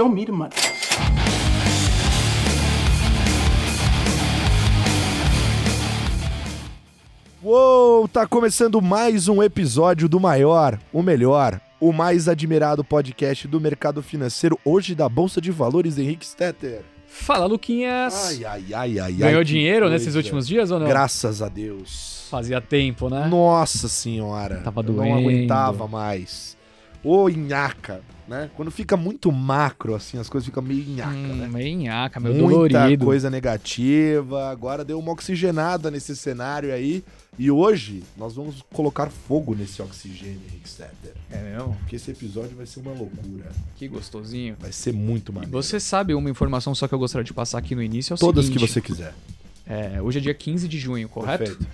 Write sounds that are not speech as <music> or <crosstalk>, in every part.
Show me the money. Uou, tá começando mais um episódio do maior, o melhor, o mais admirado podcast do mercado financeiro, hoje da Bolsa de Valores, Henrique Stetter. Fala, Luquinhas. Ai, ai, ai, ai. Ganhou ai, dinheiro coisa. nesses últimos dias ou não? Graças a Deus. Fazia tempo, né? Nossa senhora. Tava eu Não doendo. aguentava mais. Ô, nhaca, né? Quando fica muito macro, assim, as coisas ficam meio nhaca, Hum, né? meio nhaca, meio Muita dolorido. coisa negativa. Agora deu uma oxigenada nesse cenário aí. E hoje nós vamos colocar fogo nesse oxigênio, Stetter. É mesmo? Porque esse episódio vai ser uma loucura. Que gostosinho. Vai ser muito E maneiro. você sabe uma informação só que eu gostaria de passar aqui no início é Todas seguinte. que você quiser. É, hoje é dia 15 de junho, correto? Perfeito.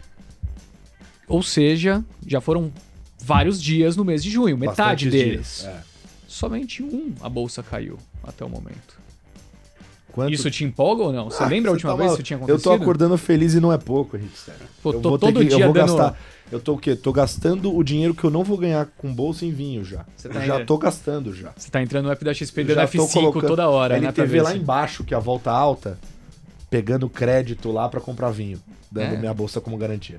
Ou seja, já foram vários dias no mês de junho, metade Bastantes deles. dias. É. Somente um a bolsa caiu até o momento. Quanto... Isso te empolga ou não? Você Ah, lembra a última tava- vez que isso tinha Eu acontecido? tô acordando feliz e não é pouco, Henrique. Pô, eu tô todo que, dia eu vou dando- gastar. Eu tô o quê? Tô gastando o dinheiro que eu não vou ganhar com bolsa em vinho já. Tá Eu já tô gastando já. Você tá entrando no app da XP Eu dando já tô F5 colocando toda hora, né? LTV ver lá se- embaixo, que é a volta alta, pegando crédito lá pra comprar vinho, dando É. minha bolsa como garantia.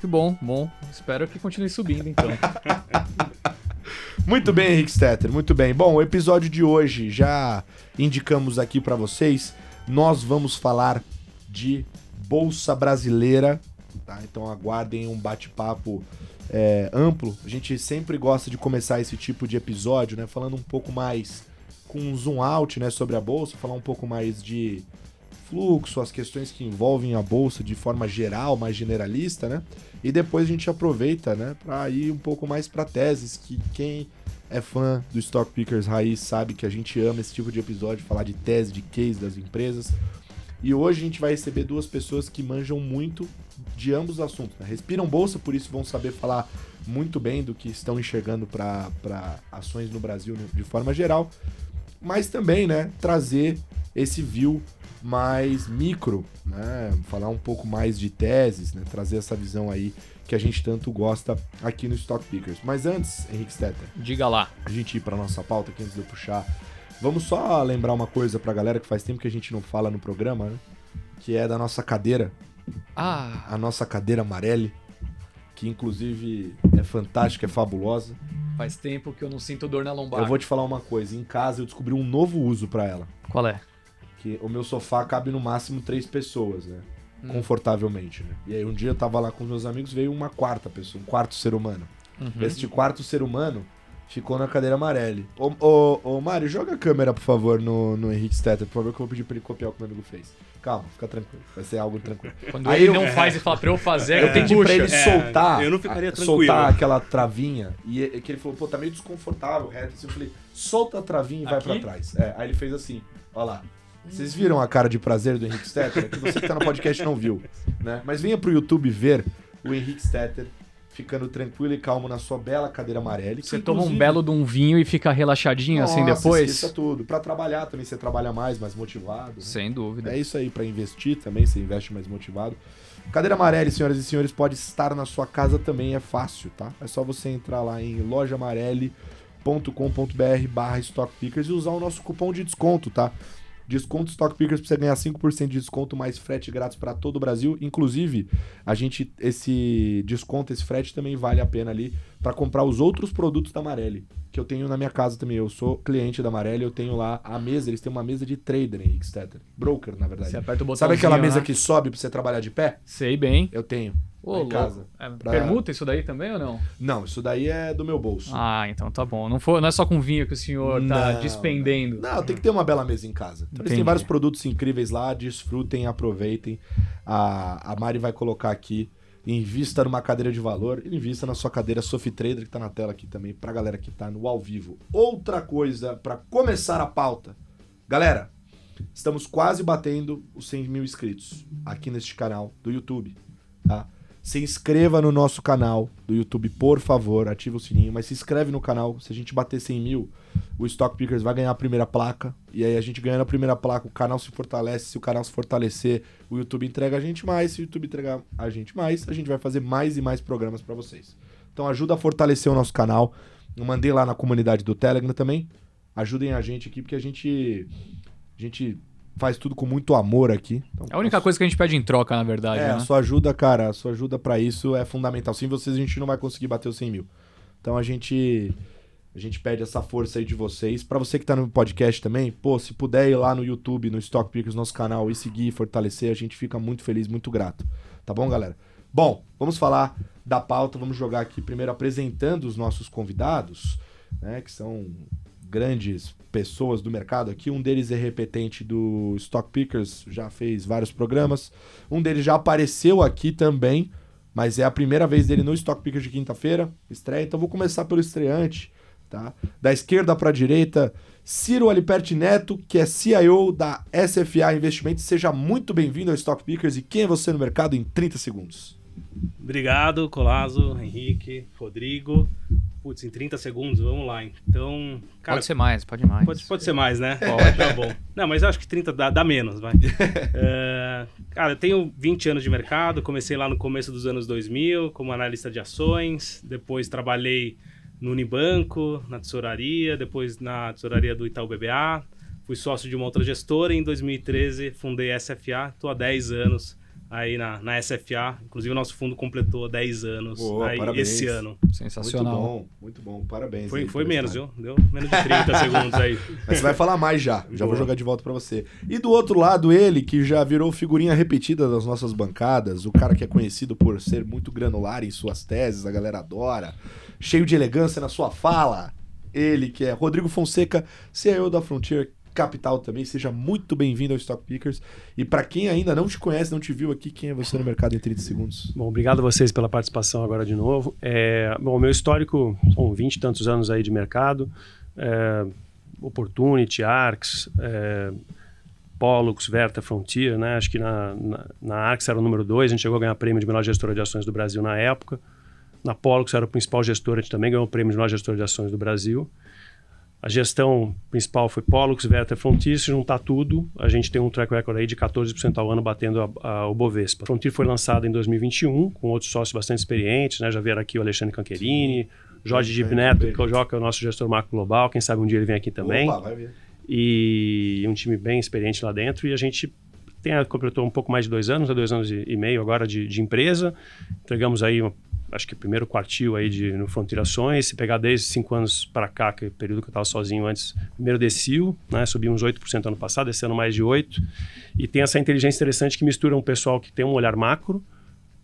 Que bom, bom. Espero que continue subindo, então. <laughs> Muito bem, Henrique Stetter, muito bem. Bom, o episódio de hoje já indicamos aqui pra vocês. Nós vamos falar de Bolsa Brasileira, tá? Então aguardem um bate-papo é, amplo. A gente sempre gosta de começar esse tipo de episódio, né? Falando um pouco mais com um zoom out, né? Sobre a Bolsa, falar um pouco mais de fluxo, as questões que envolvem a Bolsa de forma geral, mais generalista, né? E depois a gente aproveita, né, para ir um pouco mais para teses que quem é fã do Stock Pickers Raiz sabe que a gente ama esse tipo de episódio, falar de tese, de case das empresas. E hoje a gente vai receber duas pessoas que manjam muito de ambos os assuntos. Né? Respiram bolsa, por isso vão saber falar muito bem do que estão enxergando para ações no Brasil né, de forma geral. Mas também, né, trazer esse view mais micro, né? Falar um pouco mais de teses, né? Trazer essa visão aí que a gente tanto gosta aqui no Stock Pickers. Mas antes, Henrique Stetter, Diga lá. a gente ir para nossa pauta aqui antes de eu puxar, vamos só lembrar uma coisa pra galera que faz tempo que a gente não fala no programa, né? Que é da nossa cadeira, Ah, a nossa cadeira amarela, que inclusive é fantástica, é fabulosa. faz tempo que eu não sinto dor na lombar. Eu vou te falar uma coisa, em casa eu descobri um novo uso pra ela. Qual é? Que o meu sofá cabe no máximo três pessoas, né? Hum. Confortavelmente, né? E aí um dia eu tava lá com os meus amigos, veio uma quarta pessoa, um quarto ser humano. Uhum. Este quarto ser humano ficou na cadeira amarela. Ô, ô, ô Mário, joga a câmera, por favor, no, no Henrique Stetter, por favor, que eu vou pedir pra ele copiar o que meu amigo fez. Calma, fica tranquilo. Vai ser algo tranquilo. <laughs> Quando Aí ele eu- não faz e fala pra eu fazer, <laughs> Eu eu pedi puxa. pra ele É, soltar. eu não ficaria tranquilo. Soltar aquela travinha. E é- que ele falou, pô, tá meio desconfortável, reto. Assim, eu falei, solta a travinha e vai pra Aqui? trás. É, aí ele fez assim, ó lá. Vocês viram a cara de prazer do Henrique Stetter? É Que você que tá no podcast não viu, né? Mas venha pro YouTube ver o Henrique Stetter ficando tranquilo e calmo na sua bela cadeira amarela. Você toma um inclusive, belo de um vinho e fica relaxadinho assim nossa, depois? Esqueça tudo. Pra trabalhar também, você trabalha mais, mais motivado. né? Sem dúvida. É isso aí, pra investir também, você investe mais motivado. Cadeira amarela, senhoras e senhores, pode estar na sua casa também, é fácil, tá? É só você entrar lá em lojaamarele.com.br barra StockPickers e usar o nosso cupom de desconto, tá? Desconto Stock Pickers pra você ganhar 5% de desconto mais frete grátis para todo o Brasil. Inclusive, a gente esse desconto, esse frete também vale a pena ali para comprar os outros produtos da Amarelli, que eu tenho na minha casa também. Eu sou cliente da Amarelli, eu tenho lá a mesa, eles têm uma mesa de trader, Henrique Stetter. Broker, na verdade. Você aperta o botão. Sabe aquela mesa que sobe pra você trabalhar de pé? Sei bem. Eu tenho. Ô, lá em casa. É, Pra- Permuta isso daí também ou não? Não, isso daí é do meu bolso. Ah, então tá bom. Não, for, não é só com vinho que o senhor tá Não, despendendo. Não, tem que ter uma bela mesa em casa. Então, eles têm vários produtos incríveis lá, desfrutem, aproveitem. A, a Mari vai colocar aqui, invista numa cadeira de valor, invista na sua cadeira Sophie Trader, que tá na tela aqui também, pra galera que tá no ao vivo. Outra coisa, pra começar a pauta. Galera, estamos quase batendo os 100 mil inscritos aqui neste canal do YouTube, tá? Se inscreva no nosso canal do YouTube, por favor, ativa o sininho, mas se inscreve no canal, se a gente bater 100 mil, o Stock Pickers vai ganhar a primeira placa. E aí a gente ganhando a primeira placa, o canal se fortalece. Se o canal se fortalecer, o YouTube entrega a gente mais. Se o YouTube entregar a gente mais, a gente vai fazer mais e mais programas pra vocês. Então ajuda a fortalecer o nosso canal. Eu mandei lá na comunidade do Telegram também. Ajudem a gente aqui, porque a gente. A gente faz tudo com muito amor aqui. Então, É a única coisa que a gente pede em troca, na verdade, É, né? a sua ajuda, cara, a sua ajuda pra isso é fundamental. Sem vocês a gente não vai conseguir bater os 100 mil. Então a gente a gente pede essa força aí de vocês. Pra você que tá no podcast também, pô, se puder ir lá no YouTube, no Stock Pickers, nosso canal, e seguir e fortalecer, a gente fica muito feliz, muito grato. Tá bom, galera? Bom, vamos falar da pauta, vamos jogar aqui primeiro apresentando os nossos convidados, né, que são grandes pessoas do mercado aqui. Um deles é repetente do Stock Pickers, já fez vários programas. Um deles já apareceu aqui também, mas é a primeira vez dele no Stock Pickers de quinta-feira, estreia. Então vou começar pelo estreante, tá? Da esquerda para a direita, Ciro Aliperti Neto, que é CIO da SFA Investimentos. Seja muito bem-vindo ao Stock Pickers e quem é você no mercado em 30 segundos. Obrigado, Colazo, Henrique, Rodrigo. Putz, em 30 segundos, vamos lá. Então, cara, pode ser mais, pode mais. pode, pode ser mais, né? Pode, tá bom. Não, mas eu acho que 30 dá, dá menos, vai. É, <laughs> cara, eu tenho 20 anos de mercado, comecei lá no começo dos anos 2000 como analista de ações, depois trabalhei no Unibanco, na tesouraria, depois na tesouraria do Itaú BBA, fui sócio de uma outra gestora e em 2013 fundei a SFA, estou há 10 anos aí na, na SFA, inclusive o nosso fundo completou 10 anos Boa, aí parabéns. esse ano. Sensacional. Muito bom, muito bom. Parabéns. Foi, aí foi menos, viu? Deu menos de 30 <laughs> segundos aí. Mas você vai falar mais já. Já vou Boa. jogar de volta pra você. E do outro lado, ele, que já virou figurinha repetida das nossas bancadas, o cara que é conhecido por ser muito granular em suas teses, a galera adora, cheio de elegância na sua fala. Ele, que é Rodrigo Fonseca, CEO da Frontier Capital também. Seja muito bem-vindo ao Stock Pickers. E pra quem ainda não te conhece, não te viu aqui, quem é você no mercado em 30 segundos? Bom, obrigado a vocês pela participação agora de novo. É, bom, meu histórico são 20 e tantos anos aí de mercado. É, Opportunity, Arcs, é, Pollux, Verta, Frontier, né? Acho que na, na, na Arcs era o número 2, a gente chegou a ganhar prêmio de melhor gestora de ações do Brasil na época. Na Pollux era o principal gestor, a gente também ganhou o prêmio de melhor gestora de ações do Brasil. A gestão principal foi Pollux, Verta, Frontier. Se juntar tudo, a gente tem um track record aí de 14% ao ano batendo a, a, o Bovespa. Frontier foi lançado em 2021 com outros sócios bastante experientes, né? Já vieram aqui o Alexandre Cancherini, Jorge bem, Neto, que é o que é o nosso gestor macro global. Quem sabe um dia ele vem aqui também. Opa, vai. E um time bem experiente lá dentro. E a gente tem, completou um pouco mais de dois anos, há dois anos e, meio agora de, de empresa. Entregamos aí, uma- acho que o primeiro quartil aí de, no Frontier Ações. Se pegar desde cinco anos para cá, que é o período que eu estava sozinho antes, primeiro desceu, né? Subi uns 8% ano passado, esse ano mais de 8%. E tem essa inteligência interessante que mistura um pessoal que tem um olhar macro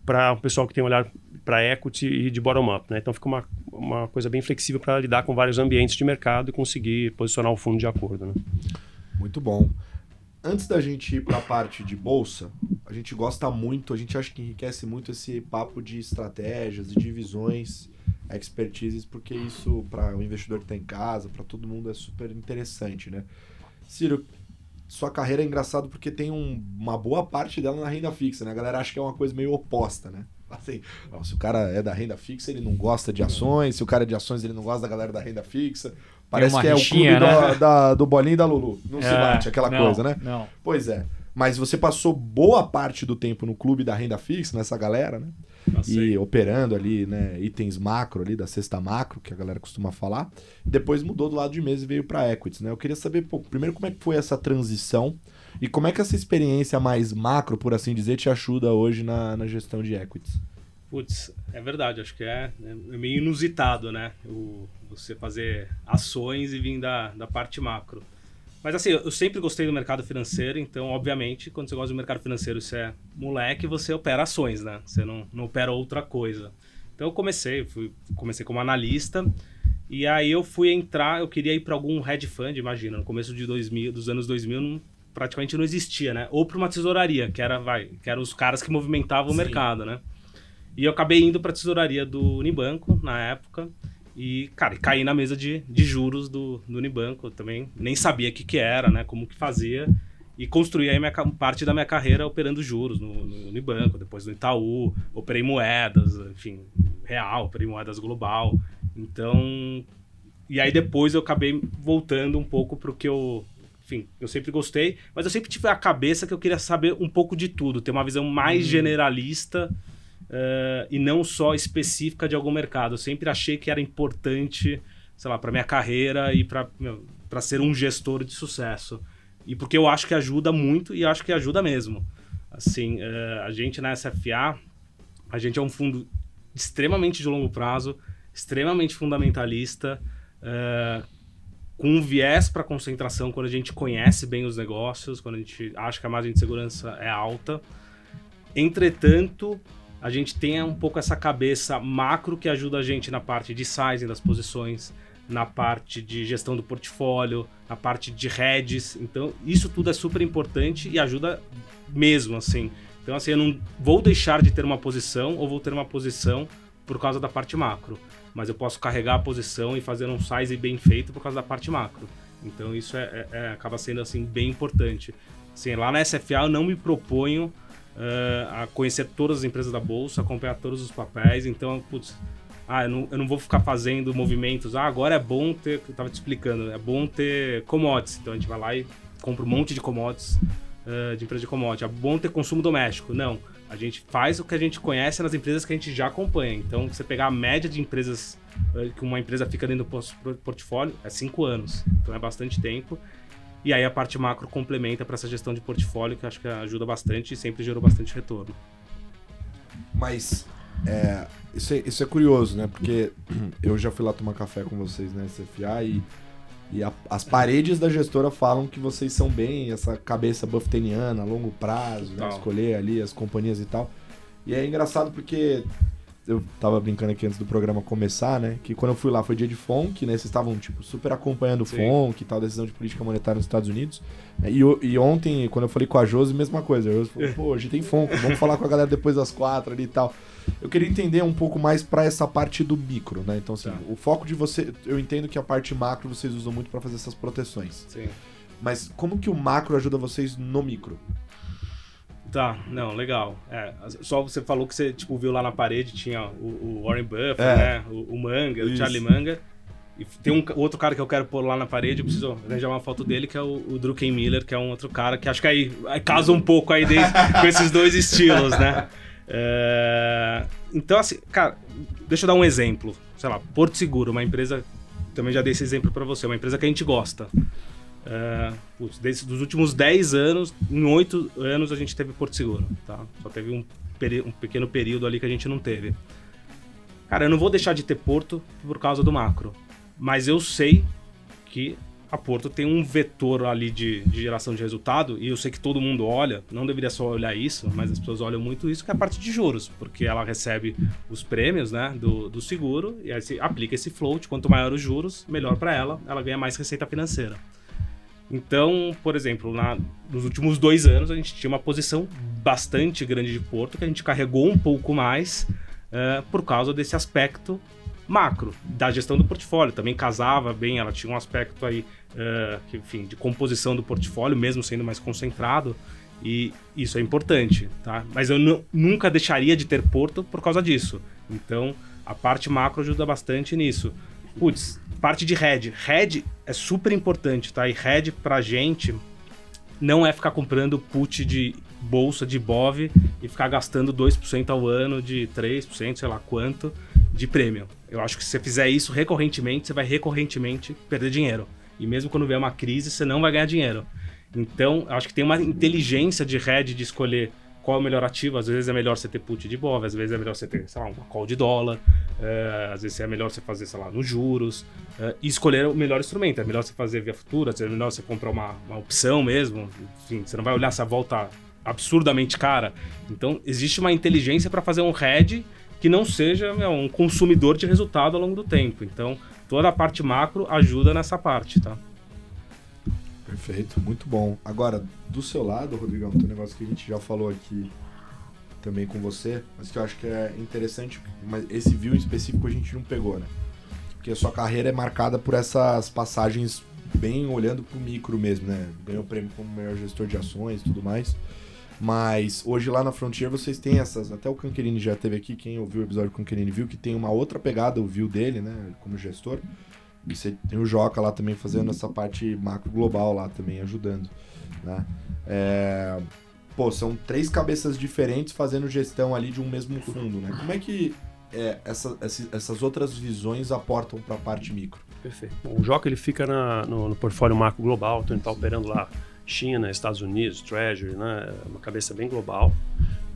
para um pessoal que tem um olhar para equity e de bottom-up. Né? Então fica uma, uma coisa bem flexível para lidar com vários ambientes de mercado e conseguir posicionar o fundo de acordo. Né? Muito bom. Antes da gente ir para a parte de bolsa, a gente gosta muito, a gente acha que enriquece muito esse papo de estratégias e de visões, expertises, porque isso para o investidor que está em casa, para todo mundo é super interessante, né? Ciro, sua carreira é engraçado porque tem um- uma boa parte dela na renda fixa, né? A galera acha que é uma coisa meio oposta, né? Assim, se o cara é da renda fixa, ele não gosta de ações, se o cara é de ações, ele não gosta da galera da renda fixa. Parece que é o rixinha, clube né? da, da- do Bolinho e da Lulu. Não se É, bate, aquela não, coisa, né? Não. Pois é. Mas você passou boa parte do tempo no clube da renda fixa, nessa galera, né? Passei. E operando ali, né, itens macro ali, da cesta macro, que a galera costuma falar. Depois mudou do lado de mesa e veio para equities, né? Eu queria saber, pô, primeiro como é que foi essa transição e como é que essa experiência mais macro, por assim dizer, te ajuda hoje na, na gestão de equities. Putz, é verdade, acho que é, é meio inusitado, né? O, você fazer ações e vir da, da parte macro. Mas assim, eu sempre gostei do mercado financeiro, então, obviamente, quando você gosta do mercado financeiro, você é moleque, você opera ações, né? Você não, não opera outra coisa. Então eu comecei, fui, comecei como analista, e aí eu fui entrar, eu queria ir para algum hedge fund, imagina, no começo de 2000, dos anos 2000, não- praticamente não existia, né? Ou para uma tesouraria, que era, vai, que eram os caras que movimentavam o Sim. mercado, né? E eu acabei indo para a tesouraria do Unibanco na época. E, cara, caí na mesa de, de juros do, do Unibanco. Eu também nem sabia o que, que era, né? Como que fazia. E construí aí minha, parte da minha carreira operando juros no, no Unibanco, depois no Itaú. Operei moedas, enfim, real, operei moedas global. Então. E aí depois eu acabei voltando um pouco pro que eu. Enfim, eu sempre gostei, mas eu sempre tive a cabeça que eu queria saber um pouco de tudo, ter uma visão mais generalista eh, e não só específica de algum mercado. Eu sempre achei que era importante, sei lá, para minha carreira e para ser um gestor de sucesso. E porque eu acho que ajuda muito e acho que ajuda mesmo. Assim, uh, a gente na SFA, a gente é um fundo extremamente de longo prazo, extremamente fundamentalista, uh, com um viés para concentração quando a gente conhece bem os negócios, quando a gente acha que a margem de segurança é alta. Entretanto, a gente tem um pouco essa cabeça macro que ajuda a gente na parte de sizing das posições, na parte de gestão do portfólio, na parte de redes. Então, isso tudo é super importante e ajuda mesmo, assim. Então, assim, eu não vou deixar de ter uma posição ou vou ter uma posição por causa da parte macro, mas eu posso carregar a posição e fazer um size bem feito por causa da parte macro. Então, isso é, é, é acaba sendo, assim, bem importante. Assim, lá na SFA eu não me proponho uh, a conhecer todas as empresas da bolsa, acompanhar todos os papéis. Então, putz, ah, eu não, eu não vou ficar fazendo movimentos. Ah, agora é bom ter. Eu tava te explicando, é bom ter commodities. Então a gente vai lá e compra um monte de commodities uh, de empresa de commodities. É bom ter consumo doméstico. Não. A gente faz o que a gente conhece nas empresas que a gente já acompanha. Então, você pegar a média de empresas uh, que uma empresa fica dentro do portfólio, é cinco anos. Então, é bastante tempo. E aí a parte macro complementa para essa gestão de portfólio, que acho que ajuda bastante e sempre gerou bastante retorno. Mas é, isso, é, isso é curioso, né? Porque <clears throat> eu já fui lá tomar café com vocês na SFA e, e a, as paredes da gestora falam que vocês são bem essa cabeça buffeteniana, longo prazo, né? escolher ali as companhias e tal. E é engraçado porque eu tava brincando aqui antes do programa começar, né? Que quando eu fui lá foi dia de FONC, né? Vocês estavam, tipo, super acompanhando o FONC e tal, decisão de política monetária nos Estados Unidos. E, e ontem, quando eu falei com a Josi, mesma coisa. Eu falei, pô, hoje tem FONC, vamos falar com a galera depois das quatro ali e tal. Eu queria entender um pouco mais para essa parte do micro, né? Então, assim, tá. o foco de você. Eu entendo que a parte macro vocês usam muito para fazer essas proteções. Sim. Mas como que o macro ajuda vocês no micro? Tá, não, legal. É, só você falou que você tipo, viu lá na parede, tinha o, o Warren Buffett, é. né? O, o Manga, Isso. o Charlie Manga. E tem um outro cara que eu quero pôr lá na parede, eu preciso arranjar uma foto dele, que é o, o Drucken Miller, que é um outro cara que acho que aí, aí casa um pouco aí dentro, <laughs> com esses dois estilos, né? É... Então, assim, cara, deixa eu dar um exemplo. Sei lá, Porto Seguro, uma empresa, também já dei esse exemplo para você, uma empresa que a gente gosta. Uh, putz, desde, dos últimos 10 anos, em 8 anos a gente teve Porto Seguro, tá? Só teve um, um, pequeno período ali que a gente não teve. Cara, eu não vou deixar de ter Porto por causa do macro, mas eu sei que a Porto tem um vetor ali de, de, geração de resultado, e eu sei que todo mundo olha, não deveria só olhar isso, mas as pessoas olham muito isso, que é a parte de juros, porque ela recebe os prêmios né, do, do seguro, e aí se aplica esse float, quanto maior os juros, melhor para ela, ela ganha mais receita financeira. Então, por exemplo, na, nos últimos dois anos a gente tinha uma posição bastante grande de Porto que a gente carregou um pouco mais uh, por causa desse aspecto macro da gestão do portfólio. Também casava bem, ela tinha um aspecto aí, uh, enfim, de composição do portfólio, mesmo sendo mais concentrado. E isso é importante, tá? Mas eu nunca deixaria de ter Porto por causa disso. Então, a parte macro ajuda bastante nisso. Putz, parte de head. Head é super importante, tá? E head pra gente não é ficar comprando put de bolsa de BOV e ficar gastando 2% ao ano de 3%, sei lá quanto, de prêmio. Eu acho que se você fizer isso recorrentemente, você vai recorrentemente perder dinheiro. E mesmo quando vier uma crise, você não vai ganhar dinheiro. Então, eu acho que tem uma inteligência de head de escolher qual é o melhor ativo. Às vezes é melhor você ter put de BOV, às vezes é melhor você ter, sei lá, uma call de dólar, é, às vezes é melhor você fazer, sei lá, nos juros, é, e escolher o melhor instrumento. É melhor você fazer via futura, é melhor você comprar uma, uma opção mesmo. Enfim, você não vai olhar essa volta absurdamente cara. Então, existe uma inteligência para fazer um hedge que não seja meu, um consumidor de resultado ao longo do tempo. Então, toda a parte macro ajuda nessa parte, tá? Perfeito, muito bom. Agora, do seu lado, Rodrigão, tem um negócio que a gente já falou aqui também com você, mas que eu acho que é interessante, mas esse view em específico a gente não pegou, né? Porque a sua carreira é marcada por essas passagens bem olhando pro micro mesmo, né? Ganhou prêmio como melhor gestor de ações e tudo mais. Mas hoje lá na Frontier vocês têm essas. Até o Canquerini já teve aqui, quem ouviu o episódio com o Canquerini viu que tem uma outra pegada, o view dele, né? Como gestor. E você tem o Joca lá também fazendo essa parte macro global lá também, ajudando. Né? É... Pô, são três cabeças diferentes fazendo gestão ali de um mesmo fundo, né? Como é que é, essa, essas outras visões aportam para a parte micro? Perfeito. Bom, o Joca ele fica na, no, no portfólio macro global, então ele está operando lá China, Estados Unidos, Treasury, né? uma cabeça bem global.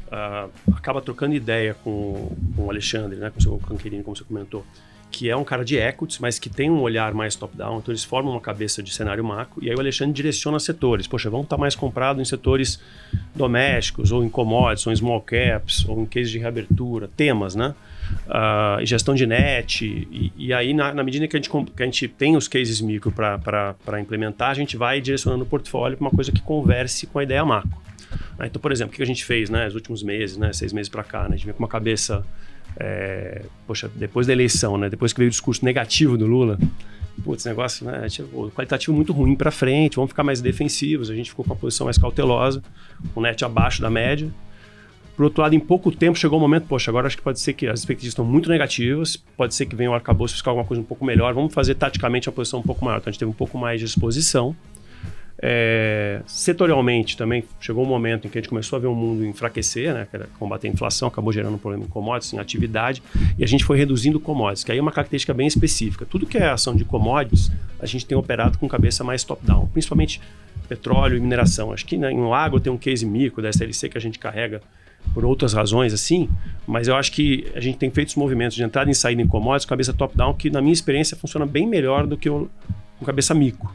Uh, acaba trocando ideia com, com o Alexandre, né? com o seu como você comentou, que é um cara de equities, mas que tem um olhar mais top-down, então eles formam uma cabeça de cenário macro, e aí o Alexandre direciona setores. Poxa, vamos estar mais comprado em setores domésticos, ou em commodities, ou em small caps, ou em case de reabertura, temas, né? Uh, gestão de net, e, e aí na, na, medida que a, gente, que a gente tem os cases micro para implementar, a gente vai direcionando o portfólio para uma coisa que converse com a ideia macro. Uh, então, por exemplo, o que a gente fez né, nos últimos meses, né, seis meses para cá, né, a gente vem com uma cabeça é, poxa, depois da eleição, né? Depois que veio o discurso negativo do Lula, putz, negócio, né? O qualitativo muito ruim para frente, vamos ficar mais defensivos. A gente ficou com uma posição mais cautelosa, o net abaixo da média. Por outro lado, em pouco tempo chegou o momento, poxa, agora acho que pode ser que as expectativas estão muito negativas, pode ser que venha o arcabouço fiscal alguma coisa um pouco melhor, vamos fazer taticamente uma posição um pouco maior. Então a gente teve um pouco mais de exposição. É, setorialmente também chegou um momento em que a gente começou a ver o mundo enfraquecer, né, combater a inflação, acabou gerando um problema em commodities, em atividade, e a gente foi reduzindo commodities, que aí é uma característica bem específica. Tudo que é ação de commodities, a gente tem operado com cabeça mais top-down, principalmente petróleo e mineração. Acho que né, no agro tem um case micro da SLC que a gente carrega por outras razões assim, mas eu acho que a gente tem feito os movimentos de entrada e saída em commodities, cabeça top-down, que na minha experiência funciona bem melhor do que o, com cabeça micro.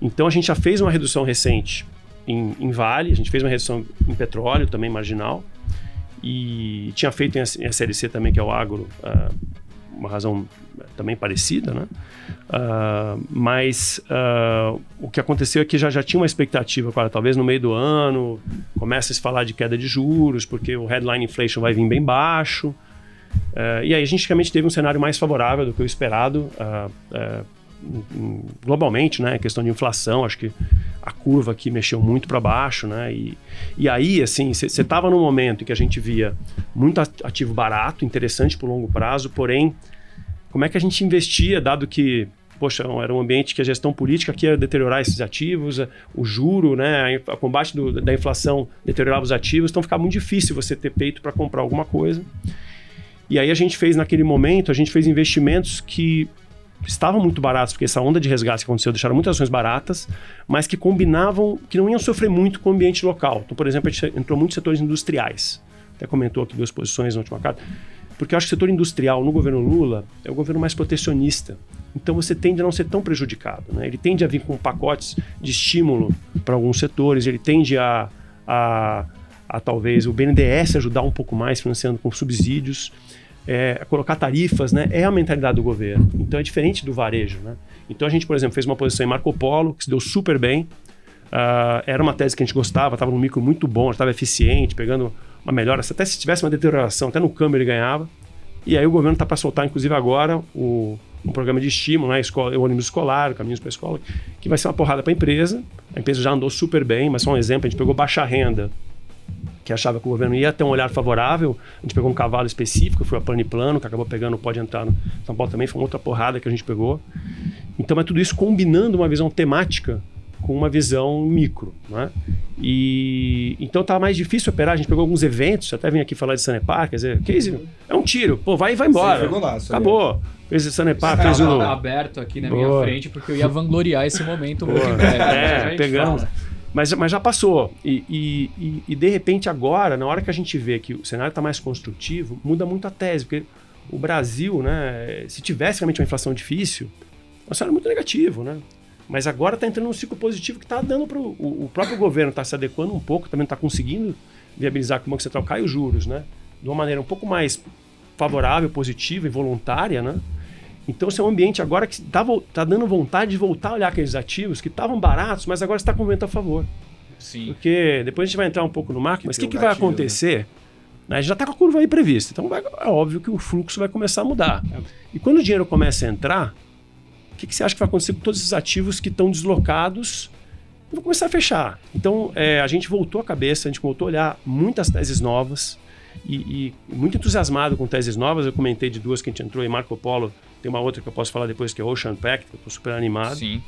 Então a gente já fez uma redução recente em, em Vale, a gente fez uma redução em petróleo também marginal e tinha feito em SLC também, que é o agro, uh, uma razão também parecida, né? Uh, mas uh, o que aconteceu é que já, já tinha uma expectativa, claro, talvez no meio do ano comece a se falar de queda de juros, porque o headline inflation vai vir bem baixo. Uh, e aí a gente realmente teve um cenário mais favorável do que o esperado globalmente, né? Questão de inflação, acho que a curva aqui mexeu muito para baixo, né? E, e aí, assim, você estava num momento em que a gente via muito ativo barato, interessante para o longo prazo, porém, como é que a gente investia, dado que poxa, era um ambiente que a gestão política ia deteriorar esses ativos, o juro, né, a combate do, da inflação deteriorava os ativos, então ficava muito difícil você ter peito para comprar alguma coisa. E aí a gente fez naquele momento, a gente fez investimentos que estavam muito baratos, porque essa onda de resgate que aconteceu deixaram muitas ações baratas, mas que combinavam, que não iam sofrer muito com o ambiente local. Então, por exemplo, a gente entrou muitos setores industriais. Até comentou aqui duas posições na última carta. Porque eu acho que o setor industrial no governo Lula é o governo mais protecionista. Então você tende a não ser tão prejudicado. Né? Ele tende a vir com pacotes de estímulo para alguns setores, ele tende a, a, a talvez o BNDES ajudar um pouco mais, financiando com subsídios é, colocar tarifas, né, é a mentalidade do governo. Então é diferente do varejo. Né? Então a gente, por exemplo, fez uma posição em Marco Polo, que se deu super bem. Uh, era uma tese que a gente gostava, estava num micro muito bom, estava eficiente, pegando uma melhora. Até se tivesse uma deterioração, até no câmbio ele ganhava. E aí o governo está para soltar, inclusive agora, o, um programa de estímulo, né? Escola, o ônibus escolar, caminhos para a escola, que vai ser uma porrada para a empresa. A empresa já andou super bem, mas só um exemplo, a gente pegou baixa renda, que achava que o governo ia ter um olhar favorável. A gente pegou um cavalo específico, foi a Plano e Plano, que acabou pegando, pode entrar no São Paulo também, foi uma outra porrada que a gente pegou. Então é tudo isso combinando uma visão temática com uma visão micro, né? E então tá mais difícil operar. A gente pegou alguns eventos, até vim aqui falar de Sanepar, quer dizer, case, é um tiro, pô, vai e vai embora. Lá, Acabou. Fez o Sanepar, fez o aberto aqui na Boa. minha frente porque eu ia vangloriar esse momento. Boa. É, pegamos. Mas, mas já passou. E, e, e, de repente, agora, na hora que a gente vê que o cenário está mais construtivo, muda muito a tese. Porque o Brasil, né, se tivesse realmente uma inflação difícil, é um cenário muito negativo. Né? Mas agora está entrando num ciclo positivo que está dando para o, o próprio governo, está se adequando um pouco, também está conseguindo viabilizar que o Banco Central caia os juros, né? De uma maneira um pouco mais favorável, positiva e voluntária, né? Então, esse é um ambiente agora que está tá dando vontade de voltar a olhar aqueles ativos que estavam baratos, mas agora está com vento a favor. Sim. Porque depois a gente vai entrar um pouco no marketing, mas o que, que, vai acontecer? Né? Né? A gente já está com a curva aí prevista. Então, vai, é óbvio que o fluxo vai começar a mudar. É. E quando o dinheiro começa a entrar, o que, que você acha que vai acontecer com todos esses ativos que estão deslocados? Vão começar a fechar. Então, é, a gente voltou a cabeça, a gente voltou a olhar muitas teses novas e, e, muito entusiasmado com teses novas. Eu comentei de duas que a gente entrou em Marco Polo tem uma outra que eu posso falar depois que é Ocean Pact, que eu tô super animado. Sim.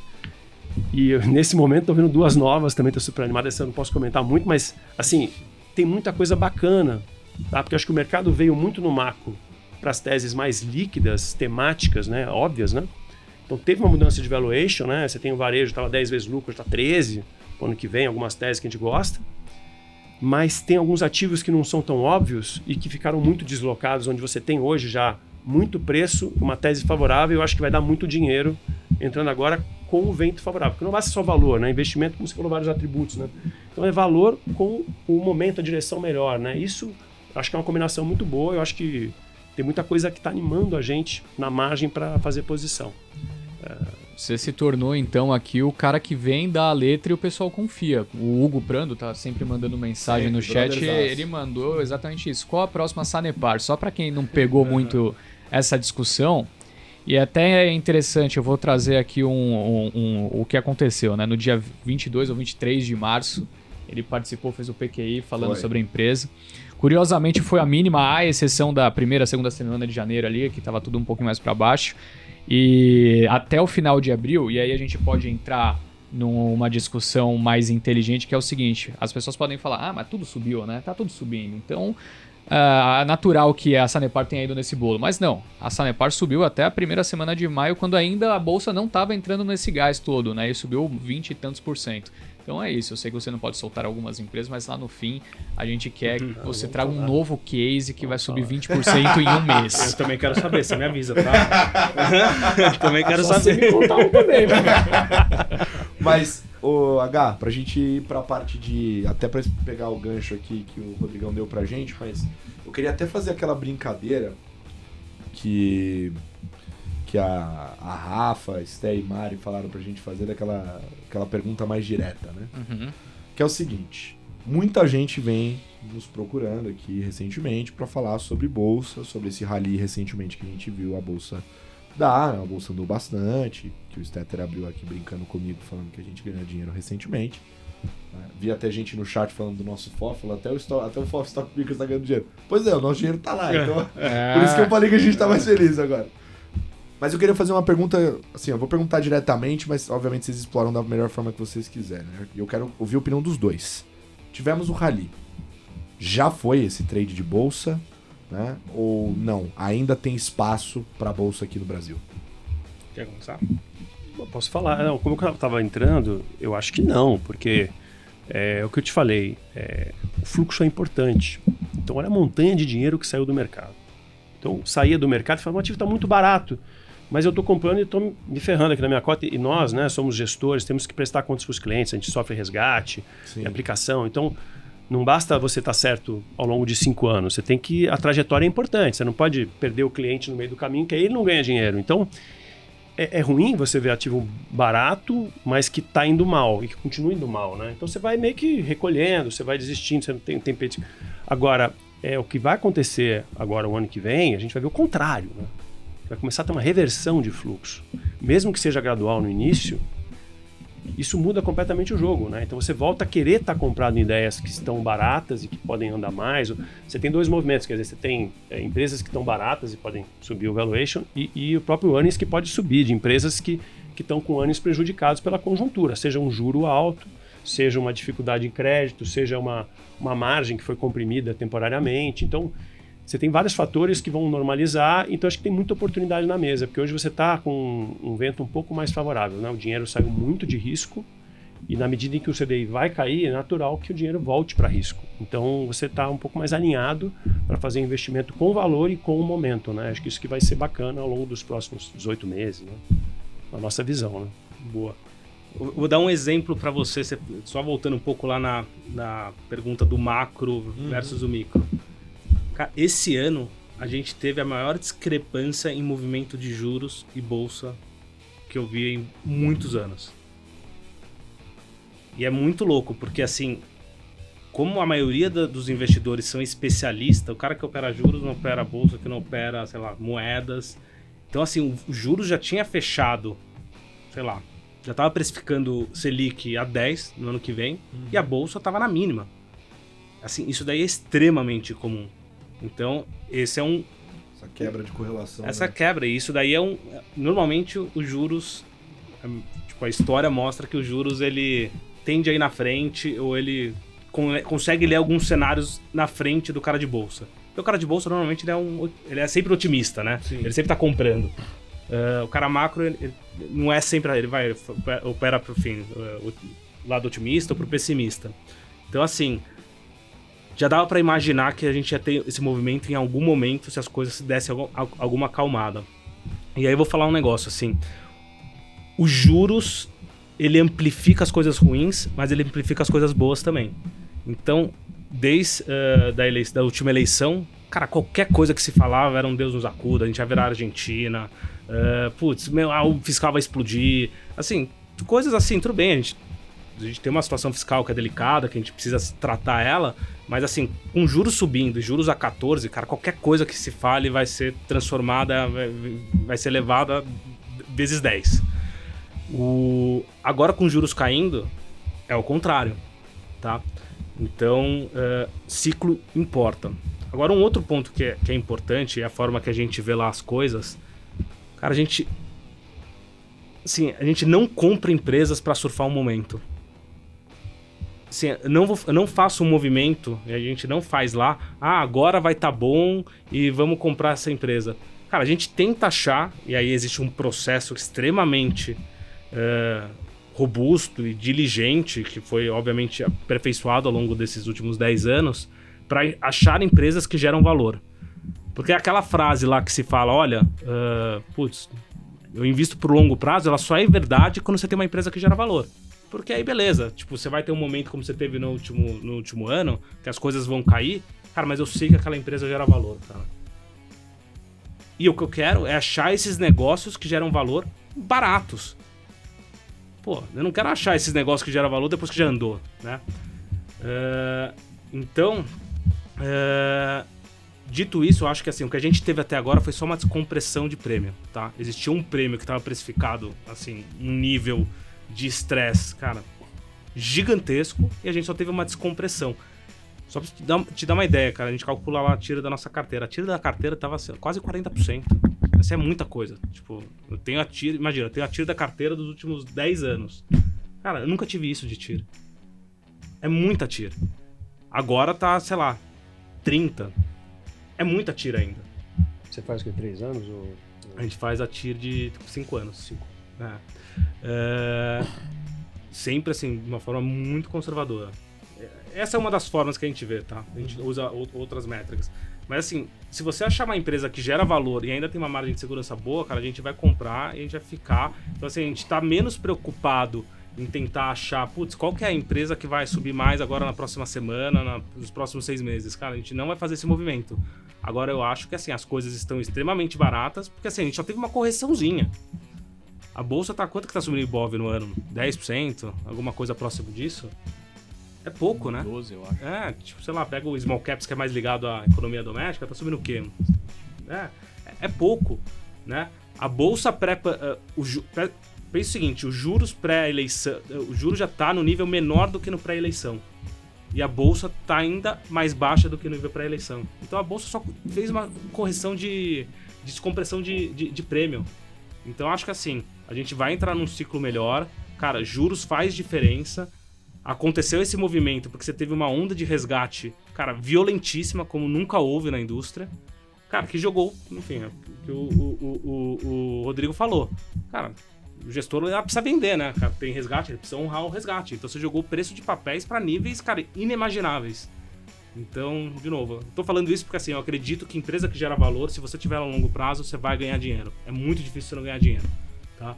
E eu, <laughs> nesse momento tô vendo duas novas, também tô super animado. Essa eu não posso comentar muito, mas assim, tem muita coisa bacana, tá? Porque acho que o mercado veio muito no macro para as teses mais líquidas, temáticas, né, óbvias, né? Então teve uma mudança de valuation, né? Você tem o varejo, estava 10 vezes lucro, está 13, ano que vem, algumas teses que a gente gosta. Mas tem alguns ativos que não são tão óbvios e que ficaram muito deslocados, onde você tem hoje já muito preço, uma tese favorável, eu acho que vai dar muito dinheiro entrando agora com o vento favorável. Porque não basta só valor, né? Investimento, como você falou, vários atributos, né? Então é valor com o momento, a direção melhor, né? Isso acho que é uma combinação muito boa. Eu acho que tem muita coisa que está animando a gente na margem para fazer posição. Você se tornou então aqui o cara que vem da letra e o pessoal confia. O Hugo Prando tá sempre mandando mensagem Sempre, no chat, ele mandou exatamente isso. Qual a próxima Sanepar? Só para quem não pegou muito essa discussão, e até é interessante, eu vou trazer aqui um, um- um- o que aconteceu, né? No dia 22 ou 23 de março, ele participou, fez o PQI falando Foi. sobre a empresa. Curiosamente foi a mínima, à exceção da primeira, segunda semana de janeiro ali, que estava tudo um pouquinho mais para baixo. E até o final de abril, e aí a gente pode entrar numa discussão mais inteligente, que é o seguinte: as pessoas podem falar, ah, mas tudo subiu, né? Tá tudo subindo. Então, é natural que a Sanepar tenha ido nesse bolo. Mas não, a Sanepar subiu até a primeira semana de maio, quando ainda a bolsa não estava entrando nesse gás todo, né? E subiu 20 e tantos por cento. Então é isso, eu sei que você não pode soltar algumas empresas, mas lá no fim a gente quer que você traga um novo case que vai subir 20% em um <laughs> Eu mês. também quero saber, você me avisa, tá? <laughs> também quero Só você saber. me contar um também, né? Mas, o H, pra gente ir pra parte de. Até pra pegar o gancho aqui que o Rodrigão deu pra gente, mas eu queria até fazer aquela brincadeira que. Que a, a Rafa, Sté e Mari falaram pra gente fazer daquela aquela pergunta mais direta, né? Uhum. Que é o seguinte: muita gente vem nos procurando aqui recentemente pra falar sobre bolsa, sobre esse rally recentemente que a gente viu a bolsa dar, né? a bolsa andou bastante, que o Stetter abriu aqui brincando comigo, falando que a gente ganhou dinheiro recentemente. né? Vi até gente no chat falando do nosso FOF, até o, Sto- até o FOF Stock Pickers tá ganhando dinheiro. Pois é, o nosso dinheiro tá lá, <laughs> então por isso que eu falei que a gente tá mais feliz agora. Mas eu queria fazer uma pergunta, assim, eu vou perguntar diretamente, mas obviamente vocês exploram da melhor forma que vocês quiserem. Né? E eu quero ouvir a opinião dos dois. Tivemos o rally. Já foi esse trade de bolsa, né? Ou não? Ainda tem espaço pra bolsa aqui no Brasil? Quer começar? Posso falar, não, como eu estava entrando, eu acho que não, porque é, o que eu te falei, é, o fluxo é importante. Então, olha a montanha de dinheiro que saiu do mercado. Então, saía do mercado e falava, o ativo está muito barato, mas eu estou comprando e estou me ferrando aqui na minha cota. E nós, né, somos gestores, temos que prestar contas para os clientes, a gente sofre resgate, aplicação. Então, não basta você estar certo ao longo de cinco anos. Você tem que. A trajetória é importante. Você não pode perder o cliente no meio do caminho, que aí ele não ganha dinheiro. Então, é, é ruim você ver ativo barato, mas que está indo mal e que continua indo mal, né? Então você vai meio que recolhendo, você vai desistindo, você não tem, tem peito. Agora, é, o que vai acontecer agora o ano que vem, a gente vai ver o contrário, né? Vai começar a ter uma reversão de fluxo. Mesmo que seja gradual no início, isso muda completamente o jogo, né? Então você volta a querer estar comprado em ideias que estão baratas e que podem andar mais. Você tem dois movimentos, quer dizer, você tem é, empresas que estão baratas e podem subir o valuation e, e o próprio earnings que pode subir, de empresas que que estão com earnings prejudicados pela conjuntura, seja um juro alto, seja uma dificuldade em crédito, seja uma, uma margem que foi comprimida temporariamente. Então, você tem vários fatores que vão normalizar, então acho que tem muita oportunidade na mesa, porque hoje você está com um vento um pouco mais favorável. Né? O dinheiro saiu muito de risco e na medida em que o CDI vai cair, é natural que o dinheiro volte para risco. Então você está um pouco mais alinhado para fazer investimento com valor e com o momento. Né? Acho que isso que vai ser bacana ao longo dos próximos 18 meses, né? na nossa visão. Né? Boa. Eu Vou dar um exemplo para você, só voltando um pouco lá na, na pergunta do macro versus o micro. Esse ano a gente teve a maior discrepância em movimento de juros e bolsa que eu vi em muitos anos. E é muito louco, porque assim, como a maioria da- dos investidores são especialistas, o cara que opera juros não opera bolsa, que não opera, sei lá, moedas. Então, assim, o juros já tinha fechado, sei lá, já estava precificando Selic a 10 no ano que vem e a bolsa estava na mínima. Assim, isso daí é extremamente comum. Então, esse é um Essa quebra de correlação. essa né? quebra, e isso daí é um. Normalmente os juros. Tipo, a história mostra que os juros ele tende a ir na frente, ou ele con- consegue ler alguns cenários na frente do cara de bolsa. Porque o cara de bolsa normalmente ele é, um, ele é sempre otimista, né? Sim. Ele sempre tá comprando. Uh, o cara macro ele, ele não é sempre. Ele vai opera pro fim, uh, o lado otimista ou pro pessimista. Então, assim, já dava para imaginar que a gente ia ter esse movimento em algum momento se as coisas se dessem algum, alguma acalmada. E aí eu vou falar um negócio assim. Os juros, ele amplifica as coisas ruins, mas ele amplifica as coisas boas também. Então, desde uh, da, eleição, da última eleição, cara, qualquer coisa que se falava era um Deus nos acuda, a gente ia virar Argentina, uh, putz, meu, ah, o fiscal vai explodir. Assim, coisas assim, tudo bem, a gente, a gente tem uma situação fiscal que é delicada, que a gente precisa tratar ela, mas assim, com juros subindo, juros a 14, cara, qualquer coisa que se fale vai ser transformada, vai, ser levada vezes 10. O, agora com juros caindo, é o contrário, tá? Então, uh, ciclo importa. Agora, um outro ponto que é, que é importante é a forma que a gente vê lá as coisas. Cara, a gente. Assim, a gente não compra empresas para surfar um momento. Assim, não, vou, não faço um movimento, a gente não faz lá, ah, agora vai estar tá bom e vamos comprar essa empresa. Cara, a gente tenta achar, e aí existe um processo extremamente uh, robusto e diligente, que foi obviamente aperfeiçoado ao longo desses últimos 10 anos, para achar empresas que geram valor. Porque é aquela frase lá que se fala, olha, uh, putz, eu invisto por longo prazo, ela só é verdade quando você tem uma empresa que gera valor. Porque aí beleza, tipo, você vai ter um momento como você teve no último, no último ano, que as coisas vão cair, cara, mas eu sei que aquela empresa gera valor, cara. E o que eu quero é achar esses negócios que geram valor baratos. Pô, eu não quero achar esses negócios que geram valor depois que já andou, né? Uh, então, uh, dito isso, eu acho que assim, o que a gente teve até agora foi só uma descompressão de prêmio, tá? Existia um prêmio que estava precificado, assim, um nível de estresse, cara, gigantesco, e a gente só teve uma descompressão. Só pra te dar, te dar uma ideia, cara, a gente calcula lá a tira da nossa carteira. A tira da carteira tava assim, quase 40%. Essa é muita coisa. Tipo, eu tenho a tira, imagina, eu tenho a tira da carteira dos últimos 10 anos. Cara, eu nunca tive isso de tira. É muita tira. Agora tá, sei lá, 30. É muita tira ainda. Você faz o que, 3 anos? Ou... A gente faz a tira de 5 tipo, anos. 5. É. É... Sempre assim, de uma forma muito conservadora. Essa é uma das formas que a gente vê, tá? A gente usa outras métricas. Mas assim, se você achar uma empresa que gera valor e ainda tem uma margem de segurança boa, cara, a gente vai comprar e a gente vai ficar. Então assim, a gente tá menos preocupado em tentar achar, putz, qual que é a empresa que vai subir mais agora na próxima semana, na, nos próximos seis meses? Cara, a gente não vai fazer esse movimento. Agora eu acho que assim, as coisas estão extremamente baratas, porque assim, a gente só teve uma correçãozinha. A bolsa tá quanto que tá subindo o Ibov no ano? 10%? Alguma coisa próximo disso? É pouco, né? 12, eu acho. É, tipo, sei lá, pega o small caps que é mais ligado à economia doméstica, tá subindo o quê? É, é pouco, né? A bolsa pré... Uh, o, pré pensa o seguinte, os juros pré-eleição... O juro já tá no nível menor do que no pré-eleição. E a bolsa tá ainda mais baixa do que no nível pré-eleição. Então a bolsa só fez uma correção de, de descompressão de, de, de prêmio. Então acho que assim, a gente vai entrar num ciclo melhor. Cara, juros faz diferença aconteceu esse movimento porque você teve uma onda de resgate, cara, violentíssima, como nunca houve na indústria. Cara, que jogou, enfim, é que o, o, o, Rodrigo falou. Cara, o gestor precisa vender, né? Cara, tem resgate, ele precisa honrar o resgate. Então você jogou o preço de papéis para níveis, cara, inimagináveis. Então, de novo, tô falando isso porque assim, eu acredito que empresa que gera valor, se você tiver a longo prazo, você vai ganhar dinheiro. É muito difícil você não ganhar dinheiro, tá?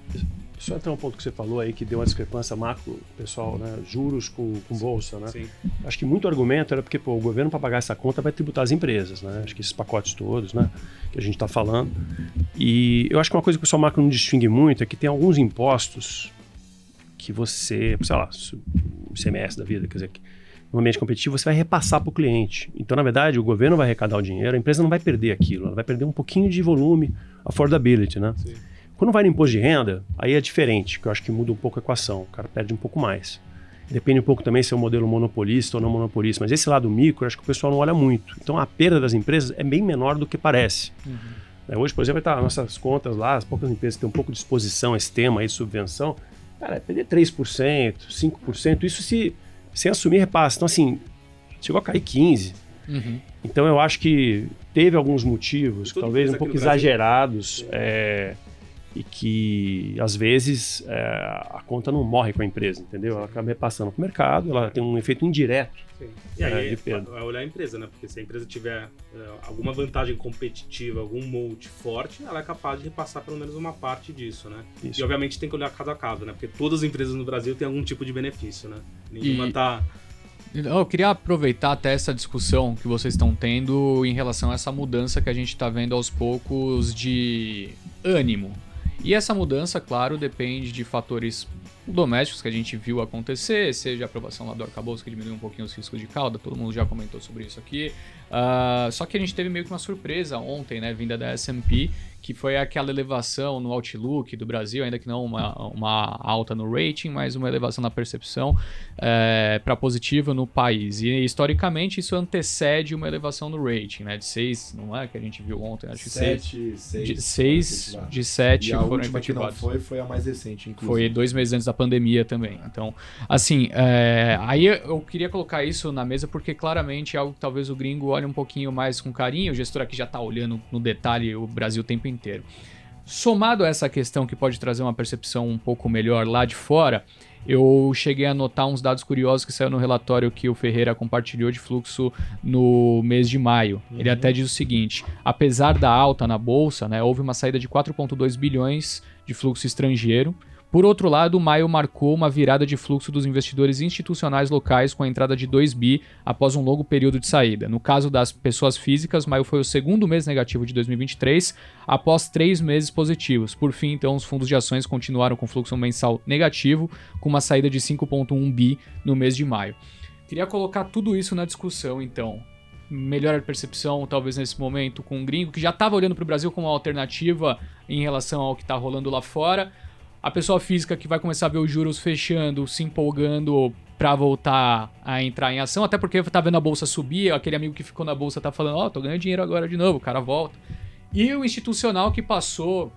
Só entrar um ponto que você falou aí que deu uma discrepância macro, pessoal, né? Juros com, com bolsa, né? Sim. Acho que muito argumento era porque pô, o governo para pagar essa conta vai tributar as empresas, né? Acho que esses pacotes todos, né? Que a gente está falando. E eu acho que uma coisa que o pessoal macro não distingue muito é que tem alguns impostos que você, sei lá, ICMS da vida, quer dizer, no ambiente competitivo você vai repassar para o cliente. Então, na verdade, o governo vai arrecadar o dinheiro, a empresa não vai perder aquilo, ela vai perder um pouquinho de volume, affordability, né? Sim. Quando vai no imposto de renda, aí é diferente, que eu acho que muda um pouco a equação, o cara perde um pouco mais. Depende um pouco também se é um modelo monopolista ou não monopolista, mas esse lado micro, eu acho que o pessoal não olha muito. Então a perda das empresas é bem menor do que parece. Uhum. É, hoje, por exemplo, tá nossas contas lá, as poucas empresas que têm um pouco de exposição a esse tema aí de subvenção, cara, é perder 3%, 5%, isso se sem assumir repasse. Então, assim, chegou a cair 15%. Uhum. Então, eu acho que teve alguns motivos, talvez um pouco exagerados. É, e que às vezes é, a conta não morre com a empresa, entendeu? Ela acaba repassando para o mercado, ela tem um efeito indireto. Sim. E aí, É, de perda. vai olhar a empresa, né? Porque se a empresa tiver é, alguma vantagem competitiva, algum moat forte, ela é capaz de repassar pelo menos uma parte disso, né? Isso. E obviamente tem que olhar caso a caso, né? Porque todas as empresas no Brasil têm algum tipo de benefício, né? Nenhuma E- tá. Eu queria aproveitar até essa discussão que vocês estão tendo em relação a essa mudança que a gente está vendo aos poucos de ânimo. E essa mudança, claro, depende de fatores domésticos que a gente viu acontecer, seja a aprovação lá do arcabouço que diminuiu um pouquinho os riscos de cauda, todo mundo já comentou sobre isso aqui. Ah, só que a gente teve meio que uma surpresa ontem, né, vinda da S&P, que foi aquela elevação no outlook do Brasil, ainda que não uma, uma alta no rating, mas uma elevação na percepção para positiva no país. E historicamente isso antecede uma elevação no rating, né, de 6, não é que a gente viu ontem, acho que 6 Sete, seis. de 6 de 7 E a foram última que não foi, foi a mais recente, inclusive. Foi dois meses antes da pandemia também. Então, assim, é, aí eu queria colocar isso na mesa porque claramente é algo que talvez o gringo olhe um pouquinho mais com carinho. O gestor aqui já tá olhando no detalhe o Brasil o tempo inteiro. Somado a essa questão que pode trazer uma percepção um pouco melhor lá de fora, eu cheguei a notar uns dados curiosos que saiu no relatório que o Ferreira compartilhou de fluxo no mês de maio. Ele até diz o seguinte: apesar da alta na bolsa, né, houve uma saída de 4,2 bilhões de fluxo estrangeiro. Por outro lado, maio marcou uma virada de fluxo dos investidores institucionais locais com a entrada de 2 bi após um longo período de saída. No caso das pessoas físicas, maio foi o segundo mês negativo de 2023, após três meses positivos. Por fim, então, os fundos de ações continuaram com fluxo mensal negativo, com uma saída de 5,1 bi no mês de maio. Queria colocar tudo isso na discussão, então. Melhor percepção, talvez nesse momento, com um gringo que já estava olhando para o Brasil como uma alternativa em relação ao que está rolando lá fora. A pessoa física que vai começar a ver os juros fechando, se empolgando para voltar a entrar em ação, até porque tá vendo a bolsa subir, aquele amigo que ficou na bolsa tá falando, ó, tô ganhando dinheiro agora de novo, o cara volta. E o institucional que passou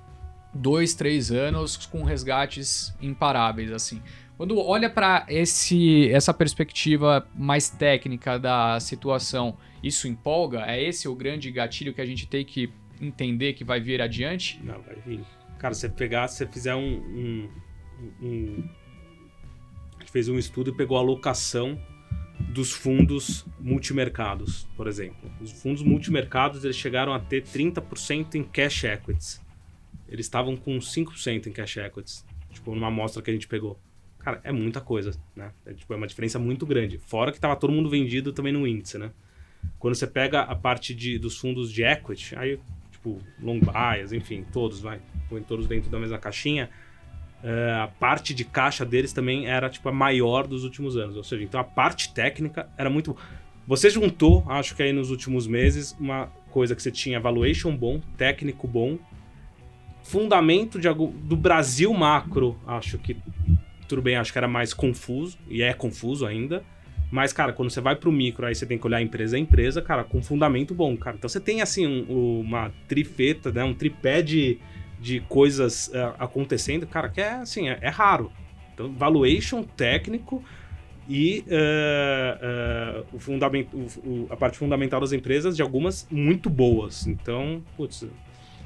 dois, três anos com resgates imparáveis, assim. Quando olha para esse essa perspectiva mais técnica da situação, isso empolga? É esse o grande gatilho que a gente tem que entender que vai vir adiante? Não, vai vir. Cara, você pegar, se você fizer um. um, um- a gente fez um estudo e pegou a alocação dos fundos multimercados, por exemplo. Os fundos multimercados eles chegaram a ter 30% em cash equities. Eles estavam com 5% em cash equities, tipo, numa amostra que a gente pegou. Cara, é muita coisa, né? É, tipo, é uma diferença muito grande. Fora que tava todo mundo vendido também no índice, né? Quando você pega a parte de, dos fundos de equity, aí, tipo, long bias, enfim, todos, vai, põe todos dentro da mesma caixinha, eh, a parte de caixa deles também era, tipo, a maior dos últimos anos. Ou seja, então a parte técnica era muito... Você juntou, acho que aí nos últimos meses, uma coisa que você tinha valuation bom, técnico bom, fundamento de do Brasil macro, acho que tudo bem, acho que era mais confuso, e é confuso ainda. Mas, cara, quando você vai pro micro, aí você tem que olhar empresa a empresa, cara, com fundamento bom, cara. Então você tem, assim, um- uma trifeta, né? Um tripé de, de coisas eh, acontecendo, cara, que é, assim, é, é raro. Então, valuation técnico e eh, eh, o fundamento, o- a parte fundamental das empresas de algumas muito boas. Então, putz,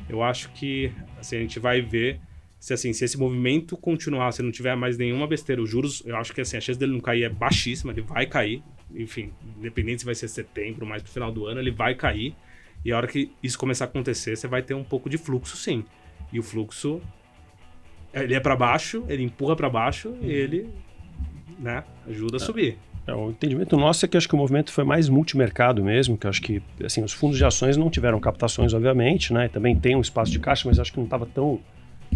eu acho que assim, a gente vai ver se assim, se esse movimento continuar, se não tiver mais nenhuma besteira, os juros, eu acho que assim, a chance dele não cair é baixíssima, ele vai cair, enfim, independente se vai ser setembro, mais pro final do ano, ele vai cair. E a hora que isso começar a acontecer, você vai ter um pouco de fluxo, sim. E o fluxo ele é para baixo, ele empurra para baixo e ele, né, ajuda a subir. É, o entendimento nosso é que acho que o movimento foi mais multimercado mesmo, que acho que assim, os fundos de ações não tiveram captações, obviamente, né? Também tem um espaço de caixa, mas acho que não estava tão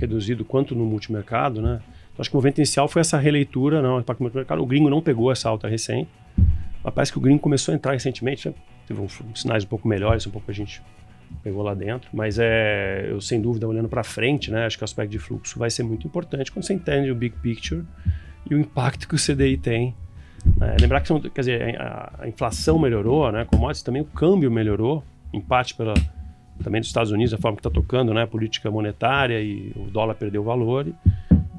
reduzido quanto no multimercado, né? Então, acho que o movimento inicial foi essa releitura, não, para o multimercado. O gringo não pegou essa alta recente, mas parece que o gringo começou a entrar recentemente, né? teve uns sinais um pouco melhores, um pouco a gente pegou lá dentro, mas é, eu sem dúvida olhando para frente, né? Acho que o aspecto de fluxo vai ser muito importante quando você entende o big picture e o impacto que o CDI tem é, lembrar que quer dizer, a, a inflação melhorou, né? Commodities também o câmbio melhorou, em parte pela também dos Estados Unidos, a forma que está tocando, né? A política monetária e o dólar perdeu valor. e-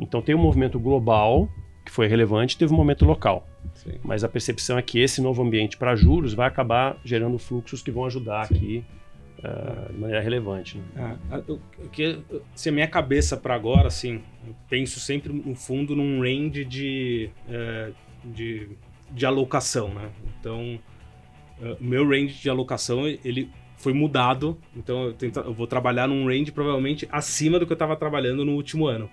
Então tem um movimento global que foi relevante, teve um momento local. Sim. Mas a percepção é que esse novo ambiente para juros vai acabar gerando fluxos que vão ajudar aqui uh, de maneira relevante. Né? É, o que se a minha cabeça para agora, assim, eu penso sempre no fundo num range de, é, de, de alocação, né? Então, é, o meu range de alocação ele foi mudado, então eu, tento, eu vou trabalhar num range provavelmente acima do que eu estava trabalhando no último ano.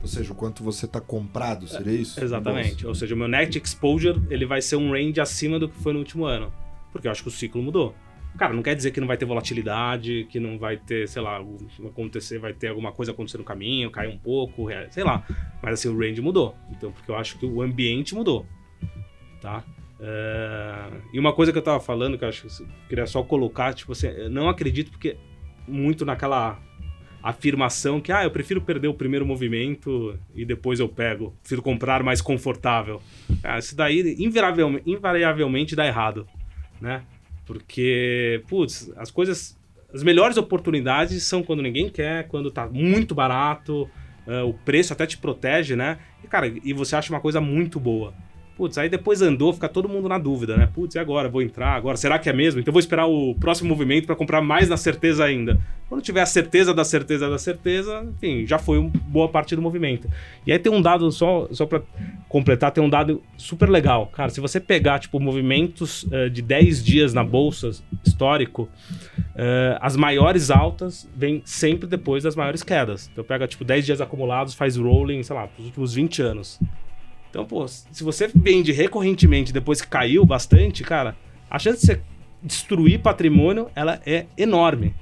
Ou seja, o quanto você está comprado, seria isso? Exatamente. Ou seja, o meu net exposure ele vai ser um range acima do que foi no último ano. Porque eu acho que o ciclo mudou. Cara, não quer dizer que não vai ter volatilidade, que não vai ter, sei lá, acontecer, vai ter alguma coisa acontecer no caminho, cair um pouco, sei lá. Mas assim, o range mudou. Então, porque eu acho que o ambiente mudou. Tá? É... E uma coisa que eu tava falando, que eu acho que eu queria só colocar, tipo assim, eu não acredito porque muito naquela afirmação que, ah, eu prefiro perder o primeiro movimento e depois eu pego, prefiro comprar mais confortável. Ah, isso daí invariavelmente, invariavelmente dá errado, né? Porque, putz, as coisas, as melhores oportunidades são quando ninguém quer, quando tá muito barato, uh, o preço até te protege, né? E, cara, e você acha uma coisa muito boa. Putz, aí depois andou, fica todo mundo na dúvida, né? Putz, e agora? Vou entrar agora? Será que é mesmo? Então vou esperar o próximo movimento para comprar mais na certeza ainda. Quando tiver a certeza da certeza da certeza, enfim, já foi uma boa parte do movimento. E aí tem um dado, só, só para completar, tem um dado super legal. Cara, se você pegar, tipo, movimentos uh, de 10 dias na bolsa histórico, uh, as maiores altas vêm sempre depois das maiores quedas. Então pega, tipo, 10 dias acumulados, faz rolling, sei lá, os últimos 20 anos. Então, pô, se você vende recorrentemente depois que caiu bastante, cara, a chance de você destruir patrimônio, ela é enorme.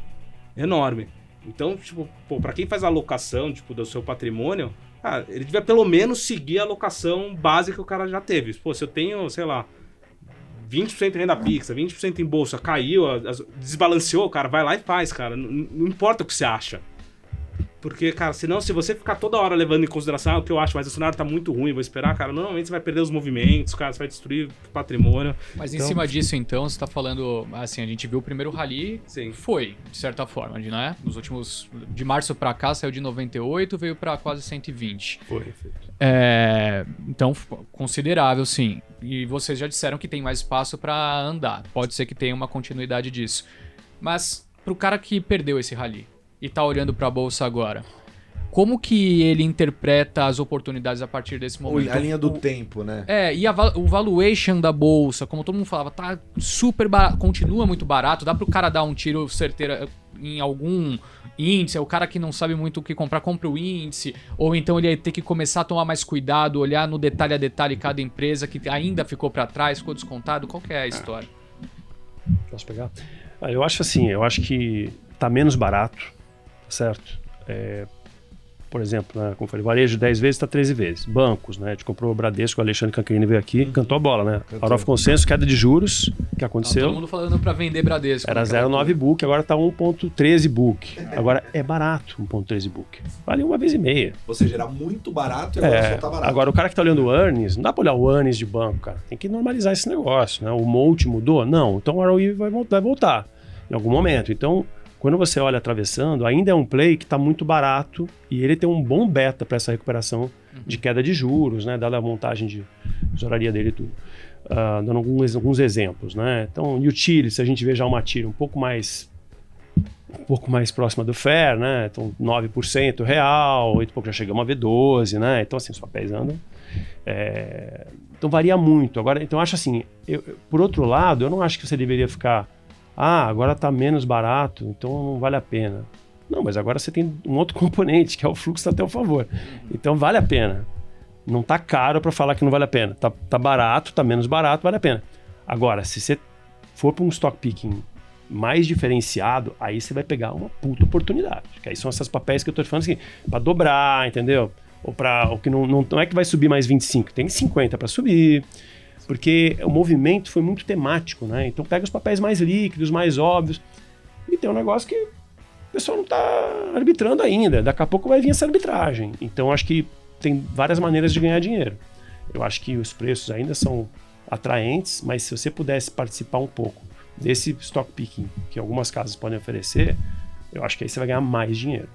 Enorme. Então, tipo, pô, pra quem faz a alocação, tipo, do seu patrimônio, ele devia pelo menos seguir a alocação básica que o cara já teve. Pô, se eu tenho, sei lá, 20% em renda fixa, 20% em bolsa, caiu, desbalanceou, cara, vai lá e faz, cara. Não, não importa o que você acha. Porque, cara, senão, se você ficar toda hora levando em consideração ah, o que eu acho, mas o cenário tá muito ruim, vou esperar, cara, normalmente você vai perder os movimentos, cara, você vai destruir patrimônio. Mas então... em cima disso, então, você tá falando, assim, a gente viu o primeiro rally, Sim. foi, de certa forma, não é? Nos últimos, de março pra cá, saiu de 98, veio pra quase 120. Foi, foi. É, então, considerável, sim. E vocês já disseram que tem mais espaço para andar. Pode ser que tenha uma continuidade disso. Mas, pro cara que perdeu esse rally, e tá olhando para a bolsa agora. Como que ele interpreta as oportunidades a partir desse momento? A linha do o, tempo, né? É, e a, o valuation da bolsa, como todo mundo falava, tá super barato, continua muito barato, dá pro cara dar um tiro certeiro eh, em algum índice, é o cara que não sabe muito o que comprar, compra o índice, ou então ele ter que começar a tomar mais cuidado, olhar no detalhe a detalhe cada empresa que ainda ficou para trás, ficou descontado, qual que é a história? Posso pegar? Ah, eu acho assim, eu acho que tá menos barato, certo? É, por exemplo, né, como eu falei, varejo 10 vezes está 13 vezes. Bancos, né? A gente comprou o Bradesco, o Alexandre Cancarini veio aqui, cantou a bola, né? Cantou. Out of consenso, queda de juros, que aconteceu. Tá todo mundo falando para vender Bradesco. Era 0,9 book, agora está 1,13 book. Agora é barato 1,13 book. Vale uma vez e meia. Ou seja, era muito barato e agora é, só tá barato. Agora, o cara que está olhando o earnings, não dá para olhar o earnings de banco, cara. Tem que normalizar esse negócio, né? O multi mudou? Não. Então o ROI vai, vai voltar em algum momento. Então, quando você olha atravessando, ainda é um play que está muito barato e ele tem um bom beta para essa recuperação uhum. de queda de juros, né? Dada a montagem de tesouraria dele e tudo. Uh, dando alguns, alguns exemplos, né? Então, se a gente vê já uma tira um pouco mais um pouco mais próxima do FAIR, né? Então, 9% real, 8 pouco já chegamos a V12, né? Então, assim, os papéis andam. É... Então, varia muito. Agora, então, eu acho assim, eu, por outro lado, eu não acho que você deveria ficar ah, agora está menos barato, então não vale a pena. Não, mas agora você tem um outro <laughs> componente, que é o fluxo a teu favor. Então vale a pena. Não está caro para falar que não vale a pena. Tá, tá barato, tá menos barato, vale a pena. Agora, se você for para um stock picking mais diferenciado, aí você vai pegar uma puta oportunidade. Que aí são esses papéis que eu estou te falando assim, para dobrar, entendeu? Ou para o que não, não, não é que vai subir mais 25, tem 50 para subir. Porque o movimento foi muito temático, né? Então pega os papéis mais líquidos, mais óbvios. E tem um negócio que o pessoal não está arbitrando ainda. Daqui a pouco vai vir essa arbitragem. Então acho que tem várias maneiras de ganhar dinheiro. Eu acho que os preços ainda são atraentes, mas se você pudesse participar um pouco desse stock picking que algumas casas podem oferecer, eu acho que aí você vai ganhar mais dinheiro.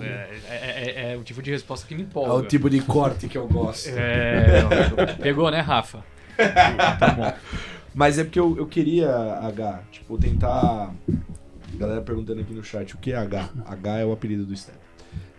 É, é, é, é, o tipo de resposta que me empolga. É o tipo de corte que eu gosto. É, pegou, né, Rafa? tá bom. Mas é porque eu, eu queria, H, tipo, tentar. Galera perguntando aqui no chat o que é H. H é o apelido do Step.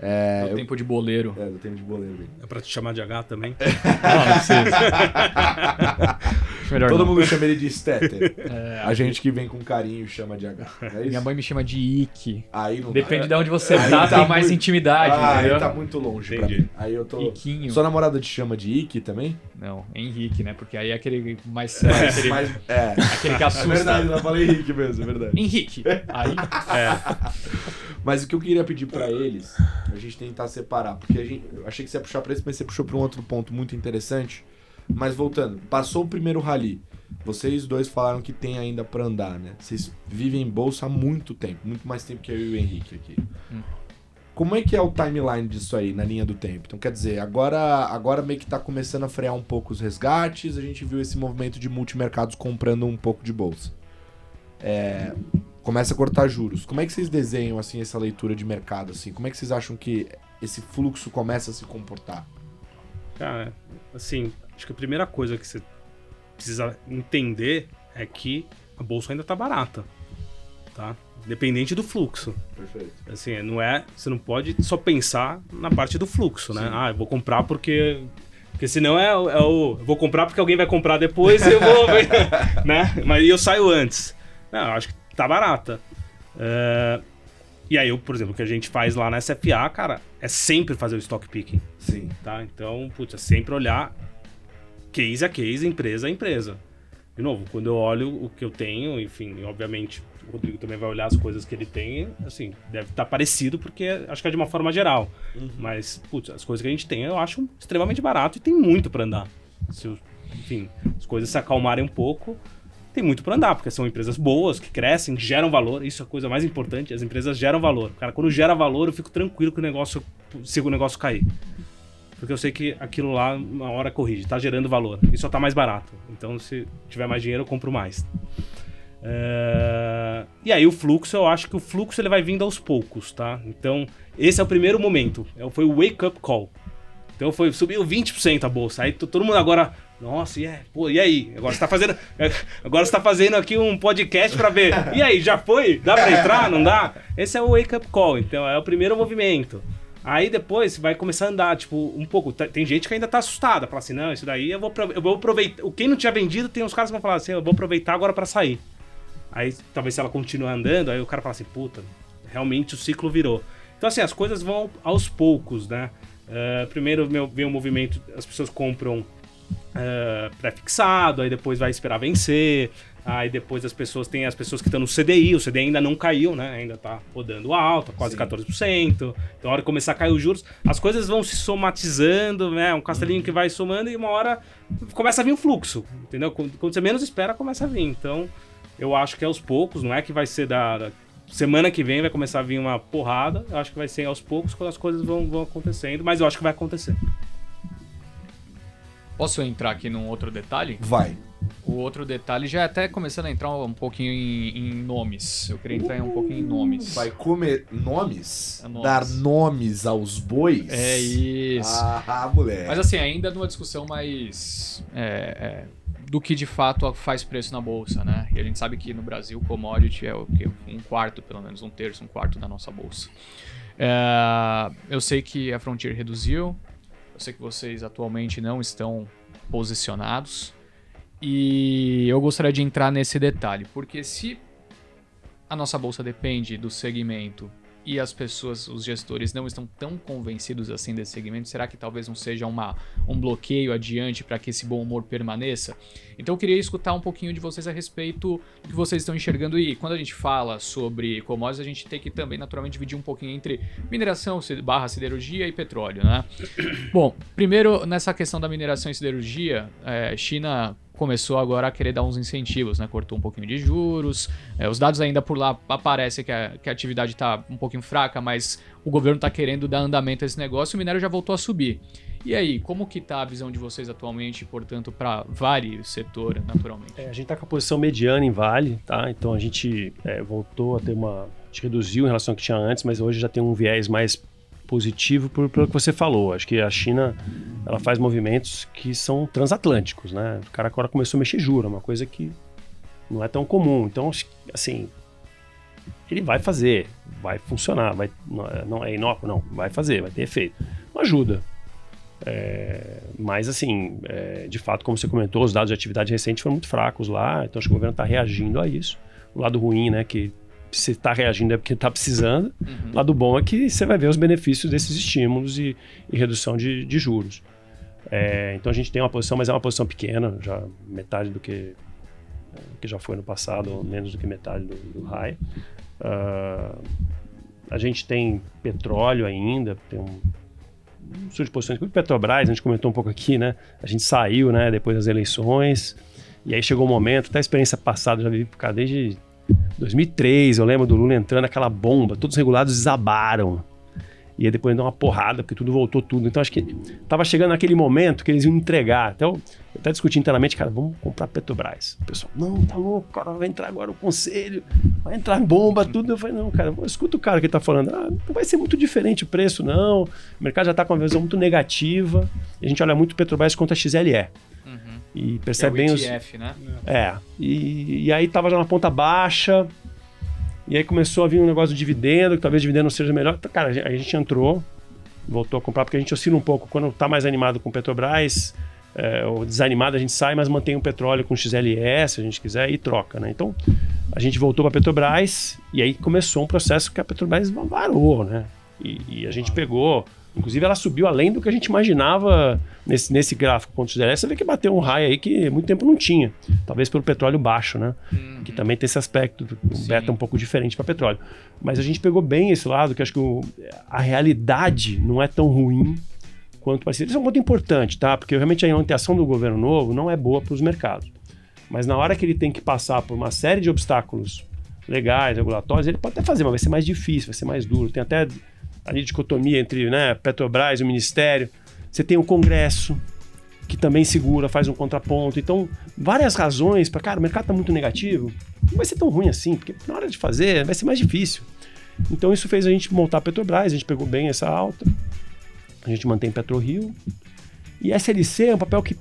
É, É, o eu- tempo de boleiro. é, do tempo de boleiro. É pra te chamar de H também? <laughs> Não, não precisa. <laughs> Todo não. mundo chama ele de Stetter. <laughs> É, A gente que vem com carinho chama de H. É isso? Minha mãe me chama de Ike. Aí não Depende dá. de onde você Aí tá, tá tem mais muito- intimidade, Ah, entendeu? aí tá muito longe pra Entendi. mim. Aí eu tô. Iquinho. Sua namorada te chama de Ike também? Não, Henrique, né? Porque aí é aquele mais sério, aquele, Mas, é. aquele que É assusta. verdade, eu falei Henrique mesmo, é verdade. Henrique. Aí, Mas o que eu queria pedir pra eles, a gente tentar separar, porque a gente, eu achei que você ia puxar pra esse, mas você puxou pra um outro ponto muito interessante. Mas voltando, passou o primeiro rally. Vocês dois falaram que tem ainda pra andar, né? Vocês vivem em bolsa há muito tempo, muito mais tempo que eu e o Henrique aqui. Hum. Como é que é o timeline disso aí, na linha do tempo? Então, quer dizer, agora, agora meio que tá começando a frear um pouco os resgates, a gente viu esse movimento de multimercados comprando um pouco de bolsa. É, começa a cortar juros. Como é que vocês desenham assim essa leitura de mercado assim? Como é que vocês acham que esse fluxo começa a se comportar? Cara, assim, acho que a primeira coisa que você precisa entender é que a bolsa ainda tá barata, tá? Independente do fluxo. Perfeito. Assim, não é, você não pode só pensar na parte do fluxo, né? Sim. Ah, eu vou comprar porque porque senão é, o- é o eu vou comprar porque alguém vai comprar depois e eu vou, <laughs> né? Mas eu saio antes. Não, acho que tá barata. É, e aí, eu, por exemplo, o que a gente faz lá na SFA, cara, é sempre fazer o stock picking Sim. tá? Então, putz, é sempre olhar case a case, empresa a empresa. De novo, quando eu olho o que eu tenho, enfim, obviamente o Rodrigo também vai olhar as coisas que ele tem, assim, deve estar parecido, porque acho que é de uma forma geral. Mas, putz, as coisas que a gente tem eu acho extremamente barato e tem muito para andar. Se, enfim, as coisas se acalmarem um pouco, tem muito para andar, porque são empresas boas, que crescem, que geram valor. Isso é a coisa mais importante, as empresas geram valor. Cara, quando gera valor, eu fico tranquilo que o negócio, se o negócio cair. Porque eu sei que aquilo lá, uma hora corrige, tá gerando valor. E só tá mais barato. Então, se tiver mais dinheiro, eu compro mais. É, E aí, o fluxo, eu acho que o fluxo ele vai vindo aos poucos, tá? Então, esse é o primeiro momento. É- Foi o wake up call. Então, foi, subiu 20% a bolsa. Aí todo mundo agora. Nossa, e, é, pô, e aí? Agora você tá fazendo. <laughs> Agora você tá fazendo aqui um podcast pra ver. E aí, já foi? Dá pra entrar? Não dá? Esse é o wake up call. Então, é o primeiro movimento. Aí depois vai começar a andar, tipo, um pouco. Tá- Tem gente que ainda tá assustada, fala assim: não, isso daí eu vou, eu vou aproveitar. Quem não tinha vendido, tem uns caras que vão falar assim: eu vou aproveitar agora pra sair. Aí talvez se ela continuar andando, aí o cara fala assim: puta, realmente o ciclo virou. Então, assim, as coisas vão aos poucos, né? Eh, primeiro meu, vem o movimento, as pessoas compram eh, pré-fixado, aí depois vai esperar vencer. Aí depois as pessoas tem as pessoas que estão no CDI, o CDI ainda não caiu, né? Ainda tá rodando alto, quase Sim. 14%. Então, a hora que começar a cair os juros, as coisas vão se somatizando, né? Um castelinho que vai somando e uma hora começa a vir o fluxo, entendeu? Quando, quando você menos espera, começa a vir. Então, eu acho que é aos poucos, não é que vai ser da, da- semana que vem vai começar a vir uma porrada. Eu acho que vai ser aos poucos quando as coisas vão, vão acontecendo, mas eu acho que vai acontecer. Posso entrar aqui num outro detalhe? Vai. O outro detalhe já é até começando a entrar um pouquinho em, em nomes. Eu queria entrar um pouquinho em nomes. Vai comer nomes? É nomes. Dar nomes aos bois? É isso. Ah, moleque. Mas assim, ainda numa discussão mais. é, é, do que de fato faz preço na bolsa, né? E a gente sabe que no Brasil commodity é o quê? Um quarto, pelo menos, um terço, um quarto da nossa bolsa. É, eu sei que a Frontier reduziu, eu sei que vocês atualmente não estão posicionados. E eu gostaria de entrar nesse detalhe, porque se a nossa bolsa depende do segmento e as pessoas, os gestores, não estão tão convencidos assim desse segmento, será que talvez não seja uma, um bloqueio adiante para que esse bom humor permaneça? Então eu queria escutar um pouquinho de vocês a respeito do que vocês estão enxergando. E quando a gente fala sobre commodities, a gente tem que também naturalmente dividir um pouquinho entre mineração barra siderurgia e petróleo, né? Bom, primeiro nessa questão da mineração e siderurgia, é, China começou agora a querer dar uns incentivos, né? Cortou um pouquinho de juros. é, os dados ainda por lá aparecem que a, que a atividade está um pouquinho fraca, mas o governo está querendo dar andamento a esse negócio e o minério já voltou a subir. E aí, como que tá a visão de vocês atualmente, portanto, para vários setor, naturalmente? É, a gente está com a posição mediana em Vale, tá? Então a gente é, voltou a ter uma. A gente reduziu em relação ao que tinha antes, mas hoje já tem um viés mais positivo por, pelo que você falou. Acho que a China ela faz movimentos que são transatlânticos, né? O cara agora começou a mexer juro, é uma coisa que Não é tão comum. Então, assim, ele vai fazer, vai funcionar, vai, não é inócuo, não, vai fazer, vai ter efeito. Não ajuda. É, mas, assim, é, de fato, como você comentou, os dados de atividade recente foram muito fracos lá, então acho que o governo está reagindo a isso. O lado ruim, né, que se está reagindo é porque está precisando. Uhum. Lado bom é que você vai ver os benefícios desses estímulos e, e redução de, de juros. É, então a gente tem uma posição, mas é uma posição pequena, já metade do que, que já foi no passado, ou menos do que metade do, do high. Uh, a gente tem petróleo ainda, tem um, de posições. O Petrobras, a gente comentou um pouco aqui, né? A gente saiu, né, depois das eleições, e aí chegou o um momento, até a experiência passada, já vivi por cá desde 2003, eu lembro do Lula entrando aquela bomba, todos os regulados desabaram. E aí depois deu uma porrada, porque tudo voltou tudo. Então acho que tava chegando naquele momento que eles iam entregar. Então, eu até discuti internamente, cara, vamos comprar Petrobras. O pessoal, não, tá louco, cara, vai entrar agora o conselho, vai entrar bomba, tudo. Eu falei, não, cara, escuta o cara que tá falando, ah, não vai ser muito diferente o preço, não. O mercado já tá com uma visão muito negativa. A gente olha muito Petrobras contra a XLE. Uhum. E percebe é bem ETF, os. né? É. E, e aí tava já na ponta baixa. E aí começou a vir um negócio de dividendo, que talvez o dividendo seja melhor. Então, cara, a gente entrou, voltou a comprar, porque a gente oscila um pouco. Quando está mais animado com Petrobras, é, ou desanimado, a gente sai, mas mantém o petróleo com XLS, se a gente quiser, e troca, né? Então, a gente voltou para Petrobras, e aí começou um processo que a Petrobras varou, né? E, e a gente pegou Inclusive, ela subiu além do que a gente imaginava nesse, nesse gráfico ponto XLS. Você vê que bateu um raio aí que muito tempo não tinha. Talvez pelo petróleo baixo, né? Uhum. Que também tem esse aspecto, um beta um pouco diferente para petróleo. Mas a gente pegou bem esse lado, que acho que o, a realidade não é tão ruim quanto parecia. Isso é um ponto importante, tá? Porque realmente a orientação do governo novo não é boa para os mercados. Mas na hora que ele tem que passar por uma série de obstáculos legais, regulatórios, ele pode até fazer, mas vai ser mais difícil, vai ser mais duro. Tem até ali dicotomia entre né, Petrobras e o Ministério. Você tem o Congresso, que também segura, faz um contraponto. Então, várias razões para, cara, o mercado está muito negativo, não vai ser tão ruim assim, porque na hora de fazer vai ser mais difícil. Então, isso fez a gente montar a Petrobras, a gente pegou bem essa alta, a gente mantém PetroRio. E SLC é um papel que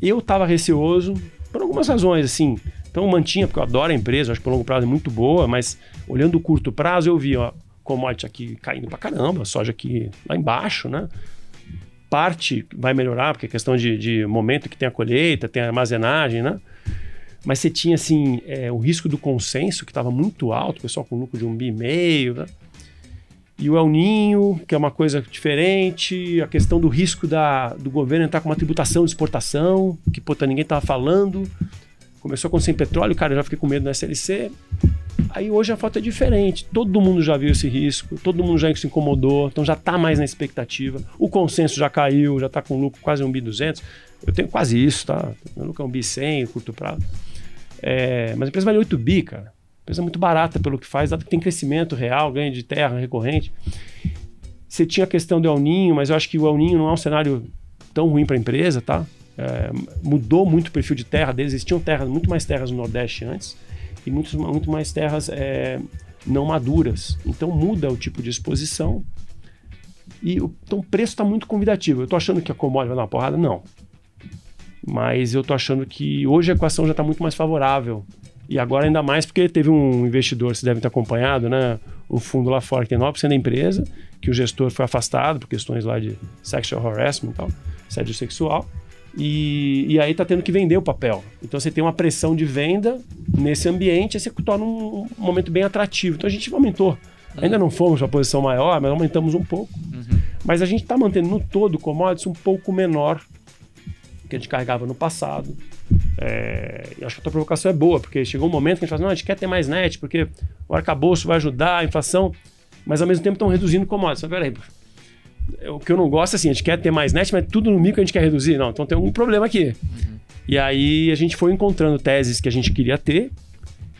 eu estava receoso por algumas razões, assim. Então, mantinha, porque eu adoro a empresa, acho que por longo prazo é muito boa, mas olhando o curto prazo, eu vi, ó, commodity aqui caindo pra caramba, soja aqui lá embaixo, né? Parte vai melhorar, porque é questão de, de momento que tem a colheita, tem a armazenagem, né? Mas você tinha, assim, é, o risco do consenso, que estava muito alto, o pessoal com lucro de um bi e meio, né? E o El Ninho, que é uma coisa diferente, a questão do risco da, do governo entrar com uma tributação de exportação, que puta, ninguém estava falando. Começou com sem petróleo, cara, eu já fiquei com medo na SLC. Aí hoje a foto é diferente. Todo mundo já viu esse risco, todo mundo já se incomodou, então já está mais na expectativa. O consenso já caiu, já está com lucro quase um bi 200. Eu tenho quase isso, tá? Meu lucro é um bi 100, curto prazo. É, mas a empresa vale 8 bi, cara. A empresa é muito barata pelo que faz, dado que tem crescimento real, ganho de terra recorrente. Você tinha a questão do El Ninho, mas eu acho que o El Ninho não é um cenário tão ruim para a empresa, tá? É, mudou muito o perfil de terra deles. Existiam terras, muito mais terras no Nordeste antes e muitos, muito mais terras é, não maduras. Então muda o tipo de exposição. E o, então o preço está muito convidativo. Eu estou achando que a commodity vai dar uma porrada? Não. Mas eu estou achando que hoje a equação já está muito mais favorável. E agora ainda mais porque teve um investidor, vocês devem ter acompanhado, né? Um fundo lá fora que tem 9% da empresa, que o gestor foi afastado por questões lá de sexual harassment e tal, assédio sexual. E, e aí está tendo que vender o papel. Então você tem uma pressão de venda nesse ambiente, e você torna um, um momento bem atrativo. Então a gente aumentou. Uhum. Ainda não fomos para a posição maior, mas aumentamos um pouco. Uhum. Mas a gente está mantendo no todo o commodities um pouco menor que a gente carregava no passado. É, eu acho que a tua provocação é boa, porque chegou um momento que a gente fala, não, a gente quer ter mais net, porque o arcabouço vai ajudar a inflação, mas ao mesmo tempo estão reduzindo commodities. Mas peraí, o que eu não gosto, assim, a gente quer ter mais net, mas tudo no micro a gente quer reduzir. Não, então tem algum problema aqui. Uhum. E aí a gente foi encontrando teses que a gente queria ter.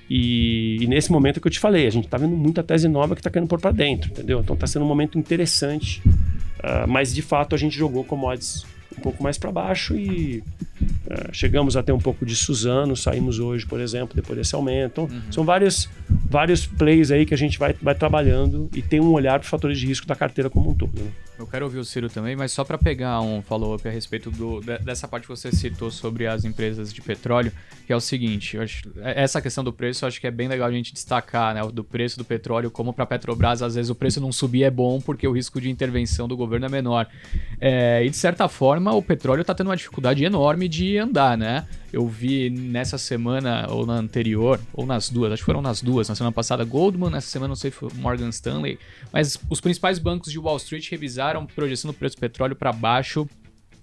E, e nesse momento que eu te falei, a gente está vendo muita tese nova que está querendo pôr para dentro, entendeu? Então está sendo um momento interessante. Uh, mas de fato a gente jogou commodities um pouco mais para baixo e uh, chegamos a ter um pouco de Suzano, saímos hoje, por exemplo, depois desse aumento. Então, uhum. São vários, vários plays aí que a gente vai, vai trabalhando e tem um olhar para fatores de risco da carteira como um todo. Né? Eu quero ouvir o Ciro também, mas só para pegar um follow-up a respeito do, dessa parte que você citou sobre as empresas de petróleo, que é o seguinte, acho- é- essa questão do preço, eu acho que é bem legal a gente destacar, né, do preço do petróleo, como para a Petrobras, às vezes o preço não subir é bom porque o risco de intervenção do governo é menor. É, e de certa forma, o petróleo está tendo uma dificuldade enorme de andar, né? Eu vi nessa semana, ou na anterior, ou nas duas, acho que foram nas duas, na semana passada Goldman, nessa semana não sei se foi Morgan Stanley, mas os principais bancos de Wall Street revisaram projeção do preço do petróleo para baixo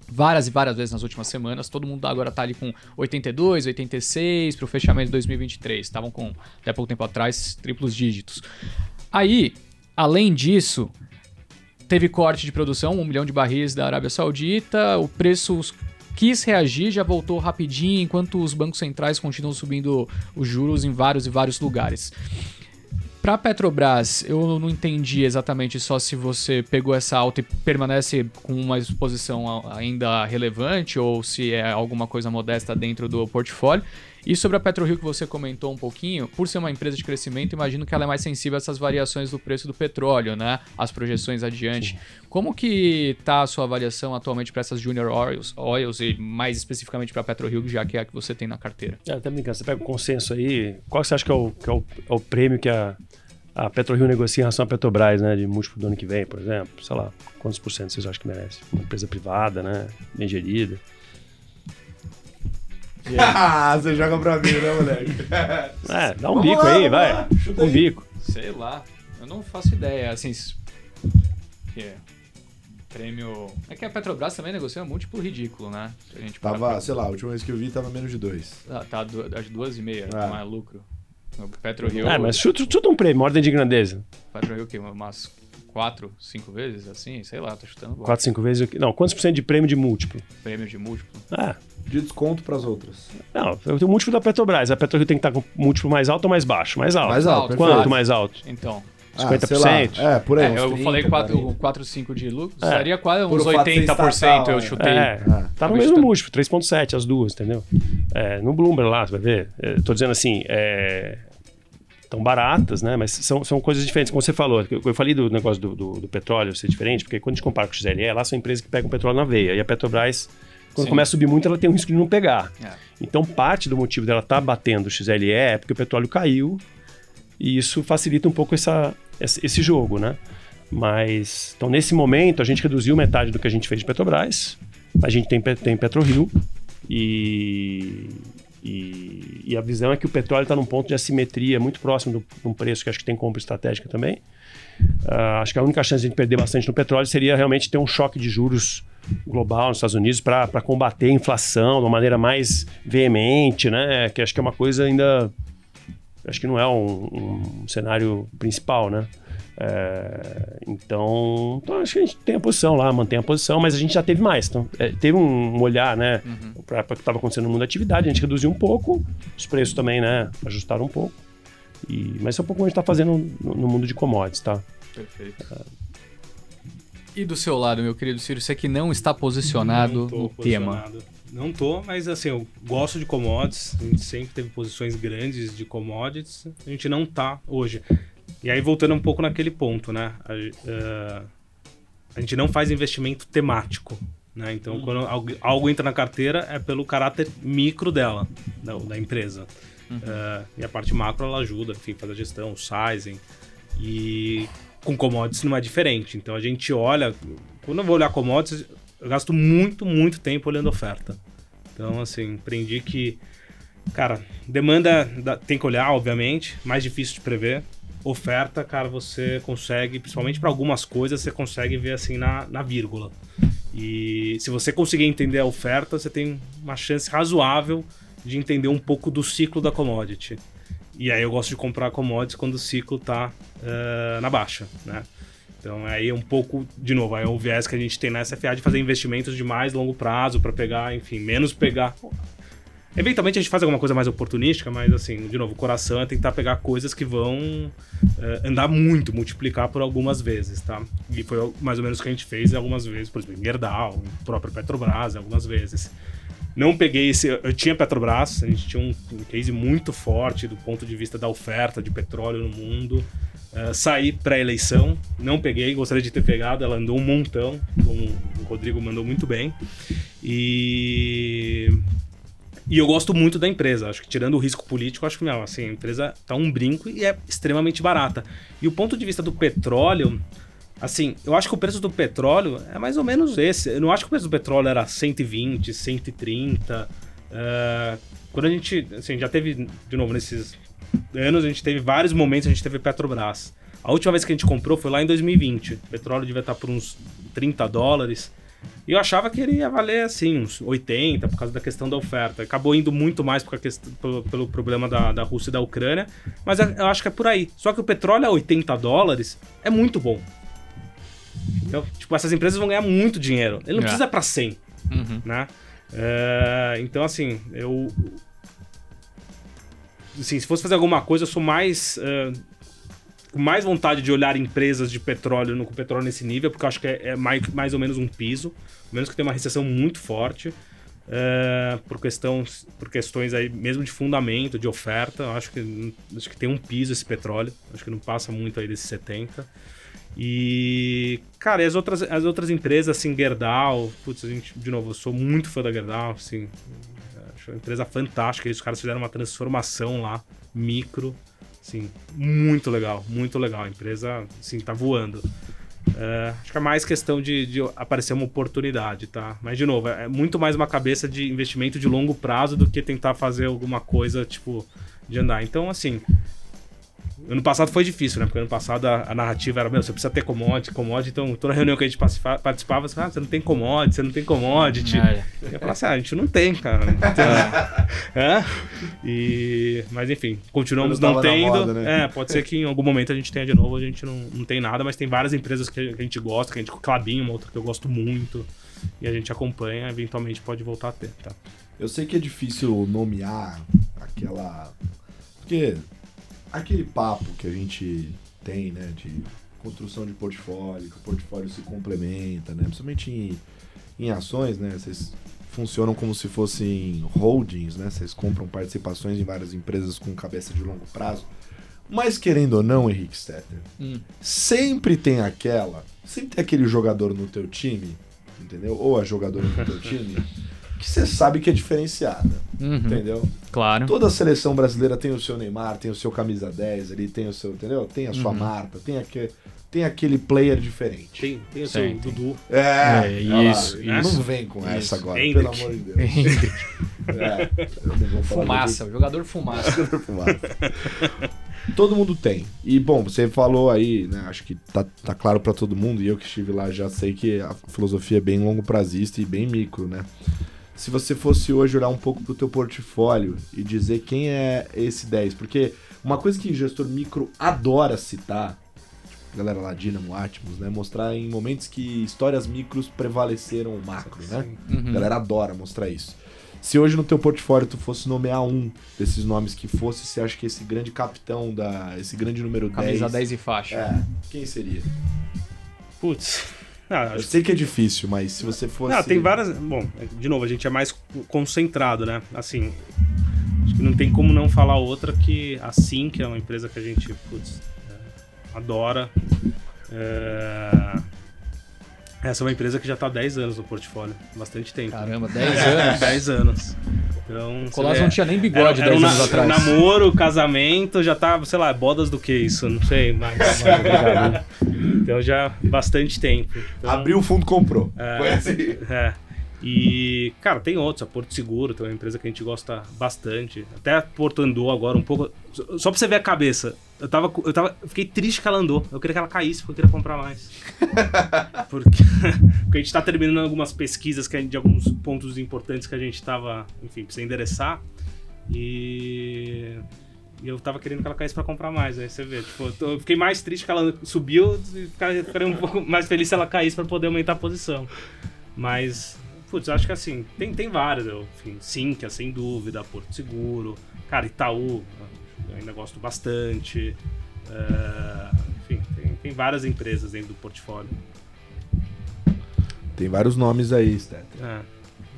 várias e várias vezes nas últimas semanas. Todo mundo agora tá ali com 82, 86 para o fechamento de 2023. Estavam com, até pouco tempo atrás, triplos dígitos. Aí, além disso, teve corte de produção, um milhão de barris da Arábia Saudita, o preço quis reagir, já voltou rapidinho, enquanto os bancos centrais continuam subindo os juros em vários e vários lugares. Para Petrobras, eu não entendi exatamente só se você pegou essa alta e permanece com uma exposição a- ainda relevante ou se é alguma coisa modesta dentro do portfólio. E sobre a PetroRio que você comentou um pouquinho, por ser uma empresa de crescimento, imagino que ela é mais sensível a essas variações do preço do petróleo, né? As projeções adiante. Como que tá a sua avaliação atualmente para essas Junior Oils, oils e mais especificamente para a PetroRio, já que é a que você tem na carteira? É, até brincando, você pega o consenso aí, qual que você acha que é o, que é o, é o prêmio que a, a PetroRio negocia em relação à Petrobras, né, de múltiplo do ano que vem, por exemplo? Sei lá, quantos por cento vocês acham que merece? Uma empresa privada, né, bem gerida. <laughs> Ah, você joga pra mim, né, moleque? <laughs> É, dá um Vamos bico lá, aí, vai. lá, chuta um aí. bico. Sei lá, eu não faço ideia. Assim, que é prêmio. É que a Petrobras também negocia um múltiplo ridículo, né? Se A gente Tava, pra- sei lá, a última vez que eu vi tava menos de dois. Ah, tá às duas e meia, Ah. não é lucro. O PetroRio. É, mas chuta, chuta um prêmio, ordem de grandeza. PetroRio o quê? Umas quatro, cinco vezes, assim? Sei lá, tô chutando bola. 4, 5 vezes. Não, quantos por cento de prêmio de múltiplo? Prêmio de múltiplo. Ah, De desconto pras outras. não, eu tenho o múltiplo da Petrobras. A PetroRio tem que estar com múltiplo mais alto ou mais baixo? Mais alto. Mais alto. Quanto perfeito. mais alto? Então. Ah, 50%? sei lá, É, por aí. É, eu 30, falei 4, 40. 4, 5 de lucro, É. seria quase uns o fato de ser 80% estatal, eu é. chutei. É, Ah, tá no mesmo múltiplo, 3.7 as duas, entendeu? É, no Bloomberg lá, você vai ver. É, tô dizendo assim, é, tão baratas, né? Mas são, são coisas diferentes. Como você falou, eu, eu falei do negócio do, do, do petróleo ser diferente, porque quando a gente compara com o XLE, lá são empresas que pegam petróleo na veia. E a Petrobras, quando Sim. começa a subir muito, ela tem um risco de não pegar. É. Então, parte do motivo dela estar batendo o XLE é porque o petróleo caiu e isso facilita um pouco essa, esse jogo, né? Mas, então, nesse momento, a gente reduziu metade do que a gente fez de Petrobras. A gente tem, tem PetroRio e, e, e a visão é que o petróleo está num ponto de assimetria muito próximo do- de um preço que acho que tem compra estratégica também. Ah, acho que a única chance de a gente perder bastante no petróleo seria realmente ter um choque de juros global nos Estados Unidos para combater a inflação de uma maneira mais veemente, né? Que acho que é uma coisa ainda. Acho que não é um, um cenário principal, né? É, então, então, acho que a gente tem a posição lá, mantém a posição, mas a gente já teve mais. Então, é, teve um olhar, né, para o que estava acontecendo no mundo da atividade, a gente reduziu um pouco, os preços também, né, ajustaram um pouco. E, mas é um pouco como a gente está fazendo no, no mundo de commodities, tá? Perfeito. E do seu lado, meu querido Ciro, você que não está posicionado Não no tema. posicionado. Não tô, mas assim, eu gosto de commodities. A gente sempre teve posições grandes de commodities. A gente não tá hoje. E aí, voltando um pouco naquele ponto, né? A, eh, a gente não faz investimento temático. Né? Então, quando algo, algo entra na carteira, é pelo caráter micro dela, da, da empresa. Eh, e a parte macro, ela ajuda, enfim, faz a gestão, o sizing. E com commodities não é diferente. Então, a gente olha... Quando eu vou olhar commodities, eu gasto muito, muito tempo olhando oferta. Então, assim, aprendi que, cara, demanda da- tem que olhar, obviamente, mais difícil de prever. Oferta, cara, você consegue, principalmente para algumas coisas, você consegue ver assim na, na vírgula. E se você conseguir entender a oferta, você tem uma chance razoável de entender um pouco do ciclo da commodity. E aí eu gosto de comprar commodities quando o ciclo tá eh, na baixa, né? Então aí é um pouco, de novo, é o viés que a gente tem na SFA de fazer investimentos de mais longo prazo para pegar, enfim, menos pegar. Eventualmente a gente faz alguma coisa mais oportunística, mas assim, de novo, o coração é tentar pegar coisas que vão eh, andar muito, multiplicar por algumas vezes, tá? E foi mais ou menos o que a gente fez algumas vezes, por exemplo, em Gerdau, próprio Petrobras, algumas vezes. Não peguei esse. Eu tinha Petrobras, a gente tinha um, um case muito forte do ponto de vista da oferta de petróleo no mundo. Uh, saí pré-eleição, não peguei, gostaria de ter pegado, ela andou um montão, como o Rodrigo mandou muito bem. E. E eu gosto muito da empresa. Acho que tirando o risco político, acho que meu, assim, a empresa tá um brinco e é extremamente barata. E o ponto de vista do petróleo, assim, eu acho que o preço do petróleo é mais ou menos esse. Eu não acho que o preço do petróleo era 120, 130. Uh, quando a gente, assim, já teve, de novo, nesses anos, a gente teve vários momentos, a gente teve Petrobras. A última vez que a gente comprou foi lá em 2020. O petróleo devia estar por uns 30 dólares. E eu achava que ele ia valer assim, uns 80, por causa da questão da oferta. Acabou indo muito mais por questão, pelo, pelo, problema da, da Rússia e da Ucrânia. Mas eu acho que é por aí. Só que o petróleo a 80 dólares é muito bom. Então, tipo, essas empresas vão ganhar muito dinheiro. Ele não é. precisa para 100, uhum. né? É, então, assim, eu... Assim, se fosse fazer alguma coisa, eu sou mais... Uh, com mais vontade de olhar empresas de petróleo no com petróleo nesse nível, porque eu acho que é, é mais, mais ou menos um piso, menos que tem uma recessão muito forte. Uh, por, questão, por questões aí mesmo de fundamento, de oferta. Acho que, acho que tem um piso esse petróleo. Acho que não passa muito aí desses 70. E, cara, e as outras, as outras empresas, assim, Gerdau, putz, a gente, de novo, eu sou muito fã da Gerdau, assim, acho uma empresa fantástica. Os caras fizeram uma transformação lá, micro, Sim, muito legal, muito legal. A empresa, sim, tá voando. É, acho que é mais questão de, de, aparecer uma oportunidade, tá? Mas, de novo, é muito mais uma cabeça de investimento de longo prazo do que tentar fazer alguma coisa, tipo, de andar. Então, assim, Ano passado foi difícil, né? Porque ano passado a, a narrativa era, meu, você precisa ter commodity, commodity. Então, toda reunião que a gente participava, você, ah, você não tem commodity, você não tem commodity. É. Eu ia falar assim, ah, a gente não tem, cara. Então, <laughs> é. E, mas enfim, continuamos não tendo. Moda, né? É, pode ser que em algum momento a gente tenha de novo, a gente não, não tem nada, mas tem várias empresas que a gente gosta, que a gente, Clabinho, uma outra que eu gosto muito, e a gente acompanha, eventualmente pode voltar a ter, tá? Eu sei que é difícil nomear aquela. Porque aquele papo que a gente tem, né, de construção de portfólio, que o portfólio se complementa, né, principalmente em, em ações, né, vocês funcionam como se fossem holdings, né, vocês compram participações em várias empresas com cabeça de longo prazo. Mas querendo ou não, Henrique Stetter, hum. sempre tem aquela, sempre tem aquele jogador no teu time, entendeu? Ou a jogadora no teu <laughs> time que você sabe que é diferenciada. Uhum. Entendeu? Claro. Toda a seleção brasileira tem o seu Neymar, tem o seu camisa 10, ele tem o seu, entendeu? Tem a sua uhum. Marta, tem aquele, tem aquele player diferente. Tem, tem o seu Dudu. É, é isso, lá, isso, Não vem com isso. essa agora, Hendrick. pelo amor de Deus. <laughs> é, fumaça, de... jogador fumaça. <laughs> jogador fumaça. Todo mundo tem. E bom, você falou aí, né? Acho que tá, tá claro para todo mundo, e eu que estive lá já sei que a filosofia é bem longo prazista e bem micro, né? Se você fosse hoje olhar um pouco para o teu portfólio e dizer quem é esse 10, porque uma coisa que o gestor micro adora citar, galera lá, Dynamo, Atmos, né, mostrar em momentos que histórias micros prevaleceram o macro, né? Uhum. A galera adora mostrar isso. Se hoje no teu portfólio tu fosse nomear um desses nomes que fosse, você acha que esse grande capitão da, esse grande número Camisa 10, Camisa 10 e faixa. É, quem seria? Putz, não, eu sei que é difícil, mas se você fosse. Não, tem várias. Bom, de novo, a gente é mais concentrado, né? Assim, acho que não tem como não falar outra que a Sim, que é uma empresa que a gente putz, é, adora. É... Essa é uma empresa que já está há 10 anos no portfólio, bastante tempo. Caramba, <laughs> 10 anos? 10 anos. Então, Colasso não tinha nem bigode era, 10 era anos atrás. Namoro, casamento, já tá, sei lá, bodas do que isso, não sei, mas. <laughs> então já bastante tempo. Então, Abriu o fundo, comprou. É, Foi assim. É. E, cara, tem outros, a Porto Seguro, tem uma empresa que a gente gosta bastante. Até a Porto andou agora um pouco. Só pra você ver a cabeça. Eu tava. Eu tava. Eu fiquei triste que ela andou. Eu queria que ela caísse porque eu queria comprar mais. <laughs> porque, <laughs> porque a gente tá terminando algumas pesquisas que, de alguns pontos importantes que a gente tava, enfim, precisa endereçar. E. E eu tava querendo que ela caísse pra comprar mais. Aí você vê, tipo, eu fiquei mais triste que ela subiu e ficaria um pouco mais feliz se ela caísse pra poder aumentar a posição. Mas Putz, acho que assim, tem, tem várias. Eu, enfim, Sinqia, sem dúvida, Porto Seguro. Cara, Itaú, eu ainda gosto bastante. É, enfim, tem, tem várias empresas dentro do portfólio. Tem vários nomes aí, Stether. É.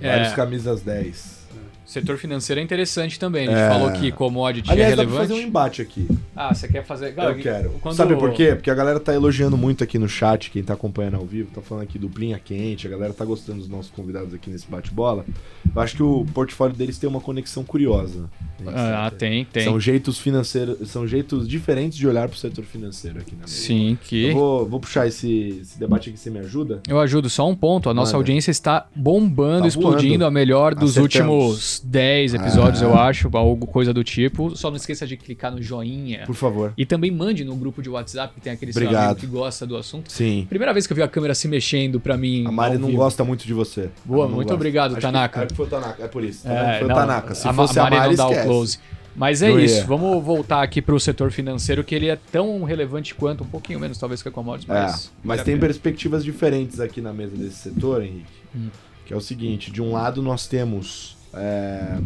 Vários é. camisas 10. Setor financeiro é interessante também. A gente É. falou que commodity Aliás, é dá pra relevante. fazer um embate aqui. Ah, você quer fazer. Eu quero. Quando- Sabe por quê? Porque a galera tá elogiando muito aqui no chat, quem tá acompanhando ao vivo, tá falando aqui duplinha quente, a galera tá gostando dos nossos convidados aqui nesse bate-bola. Eu acho que o portfólio deles tem uma conexão curiosa. Ah, tem, tem. São jeitos financeiros, são jeitos diferentes de olhar pro setor financeiro aqui na mesa. Sim, que. Eu vou, vou puxar esse, esse debate aqui, você me ajuda? Eu ajudo só um ponto. A nossa audiência está bombando, Tá explodindo, voando. a melhor dos Acertamos. últimos 10 episódios, Ah. eu acho, algo coisa do tipo. Só não esqueça de clicar no joinha. Por favor. E também mande no grupo de WhatsApp, que tem aquele seu Obrigado. amigo que gosta do assunto. Sim. Primeira vez que eu vi a câmera se mexendo pra mim. A Mari não vivo. gosta muito de você. Boa, muito gosta. obrigado, Acho Tanaka. Que, que foi o Tanaka, é por isso. Tá? É, foi não, o Tanaka. Se a, fosse a a Mari Mari, não dá o close. Mas é isso, vamos voltar aqui pro setor financeiro, que ele é tão relevante quanto, um pouquinho menos talvez que a commodities, É, mas... mas vale a tem perspectivas diferentes aqui na mesa desse setor, Henrique. Hum. Que é o seguinte: de um lado nós temos é,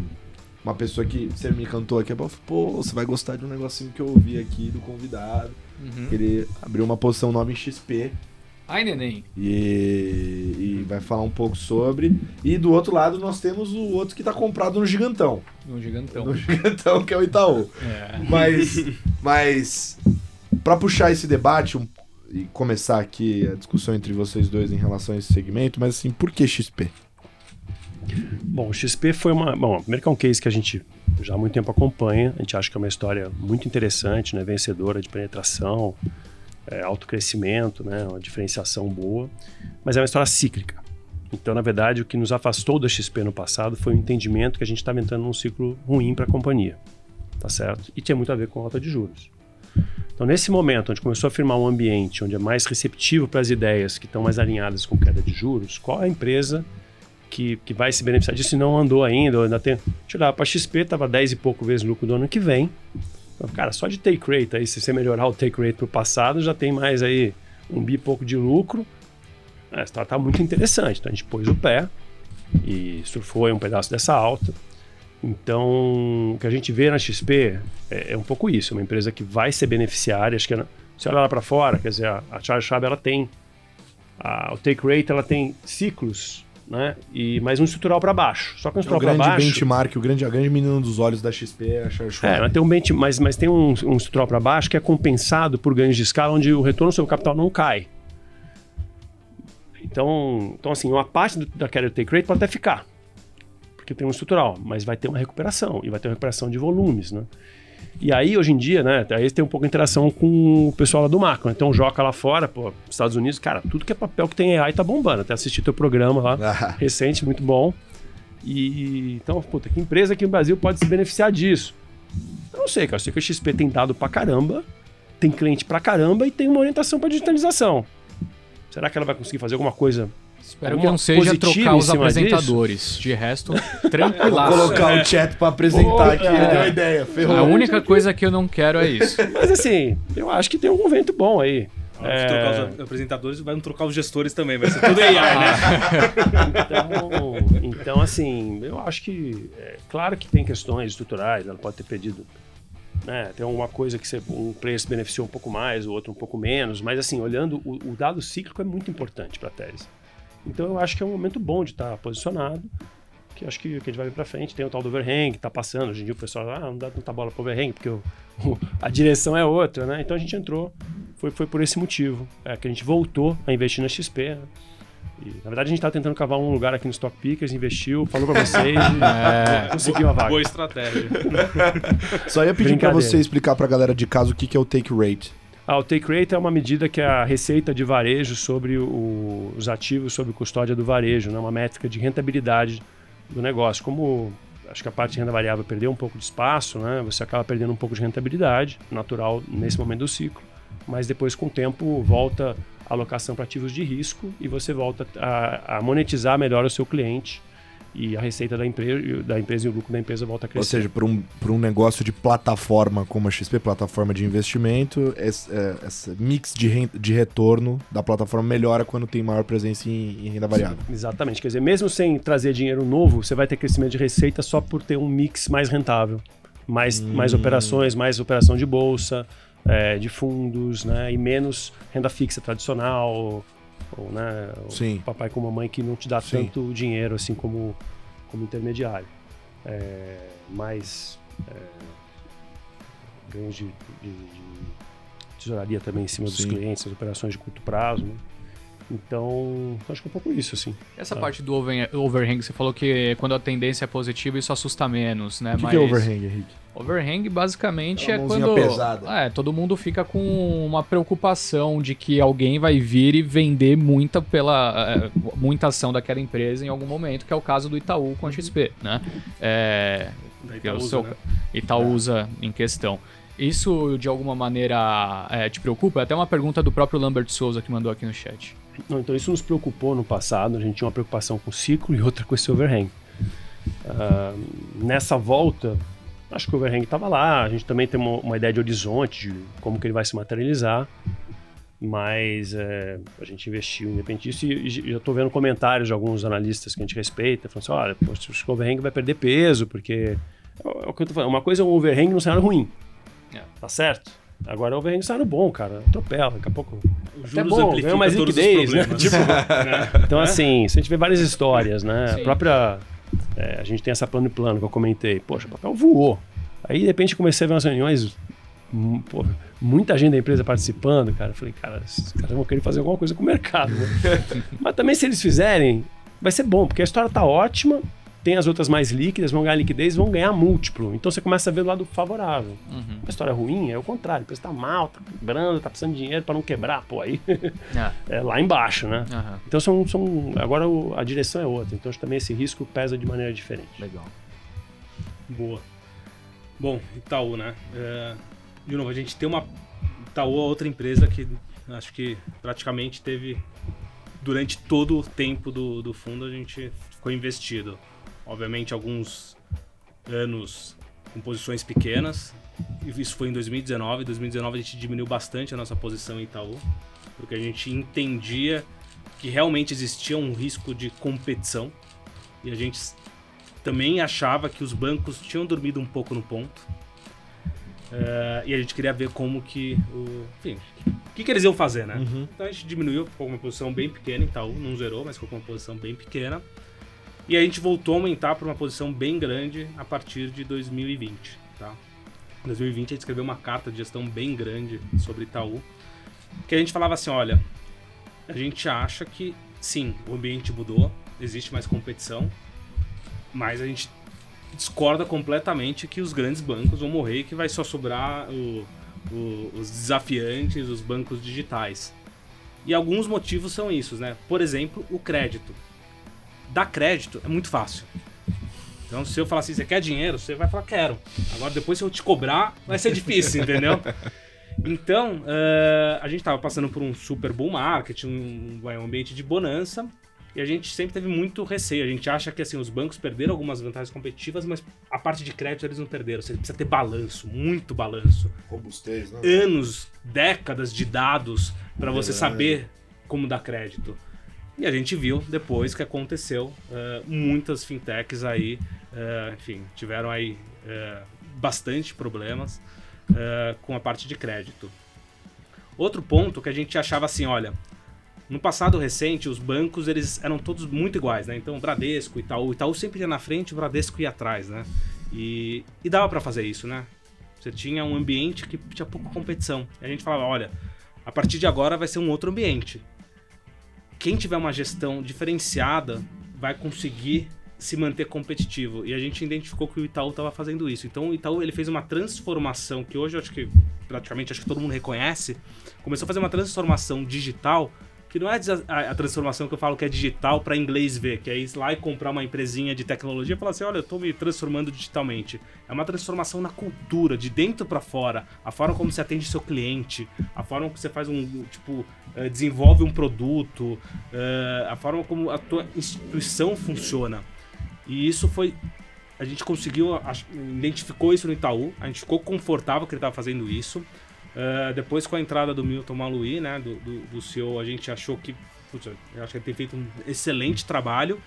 uma pessoa que você me cantou aqui, falou, pô, você vai gostar de um negocinho que eu ouvi aqui do convidado. Uhum. que Ele abriu uma posição nova em XP Ai, neném. e, e vai falar um pouco sobre. E do outro lado nós temos o outro que tá comprado no Gigantão. Um gigantão. No Gigantão, que é o Itaú. É. Mas, <laughs> mas para puxar esse debate um- e começar aqui a discussão entre vocês dois em relação a esse segmento, mas assim, por que XP? Bom, o XP foi uma. Bom, primeiro que é um case que a gente já há muito tempo acompanha. A gente acha que é uma história muito interessante, né? Vencedora de penetração, é, alto crescimento, né? Uma diferenciação boa. Mas é uma história cíclica. Então, na verdade, o que nos afastou da XP no passado foi o entendimento que a gente estava entrando num ciclo ruim para a companhia. Tá certo? E tinha muito a ver com a alta de juros. Então, nesse momento, onde começou a firmar um ambiente onde é mais receptivo para as ideias que estão mais alinhadas com queda de juros, qual é a empresa que, que vai se beneficiar disso e não andou ainda, ainda tem. Deixa eu para XP estava 10 e pouco vezes lucro do ano que vem. Então, cara, só de take rate aí, se você melhorar o take rate para o passado, já tem mais aí um bi pouco de lucro. É, a história tá muito interessante. Então a gente pôs o pé e surfou aí um pedaço dessa alta. Então, o que a gente vê na XP é, é um pouco isso, uma empresa que vai ser beneficiária. Acho que ela- se olhar lá para fora, quer dizer, a, a Charles Schwab ela tem a- o take rate, ela tem ciclos, né? E mais um estrutural para baixo. Só que um O estrutural para grande baixo. benchmark, o grande, a grande menina dos olhos da XP é a Charles. É, mas tem um, bench, mas, mas tem um, um estrutural para baixo que é compensado por ganhos de escala, onde o retorno sobre o capital não cai. Então, então assim, uma parte do- da queda do take rate pode até ficar, porque tem um estrutural, mas vai ter uma recuperação, e vai ter uma recuperação de volumes, né? E aí, hoje em dia, né, aí tem um pouco de interação com o pessoal lá do macro. Então, o Joca lá fora, pô, Estados Unidos, cara, tudo que é papel que tem AI tá bombando. Até assisti teu programa lá Ah, recente, muito bom. E então, puta, que empresa aqui no Brasil pode se beneficiar disso? Eu não sei, cara. Eu sei que a XP tem dado pra caramba, tem cliente pra caramba e tem uma orientação pra digitalização. Será que ela vai conseguir fazer alguma coisa? Espero que não seja trocar os apresentadores. De resto, <laughs> Vou tranquilaço. colocar o chat pra apresentar aqui, É. deu a ideia, ferrou. A única coisa que eu não quero é isso. <laughs> Mas assim, eu acho que tem algum vento bom aí. Se É, trocar os apresentadores, vai trocar os gestores também, vai ser tudo AI, né? <laughs> Então, então, assim, eu acho que. É, claro que tem questões estruturais, ela pode ter pedido. Né, tem alguma coisa que você, um player se beneficiou um pouco mais, o outro um pouco menos, mas assim, olhando, o, o dado cíclico é muito importante para a tese. Então eu acho que é um momento bom de estar posicionado, que acho que, que a gente vai ver para frente. Tem o tal do overhang que está passando, hoje em dia o pessoal, ah, não dá tanta bola para overhang, porque o- o- a direção é outra, né? Então a gente entrou, foi, foi por esse motivo, é, que a gente voltou a investir na XP, né? E, na verdade, a gente estava tentando cavar um lugar aqui no Stock Pickers, investiu, falou para vocês e <laughs> conseguiu a vaga. Boa estratégia. Só ia pedir pra Brincadeira. você explicar pra galera de casa o que que é o take rate. Ah, o take rate é uma medida que é a receita de varejo sobre o- os ativos sob custódia do varejo, né? uma métrica de rentabilidade do negócio. Como acho que a parte de renda variável perdeu um pouco de espaço, né? você acaba perdendo um pouco de rentabilidade, natural nesse momento do ciclo, mas depois com o tempo volta a alocação para ativos de risco e você volta a, a monetizar melhor o seu cliente e a receita da empresa, da empresa e o lucro da empresa volta a Ou crescer. seja, para um, pra um negócio de plataforma como a XP, plataforma de investimento, esse, é, esse mix de, ren- de retorno da plataforma melhora quando tem maior presença em, em renda variável. Exatamente. Quer dizer, mesmo sem trazer dinheiro novo, você vai ter crescimento de receita só por ter um mix mais rentável. Mais, mais operações, mais operação de bolsa, é, de fundos, né? E menos renda fixa tradicional. Ou, né, o Sim. papai com mamãe que não te dá Sim. tanto dinheiro assim como, como intermediário. é, mais é, ganhos de, de, de, tesouraria também em cima Sim. dos clientes, as operações de curto prazo. Né? Então, acho que é um pouco isso, assim. Essa Tá. parte do over- overhang, você falou que quando a tendência é positiva, isso assusta menos, né? O que, Mas que é overhang, Henrique? Overhang basicamente é quando pesada. é, todo mundo fica com uma preocupação de que alguém vai vir e vender muita pela é, muita ação daquela empresa em algum momento, que é o caso do Itaú com a XP, né? É, Da que é o Itaúsa, seu né? Itaúsa em questão. Isso de alguma maneira é, te preocupa? É até uma pergunta do próprio Lambert Souza que mandou aqui no chat. Não, então isso nos preocupou no passado, a gente tinha uma preocupação com o ciclo e outra com esse overhang. Ah, nessa volta, acho que o overhang estava lá, a gente também tem uma, uma ideia de horizonte, de como que ele vai se materializar, mas é, a gente investiu independente disso e, e já estou vendo comentários de alguns analistas que a gente respeita, falando assim, olha, o overhang vai perder peso, porque é é o que eu tô falando, uma coisa é um overhang num cenário ruim. Tá certo? Agora o overhang no cenário bom, cara, atropela, daqui a pouco Os juros bom, amplificam ganha mais liquidez, né? Tipo, <laughs> então, assim, se a gente vê várias histórias, né? Sim. A própria. é, a gente tem essa plano e plano que eu comentei. Poxa, o papel voou. Aí, de repente, comecei a ver umas reuniões. hum, pô, muita gente da empresa participando, cara. Eu falei, cara, esses caras vão querer fazer alguma coisa com o mercado. né? <laughs> Mas também, se eles fizerem, vai ser bom, porque a história tá ótima. Tem as outras mais líquidas, vão ganhar liquidez, vão ganhar múltiplo. Então você começa a ver do lado favorável. Uhum. Uma história ruim é o contrário. A empresa tá mal, tá quebrando, tá precisando de dinheiro para não quebrar. Pô, aí Ah, <laughs> é lá embaixo, né? aham, Então são, são agora o- a direção é outra. Então também esse risco pesa de maneira diferente. legal. Boa. Bom, Itaú, né? É, de novo, a gente tem uma. Itaú é outra empresa que acho que praticamente teve. Durante todo o tempo do, do fundo, a gente ficou investido. Obviamente, alguns anos com posições pequenas. Isso foi em 2019. Em 2019, a gente diminuiu bastante a nossa posição em Itaú, porque a gente entendia que realmente existia um risco de competição. E a gente também achava que os bancos tinham dormido um pouco no ponto. Eh, e a gente queria ver como que o. Enfim, o que, que eles iam fazer, né? Uhum. Então a gente diminuiu, ficou com uma posição bem pequena em Itaú, não zerou, mas ficou com uma posição bem pequena. E a gente voltou a aumentar para uma posição bem grande a partir de 2020, tá? Em 2020 a gente escreveu uma carta de gestão bem grande sobre Itaú, que a gente falava assim, olha, a gente acha que sim, o ambiente mudou, existe mais competição, mas a gente discorda completamente que os grandes bancos vão morrer e que vai só sobrar o- o- os desafiantes, os bancos digitais. E alguns motivos são isso, né? Por exemplo, o crédito. Dar crédito é muito fácil. Então, se eu falar assim, você quer dinheiro? Você vai falar, quero. Agora, depois, se eu te cobrar, vai ser difícil, <laughs> entendeu? Então, eh, a gente estava passando por um super bull market, um, vai, um ambiente de bonança, e a gente sempre teve muito receio. A gente acha que assim, os bancos perderam algumas vantagens competitivas, mas a parte de crédito eles não perderam. Você precisa ter balanço, muito balanço. Robustez, né? Anos, décadas de dados para você saber como dar crédito. E a gente viu depois que aconteceu. eh, muitas fintechs aí, eh, enfim, tiveram aí eh, bastante problemas com a parte de crédito. Outro ponto que a gente achava assim, olha, no passado recente, os bancos eles eram todos muito iguais, né? Então, Bradesco, Itaú, Itaú sempre ia na frente, o Bradesco ia atrás, né? E, e dava para fazer isso, né? Você tinha um ambiente que tinha pouca competição. E a gente falava, olha, a partir de agora vai ser um outro ambiente. Quem tiver uma gestão diferenciada vai conseguir se manter competitivo. E a gente identificou que o Itaú estava fazendo isso. Então o Itaú ele fez uma transformação que hoje eu acho que praticamente acho que todo mundo reconhece. Começou a fazer uma transformação digital que não é a transformação que eu falo que é digital para inglês ver, que é ir lá e comprar uma empresinha de tecnologia e falar assim, olha, eu tô me transformando digitalmente. É uma transformação na cultura, de dentro para fora, a forma como você atende seu cliente, a forma como você faz um, tipo, eh, desenvolve um produto, eh, a forma como a tua instituição funciona. E isso foi a gente conseguiu, identificou isso no Itaú, a gente ficou confortável que ele estava fazendo isso. Uh, depois com a entrada do Milton Maluí, né, do, do, do CEO, a gente achou que, putz, eu acho que ele tem feito um excelente trabalho.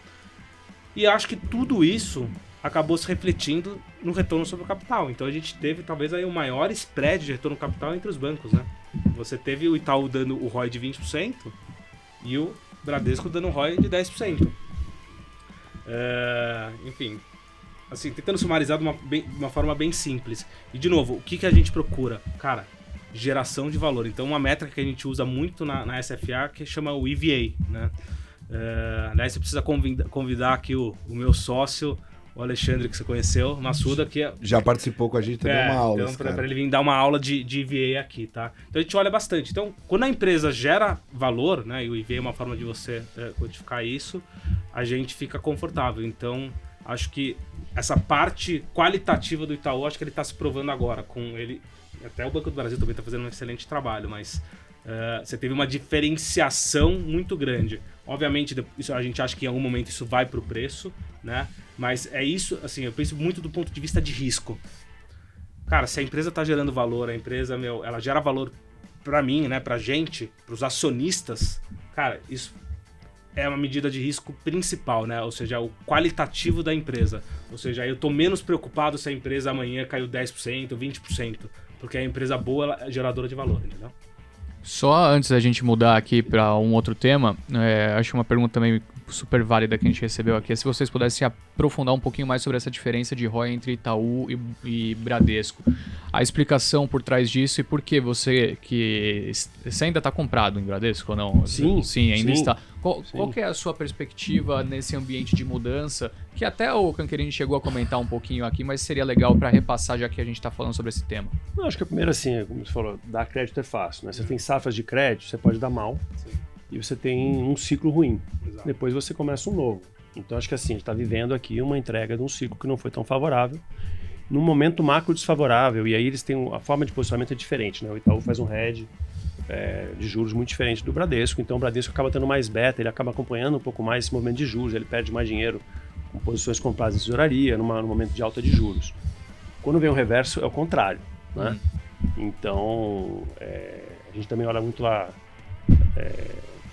E acho que tudo isso acabou se refletindo no retorno sobre o capital. Então a gente teve talvez aí o maior spread de retorno capital entre os bancos, né? Você teve o Itaú dando o ROI de 20% e o Bradesco dando o ROI de 10%. É, enfim, assim, tentando sumarizar de uma, bem- uma forma bem simples. E, de novo, o que, que a gente procura? Cara, geração de valor. Então, uma métrica que a gente usa muito na, na SFA que chama o EVA, né? É, aliás, você precisa convida- convidar aqui o, o meu sócio, o Alexandre, que você conheceu, Massuda, que é, Já participou com a gente, também é, uma aula. então, pra ele vir dar uma aula de, de EVA aqui, tá? Então a gente olha bastante. Então, quando a empresa gera valor, né? E o EVA é uma forma de você é, quantificar isso, a gente fica confortável. Então, acho que essa parte qualitativa do Itaú, acho que ele está se provando agora. Com ele. Até o Banco do Brasil também está fazendo um excelente trabalho, mas é, você teve uma diferenciação muito grande. Obviamente, isso, a gente acha que em algum momento isso vai para o preço, né? Mas é isso, assim, eu penso muito do ponto de vista de risco. Cara, se a empresa tá gerando valor, a empresa, meu, ela gera valor pra mim, né, pra gente, pros acionistas, cara, isso é uma medida de risco principal, né? Ou seja, o qualitativo da empresa. Ou seja, eu tô menos preocupado se a empresa amanhã caiu 10%, 20%, porque a empresa boa ela é geradora de valor, entendeu? Só antes da gente mudar aqui para um outro tema, é, acho uma pergunta também super válida que a gente recebeu aqui. é se vocês pudessem aprofundar um pouquinho mais sobre essa diferença de ROI entre Itaú e, e Bradesco. A explicação por trás disso e por que você que você ainda está comprado em Bradesco ou não? Sim, sim, ainda sim, está. Qual, sim. é a sua perspectiva nesse ambiente de mudança? Que até o Canquerini chegou a comentar um pouquinho aqui, mas seria legal para repassar já que a gente está falando sobre esse tema. Eu acho que a primeira, assim, como você falou, dar crédito é fácil, né? Você tem safras de crédito, você pode dar mal e você tem um ciclo ruim. Exato. Depois você começa um novo. Então acho que assim, a gente está vivendo aqui uma entrega de um ciclo que não foi tão favorável, num momento macro desfavorável. E aí eles têm a forma de posicionamento é diferente, né? O Itaú faz um hedge é, de juros muito diferente do Bradesco, então o Bradesco acaba tendo mais beta, ele acaba acompanhando um pouco mais esse movimento de juros, ele perde mais dinheiro com posições compradas em tesouraria, numa, num momento de alta de juros. Quando vem o reverso, é o contrário, né? Então, é, a gente também olha muito lá é,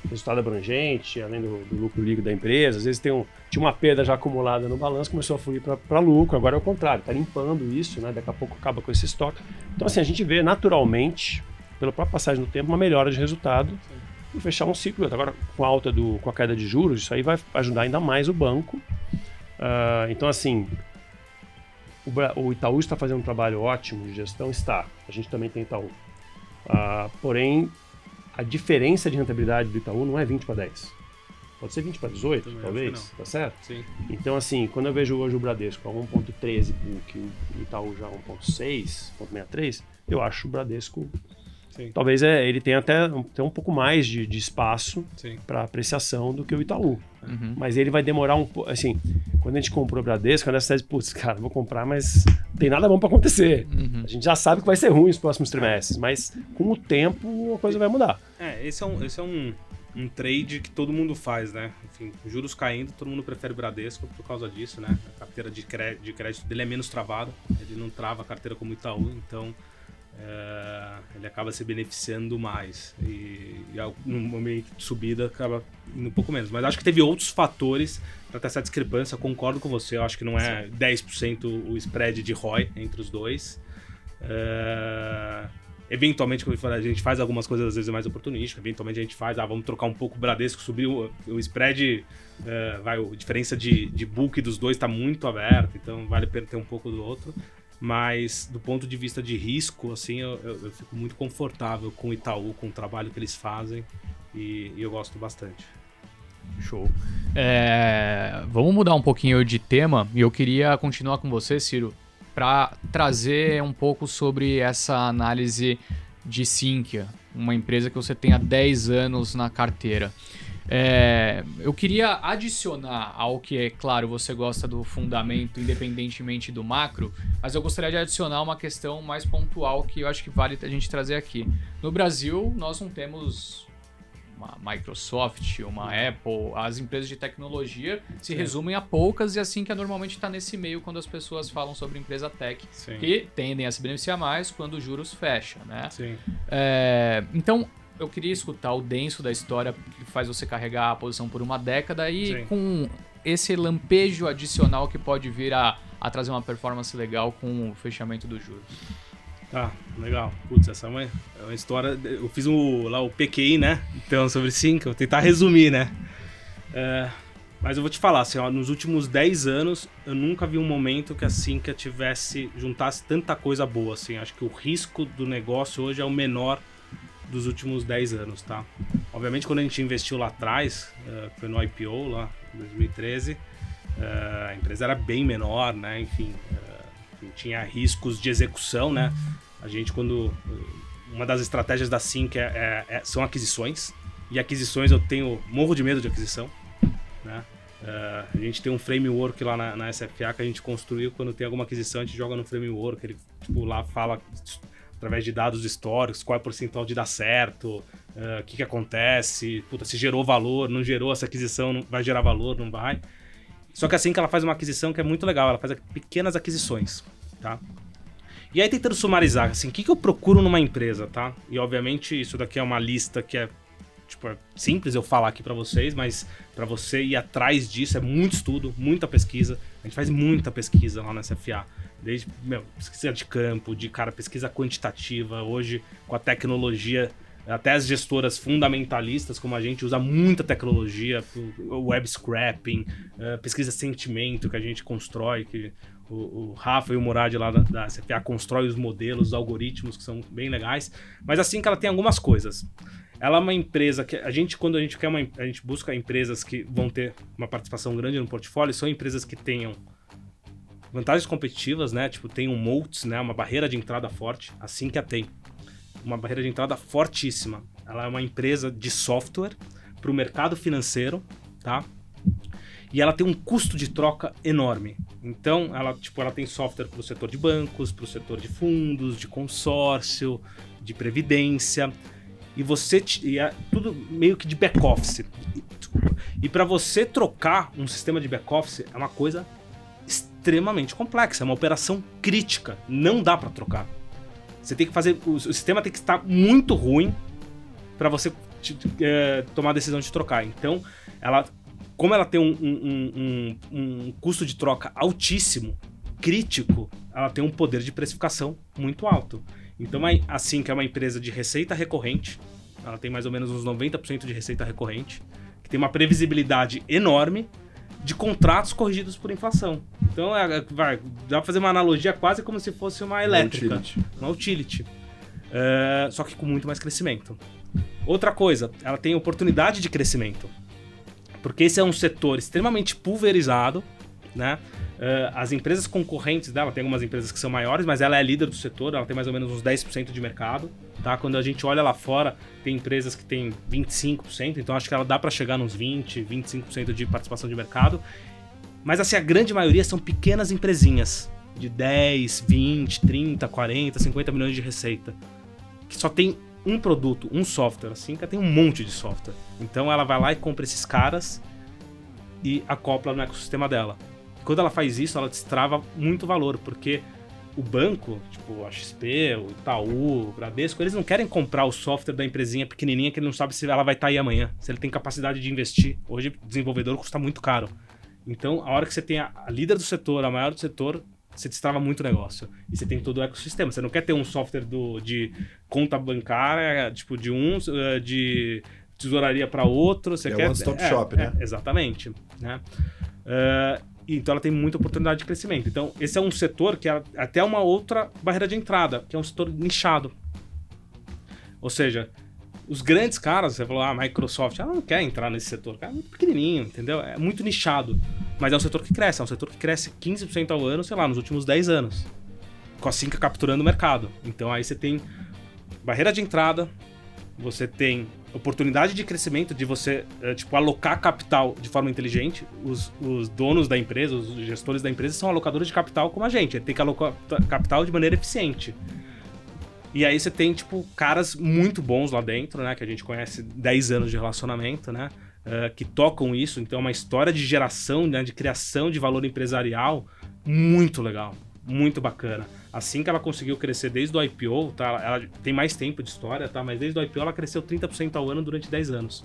resultado abrangente, além do, do lucro líquido da empresa. Às vezes tem um, tinha uma perda já acumulada no balanço, começou a fluir para lucro. Agora é o contrário, está limpando isso, né? Daqui a pouco acaba com esse estoque. Então, assim, a gente vê naturalmente, pela própria passagem do tempo, uma melhora de resultado e fechar um ciclo. Agora, com a alta do, com a queda de juros, isso aí vai ajudar ainda mais o banco. Ah, então, assim, o Itaú está fazendo um trabalho ótimo de gestão? Está. A gente também tem Itaú. Ah, porém, a diferença de rentabilidade do Itaú não é 20 para 10. Pode ser 20 para 18, Também talvez, tá certo? Sim. Então, assim, quando eu vejo hoje o Bradesco a 1.13 book e o Itaú já 1.6, 1.63, eu acho o Bradesco, Sim. talvez é, ele tenha até, até um pouco mais de, de espaço para apreciação do que o Itaú. Uhum. Mas ele vai demorar um pouco. Assim, quando a gente comprou o Bradesco, a nessa putz, cara, vou comprar, mas não tem nada bom para acontecer. Uhum. A gente já sabe que vai ser ruim os próximos trimestres, mas com o tempo a coisa vai mudar. É, esse é um, esse é um, um trade que todo mundo faz, né? Enfim, juros caindo, todo mundo prefere o Bradesco por causa disso, né? A carteira de crédito, de crédito dele é menos travada, ele não trava a carteira como o Itaú, então é, ele acaba se beneficiando mais. E, e no momento de subida acaba indo um pouco menos. Mas acho que teve outros fatores para ter essa discrepância, concordo com você, eu acho que não é 10% o spread de ROI entre os dois. É, eventualmente, como eu falei, a gente faz algumas coisas às vezes mais oportunísticas. Eventualmente a gente faz, ah, vamos trocar um pouco o Bradesco, subir o, spread, é, vai, a diferença de, de book dos dois está muito aberta, então vale ter um pouco do outro. Mas do ponto de vista de risco, assim, eu, eu- eu fico muito confortável com o Itaú, com o trabalho que eles fazem e, e eu gosto bastante. Show. É, vamos mudar um pouquinho de tema e eu queria continuar com você, Ciro, para trazer um pouco sobre essa análise de Sinqia, uma empresa que você tem há 10 anos na carteira. É, eu queria adicionar ao que, é claro, você gosta do fundamento independentemente do macro, mas eu gostaria de adicionar uma questão mais pontual que eu acho que vale a gente trazer aqui. No Brasil, nós não temos uma Microsoft, uma Apple, as empresas de tecnologia se resumem a poucas e assim que é normalmente está nesse meio quando as pessoas falam sobre empresa tech, Sim. que tendem a se beneficiar mais quando os juros fecham, né? Sim. É, então, eu queria escutar o denso da história que faz você carregar a posição por uma década e Sim. com esse lampejo adicional que pode vir a, a trazer uma performance legal com o fechamento dos juros. Tá, legal. Putz, essa é uma, é uma história. Eu fiz o, lá o PQI, né? Então, sobre 5, vou tentar resumir, né? É, Mas eu vou te falar, assim, ó, nos últimos 10 anos, eu nunca vi um momento que assim que eu tivesse, juntasse tanta coisa boa, assim. Acho que o risco do negócio hoje é o menor dos últimos 10 anos, tá? Obviamente, quando a gente investiu lá atrás, uh, foi no IPO lá, em 2013, uh, a empresa era bem menor, né? Enfim, uh, tinha riscos de execução, né? A gente, quando... Uma das estratégias da Sync é, é, é, são aquisições, e aquisições eu tenho morro de medo de aquisição, né? Uh, a gente tem um framework lá na, na, SFA que a gente construiu. Quando tem alguma aquisição, a gente joga no framework. Ele tipo, lá fala através de dados históricos qual é o percentual de dar certo, uh, o que, que acontece, puta, se gerou valor, não gerou essa aquisição, não vai gerar valor, não vai. Só que assim que ela faz uma aquisição que é muito legal, ela faz pequenas aquisições, tá? E aí tentando sumarizar, assim, o que, que eu procuro numa empresa, tá? E obviamente isso daqui é uma lista que é tipo, é simples eu falar aqui para vocês, mas para você ir atrás disso é muito estudo, muita pesquisa. A gente faz muita pesquisa lá na SFA. Desde meu, pesquisa de campo, de cara, pesquisa quantitativa. Hoje, com a tecnologia, até as gestoras fundamentalistas, como a gente, usa muita tecnologia, web scrapping, uh, pesquisa sentimento que a gente constrói, que o, Rafa e o Murad lá da, da CFA constrói os modelos, os algoritmos que são bem legais. Mas assim que ela tem algumas coisas. Ela é uma empresa que a gente, quando a gente quer uma, a gente busca empresas que vão ter uma participação grande no portfólio, são empresas que tenham vantagens competitivas, né? Tipo, tem um moat, né? Uma barreira de entrada forte, assim que a tem. Uma barreira de entrada fortíssima. Ela é uma empresa de software para o mercado financeiro, tá? E ela tem um custo de troca enorme. Então, ela, tipo, ela tem software para o setor de bancos, para o setor de fundos, de consórcio, de previdência e você e é tudo meio que de back office. E para você trocar um sistema de back office é uma coisa extremamente complexa, é uma operação crítica, não dá para trocar. Você tem que fazer o, sistema tem que estar muito ruim para você te, é, tomar a decisão de trocar. Então, ela como ela tem um, um, um, um custo de troca altíssimo, crítico, ela tem um poder de precificação muito alto. Então, assim que é uma empresa de receita recorrente, ela tem mais ou menos uns 90% de receita recorrente, que tem uma previsibilidade enorme de contratos corrigidos por inflação. Então, é, é vai, dá pra fazer uma analogia quase como se fosse uma elétrica, uma utility. Uma utility. É, só que com muito mais crescimento. Outra coisa, ela tem oportunidade de crescimento. Porque esse é um setor extremamente pulverizado, né? Uh, as empresas concorrentes dela, tem algumas empresas que são maiores, mas ela é líder do setor, ela tem mais ou menos uns 10% de mercado. Tá? Quando a gente olha lá fora, tem empresas que têm 25%, então acho que ela dá para chegar nos 20%, 25% de participação de mercado. Mas assim, a grande maioria são pequenas empresinhas, de 10, 20, 30, 40, 50 milhões de receita, que só tem um produto, um software, assim, que tem um monte de software. Então ela vai lá e compra esses caras e acopla no ecossistema dela quando ela faz isso, ela destrava muito valor, porque o banco, tipo a XP, o Itaú, o Bradesco, eles não querem comprar o software da empresinha pequenininha que ele não sabe se ela vai estar tá aí amanhã, se ele tem capacidade de investir. Hoje, desenvolvedor custa muito caro. Então, a hora que você tem a, líder do setor, a maior do setor, você destrava muito o negócio. E você tem todo o ecossistema. Você não quer ter um software do, de conta bancária, tipo, de um, eh, de tesouraria para outro. Você é quer. One stop é, shop, né? É, exatamente. Né? Uh, então ela tem muita oportunidade de crescimento. Então, esse é um setor que é até uma outra barreira de entrada, que é um setor nichado. Ou seja, os grandes caras, você falou, ah, Microsoft, ela não quer entrar nesse setor, é muito pequenininho, entendeu? É muito nichado. Mas é um setor que cresce, é um setor que cresce 15% ao ano, sei lá, nos últimos 10 anos. Com a Cinca capturando o mercado. Então aí você tem barreira de entrada, você tem oportunidade de crescimento, de você, é, tipo, alocar capital de forma inteligente. Os, os donos da empresa, os gestores da empresa são alocadores de capital como a gente. Tem que alocar capital de maneira eficiente. E aí você tem, tipo, caras muito bons lá dentro, né? Que a gente conhece 10 anos de relacionamento, né? Uh, que tocam isso. Então é uma história de geração, né? De criação de valor empresarial muito legal. Muito bacana assim que ela conseguiu crescer desde o IPO, tá? Ela tem mais tempo de história, tá? Mas desde o IPO ela cresceu 30% ao ano durante 10 anos.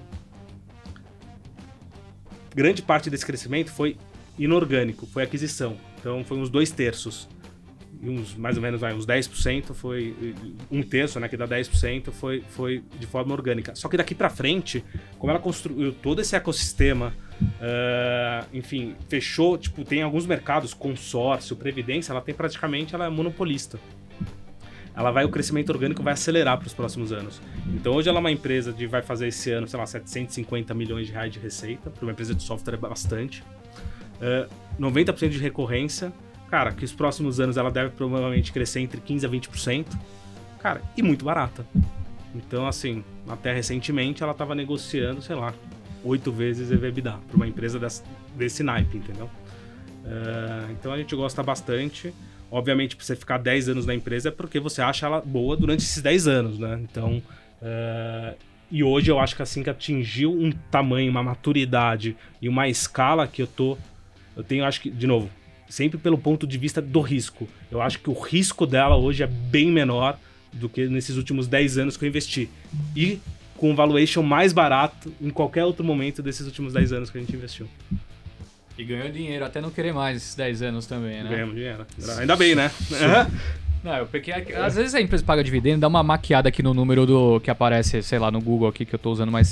Grande parte desse crescimento foi inorgânico, foi aquisição. Então foi uns dois terços. Uns, mais ou menos uns 10% foi. Um terço, né? Que dá 10% foi, foi de forma orgânica. Só que daqui para frente, como ela construiu todo esse ecossistema, uh, enfim, fechou, tipo, tem alguns mercados, consórcio, previdência, ela tem praticamente, ela é monopolista ela vai o crescimento orgânico vai acelerar para os próximos anos. Então hoje ela é uma empresa de vai fazer esse ano, sei lá, 750 milhões de reais de receita, para uma empresa de software é bastante. Uh, 90% de recorrência. Cara, que os próximos anos ela deve provavelmente crescer entre 15 a 20%. Cara, e muito barata. Então, assim, até recentemente ela estava negociando, sei lá, oito vezes EBITDA para uma empresa desse, desse naipe, entendeu? Uh, então a gente gosta bastante. Obviamente, para você ficar 10 anos na empresa é porque você acha ela boa durante esses 10 anos, né? Então, uh, e hoje eu acho que assim que atingiu um tamanho, uma maturidade e uma escala que eu tô. Eu tenho, acho que, de novo, sempre pelo ponto de vista do risco. Eu acho que o risco dela hoje é bem menor do que nesses últimos 10 anos que eu investi. E com um valuation mais barato em qualquer outro momento desses últimos 10 anos que a gente investiu. E ganhou dinheiro até não querer mais esses 10 anos também, né? Ganhamos dinheiro. Ainda bem, né? <laughs> Não, eu peguei aqui, às vezes a empresa paga dividendo, dá uma maquiada aqui no número do que aparece, sei lá, no Google aqui que eu tô usando mais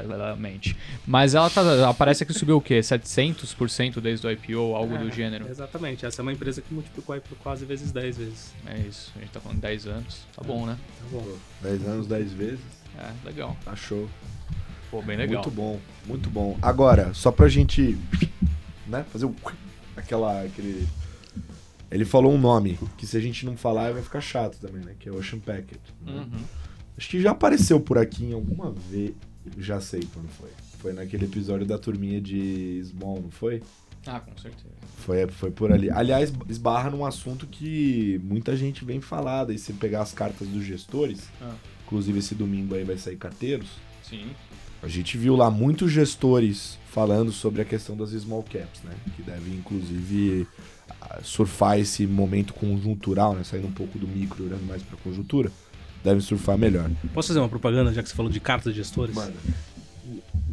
simplesmente. Mas ela tá, aparece que subiu o quê? 700% desde o IPO, algo é, do gênero. Exatamente, essa é uma empresa que multiplicou aí por quase vezes 10 vezes. É isso, a gente tá falando 10 anos. Tá bom, né? Tá bom. 10 anos, 10 vezes. É, legal. Tá show. Pô, bem legal. Muito bom, muito bom. Agora, só pra gente, né, fazer o aquela aquele ele falou um nome que se a gente não falar vai ficar chato também, né, que é Ocean Packet. Né? Uhum. Acho que já apareceu por aqui em alguma vez, já sei quando foi. Foi naquele episódio da turminha de Small, não foi? Ah, com certeza. Foi, foi por ali. Aliás, esbarra num assunto que muita gente vem falar, e se pegar as cartas dos gestores, Ah. inclusive esse domingo aí vai sair carteiros, Sim. A gente viu lá muitos gestores falando sobre a questão das small caps, né? Que devem, inclusive, surfar esse momento conjuntural, né? Saindo um pouco do micro, olhando mais para conjuntura. Devem surfar melhor. Posso fazer uma propaganda, já que você falou de cartas de gestores? Mano,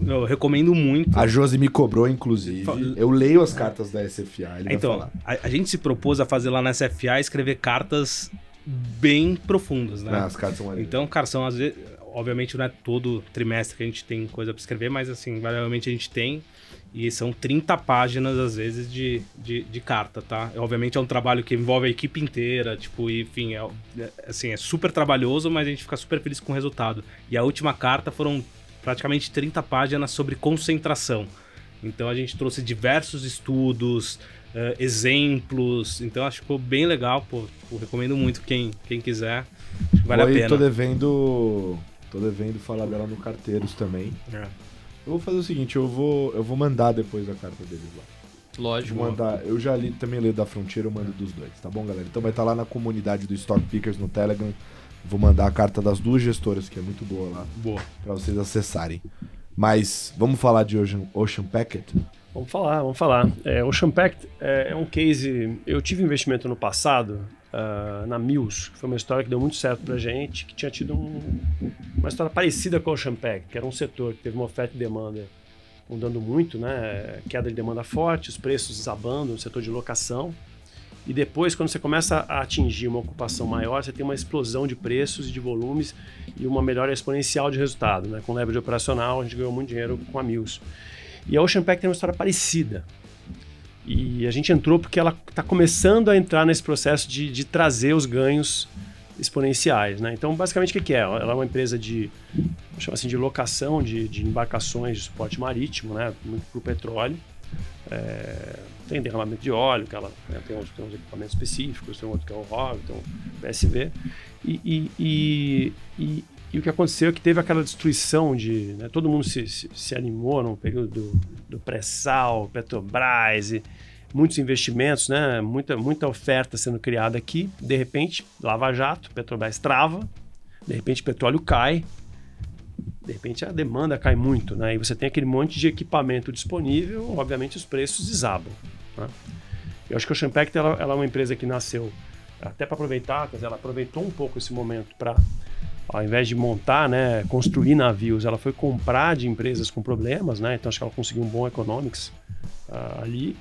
Eu recomendo muito. a Josi me cobrou, inclusive. Fa- Eu leio as cartas da SFA, ele vai Então, falar. a, a gente se propôs a fazer lá na SFA escrever cartas bem profundas, né? Não, as cartas são maneiras. Então, cara, são às vezes. Obviamente não é todo trimestre que a gente tem coisa pra escrever, mas assim, invariavelmente a gente tem. E são 30 páginas, às vezes, de, de, de carta, tá? Obviamente é um trabalho que envolve a equipe inteira, tipo, enfim, é, é, assim, é super trabalhoso, mas a gente fica super feliz com o resultado. E a última carta foram praticamente 30 páginas sobre concentração. Então a gente trouxe diversos estudos, eh, exemplos, então acho que ficou bem legal, pô, recomendo muito quem, quem quiser, acho que vale Oi, a pena. tô devendo. Tô devendo falar dela no carteiros também. É. Eu vou fazer o seguinte, eu vou, eu vou mandar depois a carta deles lá. Lógico. Vou mandar, eu já li, também li da Frontier, eu mando dos dois, tá bom, galera? Então vai estar lá na comunidade do Stock Pickers no Telegram. Vou mandar a carta das duas gestoras, que é muito boa lá, Boa. pra vocês acessarem. Mas vamos falar de Ocean, Ocean Packet? Vamos falar, vamos falar. É, o Champact é, é um case. Eu tive investimento no passado ah, na Mills, que foi uma história que deu muito certo pra gente, que tinha tido um- uma história parecida com o Champact, que era um setor que teve uma oferta e demanda mudando muito, né? Queda de demanda forte, os preços desabando no setor de locação. E depois, quando você começa a atingir uma ocupação maior, você tem uma explosão de preços e de volumes e uma melhora exponencial de resultado. Né? Com leverage operacional, a gente ganhou muito dinheiro com a Mills. E a Ocean Pact tem uma história parecida. E a gente entrou porque ela está começando a entrar nesse processo de, de trazer os ganhos exponenciais. Né? Então, basicamente, o que, é? Ela é uma empresa de, chamar assim, de locação de, de embarcações de suporte marítimo, né? muito para o petróleo. É, tem derramamento de óleo, que ela né, tem, uns, tem uns equipamentos específicos, tem outro que é o ROV, tem o PSV. E, e, e, e, o que aconteceu é que teve aquela destruição de. né, todo mundo se, se, se animou no período do, do pré-sal, Petrobras, e muitos investimentos, né, muita, muita oferta sendo criada aqui. De repente, Lava Jato, Petrobras trava, de repente, petróleo cai. De repente a demanda cai muito, né? E você tem aquele monte de equipamento disponível, obviamente os preços desabam. Né? Eu acho que a Champact ela, ela é uma empresa que nasceu até para aproveitar, quer dizer, ela aproveitou um pouco esse momento para, ao invés de montar, né, construir navios, ela foi comprar de empresas com problemas, né? Então acho que ela conseguiu um bom economics ah, ali.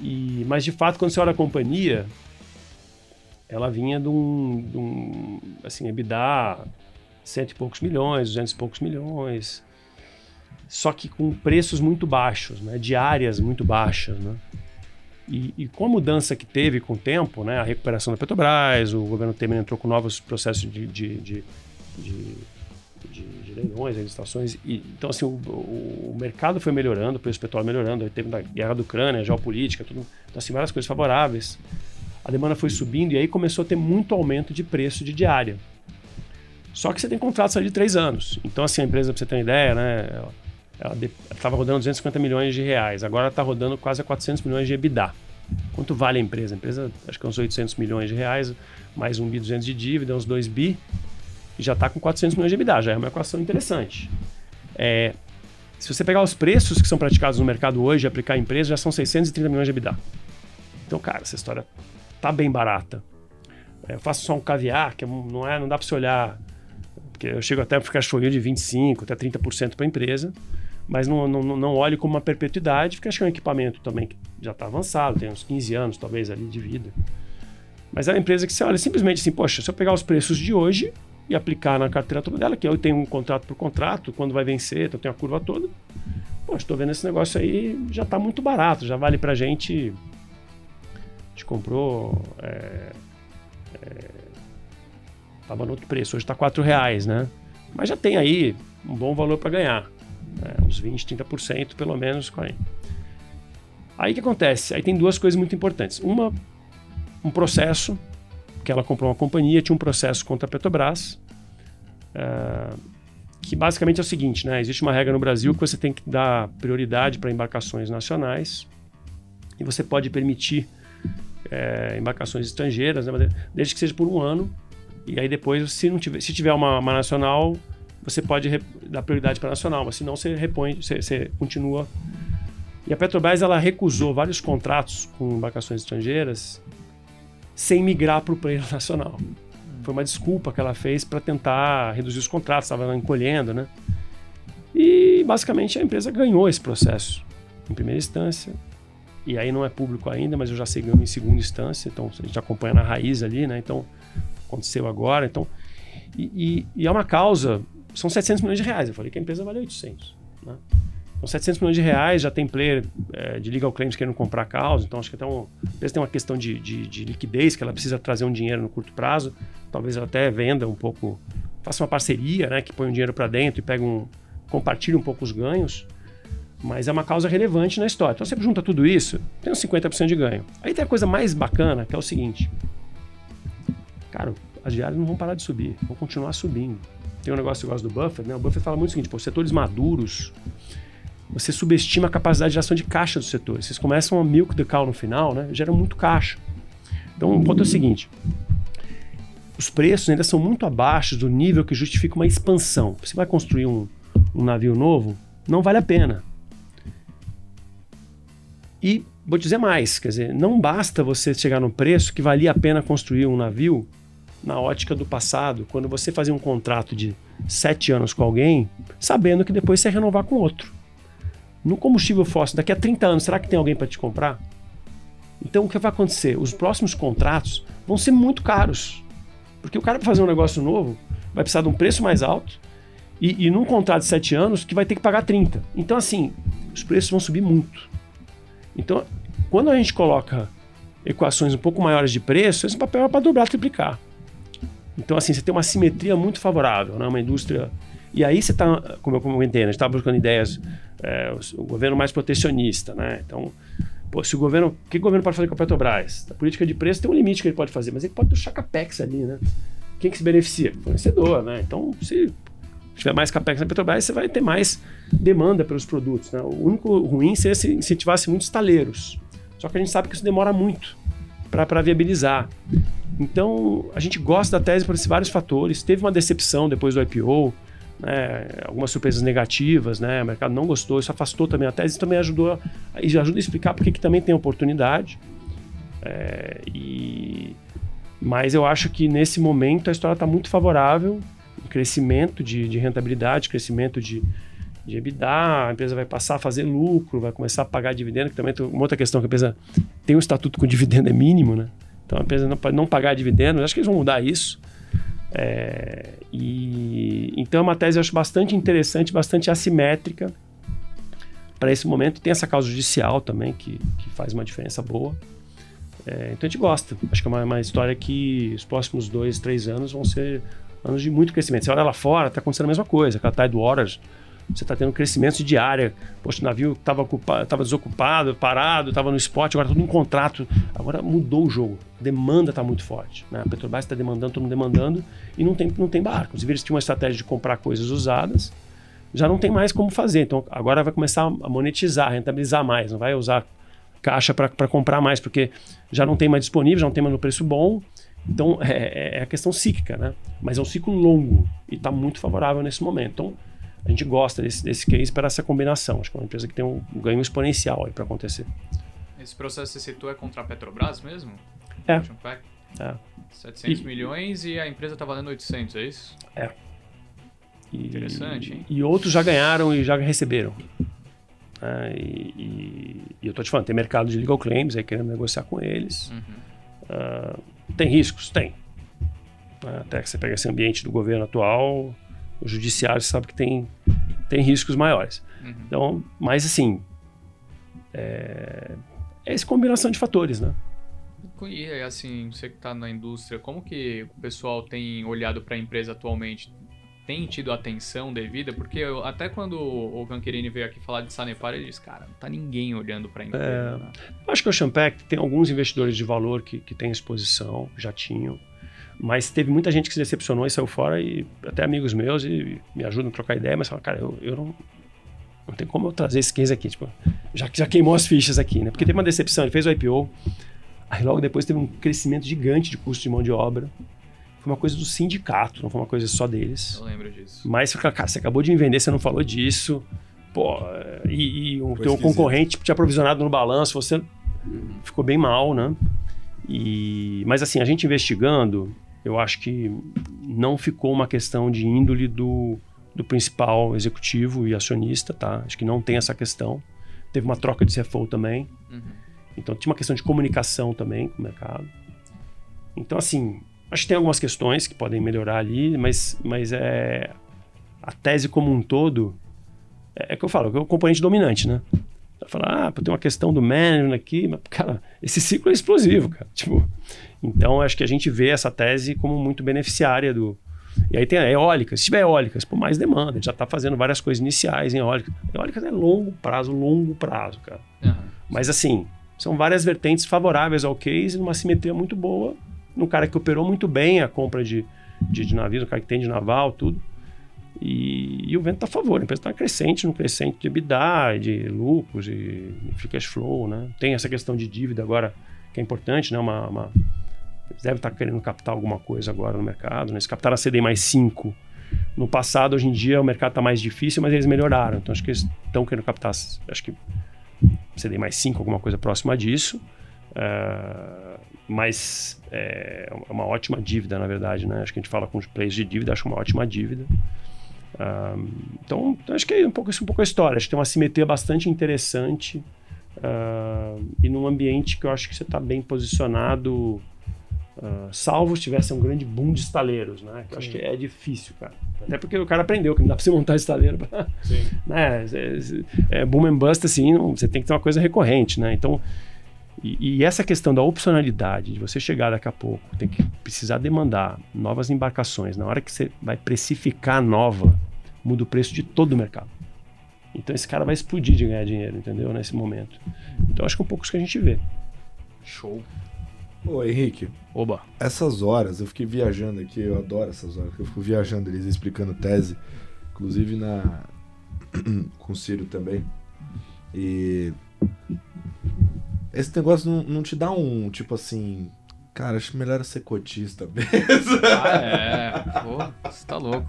E, mas de fato, quando você olha a companhia, ela vinha de um, de um assim, EBITDA cento e poucos milhões, duzentos e poucos milhões, só que com preços muito baixos, né? Diárias muito baixas, né? E, e, com a mudança que teve com o tempo, né, a recuperação da Petrobras, o governo Temer entrou com novos processos de, de, de, de, de leilões, licitações. E, então, assim, o, o, mercado foi melhorando, o preço do petróleo melhorando, aí teve a guerra da Ucrânia, geopolítica, tudo. Então, assim, várias coisas favoráveis. A demanda foi subindo e aí começou a ter muito aumento de preço de diária. Só que você tem contratos ali de três anos. Então, assim, a empresa, para você ter uma ideia, né, ela estava rodando 250 milhões de reais, agora está rodando quase 400 milhões de EBITDA. Quanto vale a empresa? A empresa, acho que é uns 800 milhões de reais, mais um bi 200 de dívida, uns 2 bi, já está com 400 milhões de EBITDA, já é uma equação interessante. É, se você pegar os preços que são praticados no mercado hoje aplicar em empresa, já são 630 milhões de EBITDA. Então, cara, essa história tá bem barata. É, eu faço só um caviar, que é não, é, não dá para você olhar, porque eu chego até a ficar chorinho de 25%, até 30% para a empresa, mas não, não, não olhe como uma perpetuidade, porque acho que é um equipamento também que já está avançado, tem uns 15 anos talvez ali de vida. Mas é uma empresa que você olha simplesmente assim, poxa, se eu pegar os preços de hoje e aplicar na carteira toda dela, que eu tenho um contrato por contrato, quando vai vencer, então tenho a curva toda, poxa, estou vendo esse negócio aí, já está muito barato, já vale para gente. A gente comprou. É, é, no outro preço, hoje está 4 reais, né? Mas já tem aí um bom valor para ganhar né? uns 20, 30% pelo menos. 40. Aí o que acontece? Aí tem duas coisas muito importantes. Uma, um processo, que ela comprou uma companhia, tinha um processo contra a Petrobras, uh, que basicamente é o seguinte, né? Existe uma regra no Brasil que você tem que dar prioridade para embarcações nacionais e você pode permitir é, embarcações estrangeiras, né? desde que seja por um ano. E aí depois, se não tiver, se tiver uma, uma nacional, você pode dar prioridade para nacional, mas senão você repõe, você, você continua. E a Petrobras ela recusou vários contratos com embarcações estrangeiras sem migrar para o player nacional. Foi uma desculpa que ela fez para tentar reduzir os contratos, estava encolhendo, né? E basicamente a empresa ganhou esse processo em primeira instância. E aí não é público ainda, mas eu já sei ganhou em segunda instância, então a gente acompanha na raiz ali, né? Então aconteceu agora, então e, e, e é uma causa são 700 milhões de reais. Eu falei que a empresa vale 800. Né? Então, 700 milhões de reais já tem player é, de legal claims querendo comprar causa. Então, acho que até um, a tem uma questão de, de, de, liquidez, que ela precisa trazer um dinheiro no curto prazo. Talvez ela até venda um pouco, faça uma parceria, né, que põe um dinheiro para dentro e pega um, compartilhe um pouco os ganhos. Mas é uma causa relevante na história. Então, você junta tudo isso, tem uns 50% de ganho. Aí tem a coisa mais bacana, que é o seguinte. Cara, as diárias não vão parar de subir, vão continuar subindo. Tem um negócio que eu gosto do Buffett, né? O Buffett fala muito o seguinte: pô, setores maduros, você subestima a capacidade de geração de caixa dos setores. Vocês começam a milk the cow no final, né? Gera muito caixa. Então, o ponto é o seguinte: os preços ainda são muito abaixo do nível que justifica uma expansão. Você vai construir um, um navio novo, não vale a pena. E vou dizer mais, quer dizer, não basta você chegar no preço que valia a pena construir um navio na ótica do passado, quando você fazia um contrato de sete anos com alguém, sabendo que depois você ia renovar com outro. No combustível fóssil, daqui a 30 anos, será que tem alguém para te comprar? Então, o que vai acontecer? Os próximos contratos vão ser muito caros. Porque o cara, para fazer um negócio novo, vai precisar de um preço mais alto e, e num contrato de 7 anos que vai ter que pagar 30. Então, assim, os preços vão subir muito. Então, quando a gente coloca equações um pouco maiores de preço, esse papel é para dobrar, triplicar. Então, assim, você tem uma simetria muito favorável, né? Uma indústria. E aí você está, como eu comentei, né? a gente está buscando ideias, é, o, governo mais protecionista, né? Então, pô, se o governo. O que o governo pode fazer com a Petrobras? A política de preço tem um limite que ele pode fazer, mas ele pode deixar capex ali, né? Quem que se beneficia? O fornecedor, né? Então, se tiver mais capex na Petrobras, você vai ter mais demanda pelos produtos. Né? O único ruim seria se incentivasse muitos estaleiros. Só que a gente sabe que isso demora muito para viabilizar. Então, a gente gosta da tese por esses vários fatores. Teve uma decepção depois do IPO, né, algumas surpresas negativas, né, o mercado não gostou, isso afastou também a tese, também ajudou e ajuda a explicar porque que também tem oportunidade. É, e, mas eu acho que nesse momento a história está muito favorável, crescimento de, de rentabilidade, crescimento de, de EBITDA, a empresa vai passar a fazer lucro, vai começar a pagar dividendo, que também tem uma outra questão que a empresa tem um estatuto com dividendo é mínimo, né? Então a empresa não não pagar dividendos. Acho que eles vão mudar isso. É, e então é uma tese eu acho bastante interessante, bastante assimétrica para esse momento. Tem essa causa judicial também que, que faz uma diferença boa. É, então a gente gosta. Acho que é uma, uma, história que os próximos dois, três anos vão ser anos de muito crescimento. Você olha lá fora, está acontecendo a mesma coisa. Aquela Tidewater, você está tendo crescimento de área. Poxa, o navio estava desocupado, parado, estava no spot, agora tudo em contrato. Agora mudou o jogo. A demanda está muito forte. Né? A Petrobras está demandando, todo mundo demandando, e não tem, não tem barco. Inclusive, eles tinham uma estratégia de comprar coisas usadas, já não tem mais como fazer. Então, agora vai começar a monetizar, rentabilizar mais. Não vai usar caixa para comprar mais, porque já não tem mais disponível, já não tem mais no preço bom. Então, é, é a questão cíclica, né? Mas é um ciclo longo e está muito favorável nesse momento. Então, a gente gosta desse, desse case para essa combinação. Acho que é uma empresa que tem um ganho exponencial aí para acontecer. Esse processo que você citou é contra a Petrobras mesmo? É. é. 700 e, milhões e a empresa está valendo 800, é isso? É. E, Interessante, hein? E outros já ganharam e já receberam. É, e, e, e, eu tô te falando, tem mercado de legal claims aí querendo negociar com eles. Uhum. Uh, tem riscos? Tem. Até que você pega esse ambiente do governo atual, o judiciário sabe que tem, tem riscos maiores. Uhum. Então, mas assim, é, é essa combinação de fatores, né? E assim, você que está na indústria, como que o pessoal tem olhado para a empresa atualmente? Tem tido atenção devida? Porque eu, até quando o Ganquerini veio aqui falar de Sanepar, ele disse, cara, não tá ninguém olhando para a empresa. É, né? Acho que o Champec tem alguns investidores de valor que, que têm exposição, já tinham. Mas teve muita gente que se decepcionou e saiu fora, e até amigos meus e me ajudam a trocar ideia, mas falam, cara, eu, eu não, não tem como eu trazer esse case aqui, tipo, já, já queimou as fichas aqui, né? Porque teve uma decepção, ele fez o IPO, aí logo depois teve um crescimento gigante de custo de mão de obra. Foi uma coisa do sindicato, não foi uma coisa só deles. Eu lembro disso. Mas, cara, você acabou de me vender, você não falou disso. Pô, e, e o teu concorrente te aprovisionado no balanço, você ficou bem mal, né? E, mas assim, a gente investigando, eu acho que não ficou uma questão de índole do, do principal executivo e acionista, tá? Acho que não tem essa questão. Teve uma troca de CFO também. Uhum. Então tinha uma questão de comunicação também com o mercado. Então, assim, acho que tem algumas questões que podem melhorar ali, mas, mas é a tese como um todo é, é que eu falo, é o componente dominante, né? Falar, ah, tem uma questão do management aqui, mas, cara, esse ciclo é explosivo, cara. Tipo, então, acho que a gente vê essa tese como muito beneficiária do. E aí tem a eólica. Se tiver eólicas, por mais demanda. A gente já está fazendo várias coisas iniciais em eólicas. Eólicas é longo prazo, longo prazo, cara. Uhum. Mas, assim, são várias vertentes favoráveis ao case, numa simetria muito boa, num cara que operou muito bem a compra de, de, de navios, um cara que tem de naval, tudo. E, e o vento está a favor, a empresa está crescente, no crescente de EBITDA, de lucros, de, de cash flow, né? Tem essa questão de dívida agora, que é importante, né? Uma, uma, eles devem estar tá querendo captar alguma coisa agora no mercado, né? Eles captaram a CD mais 5 no passado, hoje em dia o mercado está mais difícil, mas eles melhoraram. Então acho que eles estão querendo captar, acho que CD mais 5, alguma coisa próxima disso. Uh, mas é uma ótima dívida, na verdade, né? Acho que a gente fala com os players de dívida, acho uma ótima dívida. Uh, então, acho que é um pouco, é um pouco a história. Acho que tem uma simetria bastante interessante uh, e num ambiente que eu acho que você está bem posicionado, uh, salvo se tivesse um grande boom de estaleiros, né? Que eu acho que é difícil, cara. Até porque o cara aprendeu que não dá para você montar estaleiro. Pra, <laughs> né? É, é, boom and bust, assim, não, você tem que ter uma coisa recorrente, né? Então, e, e, essa questão da opcionalidade, de você chegar daqui a pouco, tem que precisar demandar novas embarcações, na hora que você vai precificar nova, muda o preço de todo o mercado. Então esse cara vai explodir de ganhar dinheiro, entendeu? Nesse momento. Então acho que é um pouco isso que a gente vê. Show. Ô Henrique. Oba. Essas horas, eu fiquei viajando aqui, eu adoro essas horas, eu fico viajando eles explicando tese, inclusive na com o Ciro também. E esse negócio não, não te dá um, tipo assim, cara, acho melhor ser cotista mesmo. <laughs> Ah, é. Pô, você tá louco.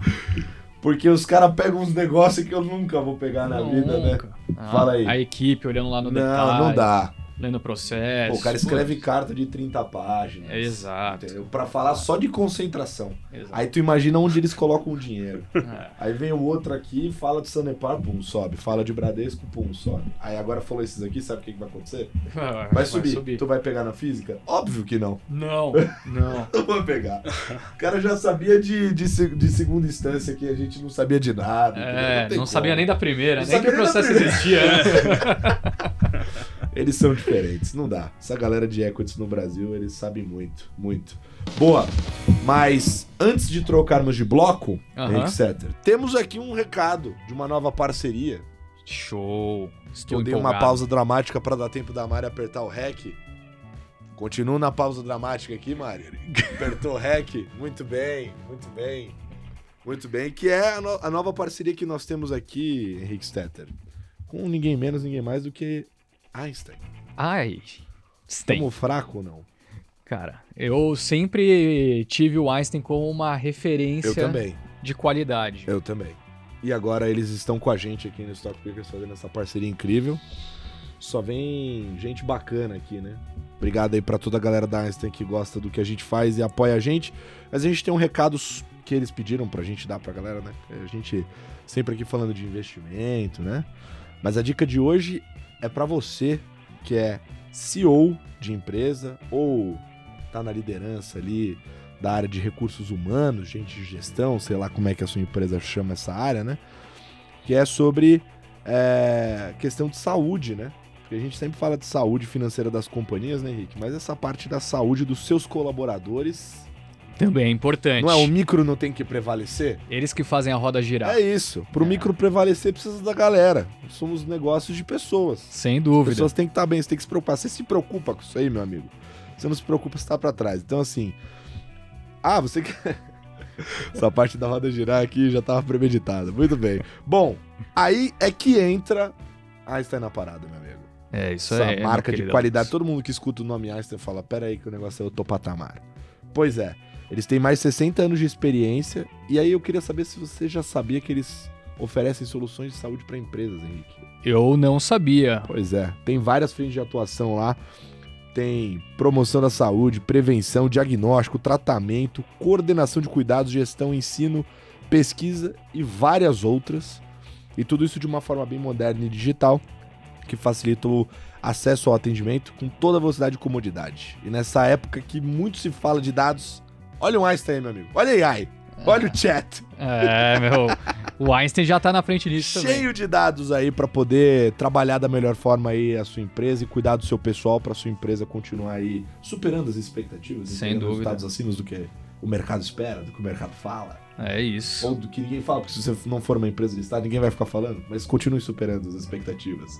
Porque os caras pegam uns negócios que eu nunca vou pegar na nunca. vida, né? Ah, Fala aí. A equipe olhando lá no não, detalhe. Não, não dá. Lendo processo. Pô, o cara escreve carta de 30 páginas. É, exato. Entendeu? Pra falar só de concentração. exato. Aí tu imagina onde eles colocam o dinheiro. <laughs> É. Aí vem o outro aqui, fala de Sanepar, pum, sobe. Fala de Bradesco, pum, sobe. Aí agora falou esses aqui, sabe o que, que vai acontecer? <laughs> Vai subir. Tu vai pegar na física? Óbvio que não. Não, <laughs> não. Não vai pegar. O cara já sabia de, de, de segunda instância que a gente não sabia de nada. É, tem não sabia nem da primeira, Não nem que o processo existia. Eles são diferentes, não dá. Essa galera de equities no Brasil, eles sabem muito, muito. Boa, mas antes de trocarmos de bloco, Aham. etc., temos aqui um recado de uma nova parceria. Show. Estou eu dei uma empolgado. pausa dramática para dar tempo da Mari apertar o REC. Continuo na pausa dramática aqui, Mari. Apertou o REC. Muito bem, muito bem. Muito bem. Que é a, no- a nova parceria que nós temos aqui, Henrique Stetter. Com ninguém menos, ninguém mais do que Einstein. Ai, tem. Estamos fraco ou não? Cara, eu sempre tive o Einstein como uma referência Eu também. de qualidade. Eu também. E agora eles estão com a gente aqui no Stock Pickers fazendo essa parceria incrível. Só vem gente bacana aqui, né? Obrigado aí pra toda a galera da Einstein que gosta do que a gente faz e apoia a gente. Mas a gente tem um recado que eles pediram pra gente dar pra galera, né? A gente sempre aqui falando de investimento, né? Mas a dica de hoje é pra você que é CEO de empresa ou tá na liderança ali da área de recursos humanos, gente de gestão, sei lá como é que a sua empresa chama essa área, né? Que é sobre é, questão de saúde, né? Porque a gente sempre fala de saúde financeira das companhias, né, Henrique? Mas essa parte da saúde dos seus colaboradores. Também é importante. Não é o micro não tem que prevalecer? Eles que fazem a roda girar. É isso. Pro É. micro prevalecer, precisa da galera. Somos negócios de pessoas. Sem As dúvida. pessoas têm que estar bem, você tem que se preocupar. Você se preocupa com isso aí, meu amigo. Você não se preocupa, você tá pra trás. Então, assim. Ah, você quer. <laughs> Essa parte da roda girar aqui já tava premeditada. Muito bem. Bom, aí é que entra Einstein na parada, meu amigo. É, isso Essa é. meu marca de qualidade. Alex. Todo mundo que escuta o nome Einstein fala: pera aí que o negócio é outro patamar. Pois é. Eles têm mais de 60 anos de experiência. E aí eu queria saber se você já sabia que eles oferecem soluções de saúde para empresas, Henrique. Eu não sabia. Pois é, tem várias frentes de atuação lá. Tem promoção da saúde, prevenção, diagnóstico, tratamento, coordenação de cuidados, gestão, ensino, pesquisa e várias outras. E tudo isso de uma forma bem moderna e digital, que facilita o acesso ao atendimento com toda a velocidade e comodidade. E nessa época que muito se fala de dados, olha o Einstein aí, meu amigo. Olha a AI, olha o chat. É, meu. O Einstein já tá na frente disso também. cheio de dados aí pra poder trabalhar da melhor forma aí a sua empresa e cuidar do seu pessoal pra sua empresa continuar aí superando as expectativas, Sem dúvida. resultados acima do que o mercado espera, do que o mercado fala, É isso. ou do que ninguém fala, porque se você não for uma empresa listada, ninguém vai ficar falando, mas continue superando as expectativas.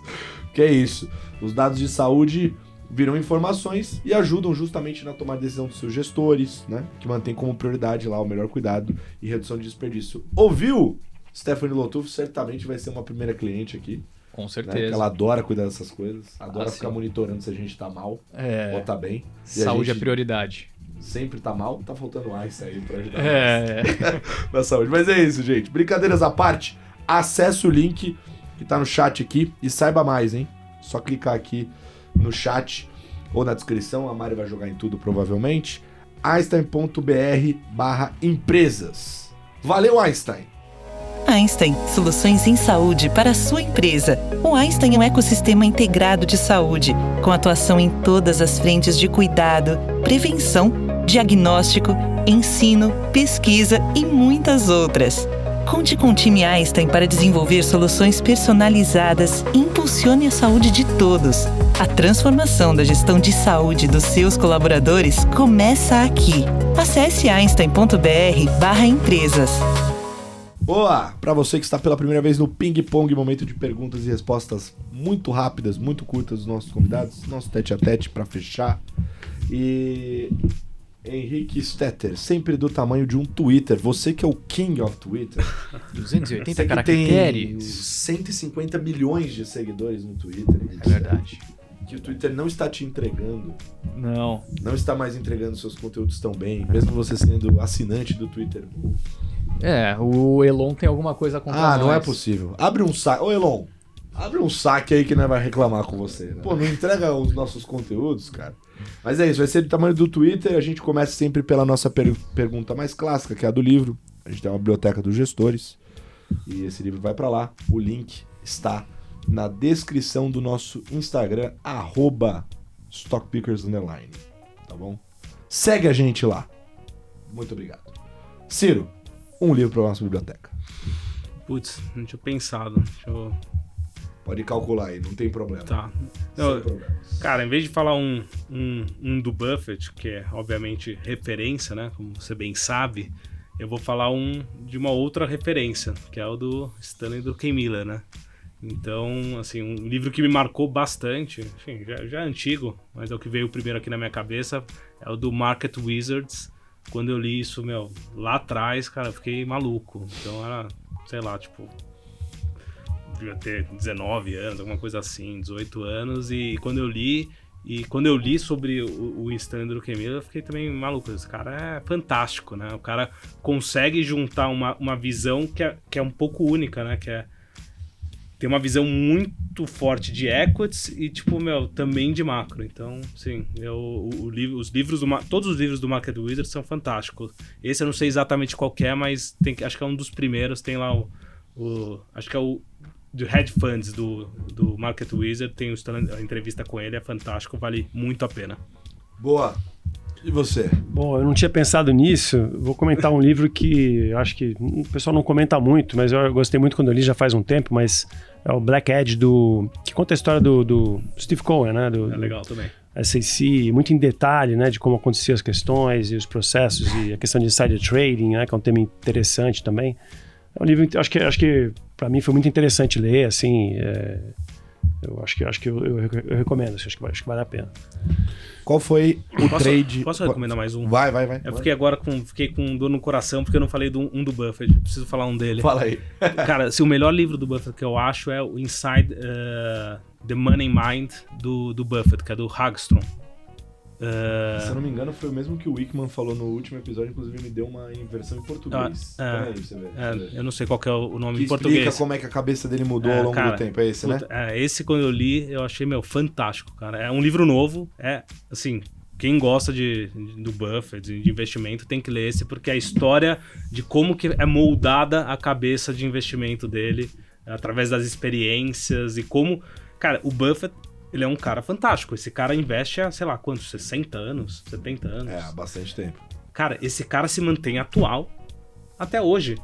Que é isso. Os dados de saúde viram informações e ajudam justamente na tomada de decisão dos seus gestores, né? Que mantém como prioridade lá o melhor cuidado e redução de desperdício. Ouviu? Stephanie Lotuf certamente vai ser uma primeira cliente aqui, Com né? Certeza. ela adora cuidar dessas coisas, adora Ah, ficar sim. monitorando se a gente tá mal É, ou tá bem. E saúde é prioridade. Sempre tá mal, tá faltando ice aí pra ajudar É. na <laughs> saúde. Mas é isso, gente. Brincadeiras à parte, acesse o link que tá no chat aqui e saiba mais, hein? Só clicar aqui no chat ou na descrição, a Mari vai jogar em tudo provavelmente. einstein.br barra empresas. Valeu, Einstein! Einstein, soluções em saúde para a sua empresa. O Einstein é um ecossistema integrado de saúde, com atuação em todas as frentes de cuidado, prevenção, diagnóstico, ensino, pesquisa e muitas outras. Conte com o time Einstein para desenvolver soluções personalizadas e impulsione a saúde de todos. A transformação da gestão de saúde dos seus colaboradores começa aqui. Acesse einstein.br/empresas. Boa! Pra você que está pela primeira vez no Ping Pong, momento de perguntas e respostas muito rápidas, muito curtas dos nossos convidados, nosso tete a tete pra fechar. E Henrique Stetter, sempre do tamanho de um Twitter. Você que é o King of Twitter. <laughs> 280 Você que tem caracteres. 150 milhões de seguidores no Twitter. É verdade. Que o Twitter não está te entregando, Não. não está mais entregando seus conteúdos tão bem, mesmo você sendo assinante do Twitter. É, o Elon tem alguma coisa contra Ah, não é nós. possível. Abre um site. Ô, Elon, Abre um saque aí que não vai reclamar com você. Né? Pô, não entrega os nossos conteúdos, cara. Mas é isso, vai ser do tamanho do Twitter. A gente começa sempre pela nossa per pergunta mais clássica, que é a do livro. A gente tem uma biblioteca dos gestores. E esse livro vai para lá. O link está na descrição do nosso Instagram, arroba StockPickersUnderline. Tá bom? Segue a gente lá. Muito obrigado. Ciro, um livro para nossa biblioteca. Putz, não tinha pensado. Deixa eu Pode calcular aí, não tem problema. Tá. Eu, cara, em vez de falar um, um, um do Buffett, que é obviamente referência, né? Como você bem sabe, eu vou falar um de uma outra referência, que é o do Stanley Druckenmiller, né? Então, assim, um livro que me marcou bastante, enfim, já, já é antigo, mas é o que veio primeiro aqui na minha cabeça, é o do Market Wizards. Quando eu li isso, meu, lá atrás, cara, eu fiquei maluco. Então era, sei lá, tipo, devia ter 19 anos, alguma coisa assim, 18 anos, e quando eu li, e quando eu li sobre o, o Stanley Druckenmiller, eu fiquei também maluco. Esse cara é fantástico, né? O cara consegue juntar uma, uma visão que é, que é um pouco única, né? Que é tem uma visão muito forte de equities e, tipo, meu, também de macro. Então, sim, eu, o, o os livros do, todos os livros do Market Wizard são fantásticos. Esse eu não sei exatamente qual é, mas tem, acho que é um dos primeiros. Tem lá o, o acho que é o do hedge funds do, do Market Wizard. Tem a entrevista com ele, é fantástico, vale muito a pena. Boa. E você? Bom, eu não tinha pensado nisso. Vou comentar um livro que eu acho que o pessoal não comenta muito, mas eu gostei muito quando eu li já faz um tempo, mas é o Black Edge do que conta a história do, do Steve Cohen, né? Do, É legal também. SEC, muito em detalhe, né, de como aconteciam as questões e os processos e a questão de insider trading, né, que é um tema interessante também. É um livro, acho que acho que para mim foi muito interessante ler, assim. é, eu acho que acho que eu, eu, eu recomendo, acho que, vai- acho que vale a pena. Qual foi o Posso, trade? posso recomendar mais um? Vai, vai, vai. Eu fiquei agora com, fiquei com dor no coração porque eu não falei do, um do Buffett. Preciso falar um dele. Fala aí. <laughs> Cara, se o melhor livro do Buffett que eu acho é o Inside uh, the Money Mind do, do Buffett, que é do Hagstrom. Uh, Se eu não me engano, foi o mesmo que o Wickman falou no último episódio, inclusive me deu uma inversão em português. Ah, é. Aí você ver. é, eu não sei qual que é o nome que em português. explica como é que a cabeça dele mudou É, ao longo cara, do tempo. É esse, né? É, esse quando eu li, eu achei, meu, fantástico, cara. É um livro novo, é, assim, quem gosta de, de- do Buffett, de, de investimento, tem que ler esse, porque é a história de como que é moldada a cabeça de investimento dele, através das experiências e como... Cara, o Buffett, ele é um cara fantástico. Esse cara investe há, sei lá, quantos? 60 anos? 70 anos? É, há bastante tempo. Cara, esse cara se mantém atual até hoje.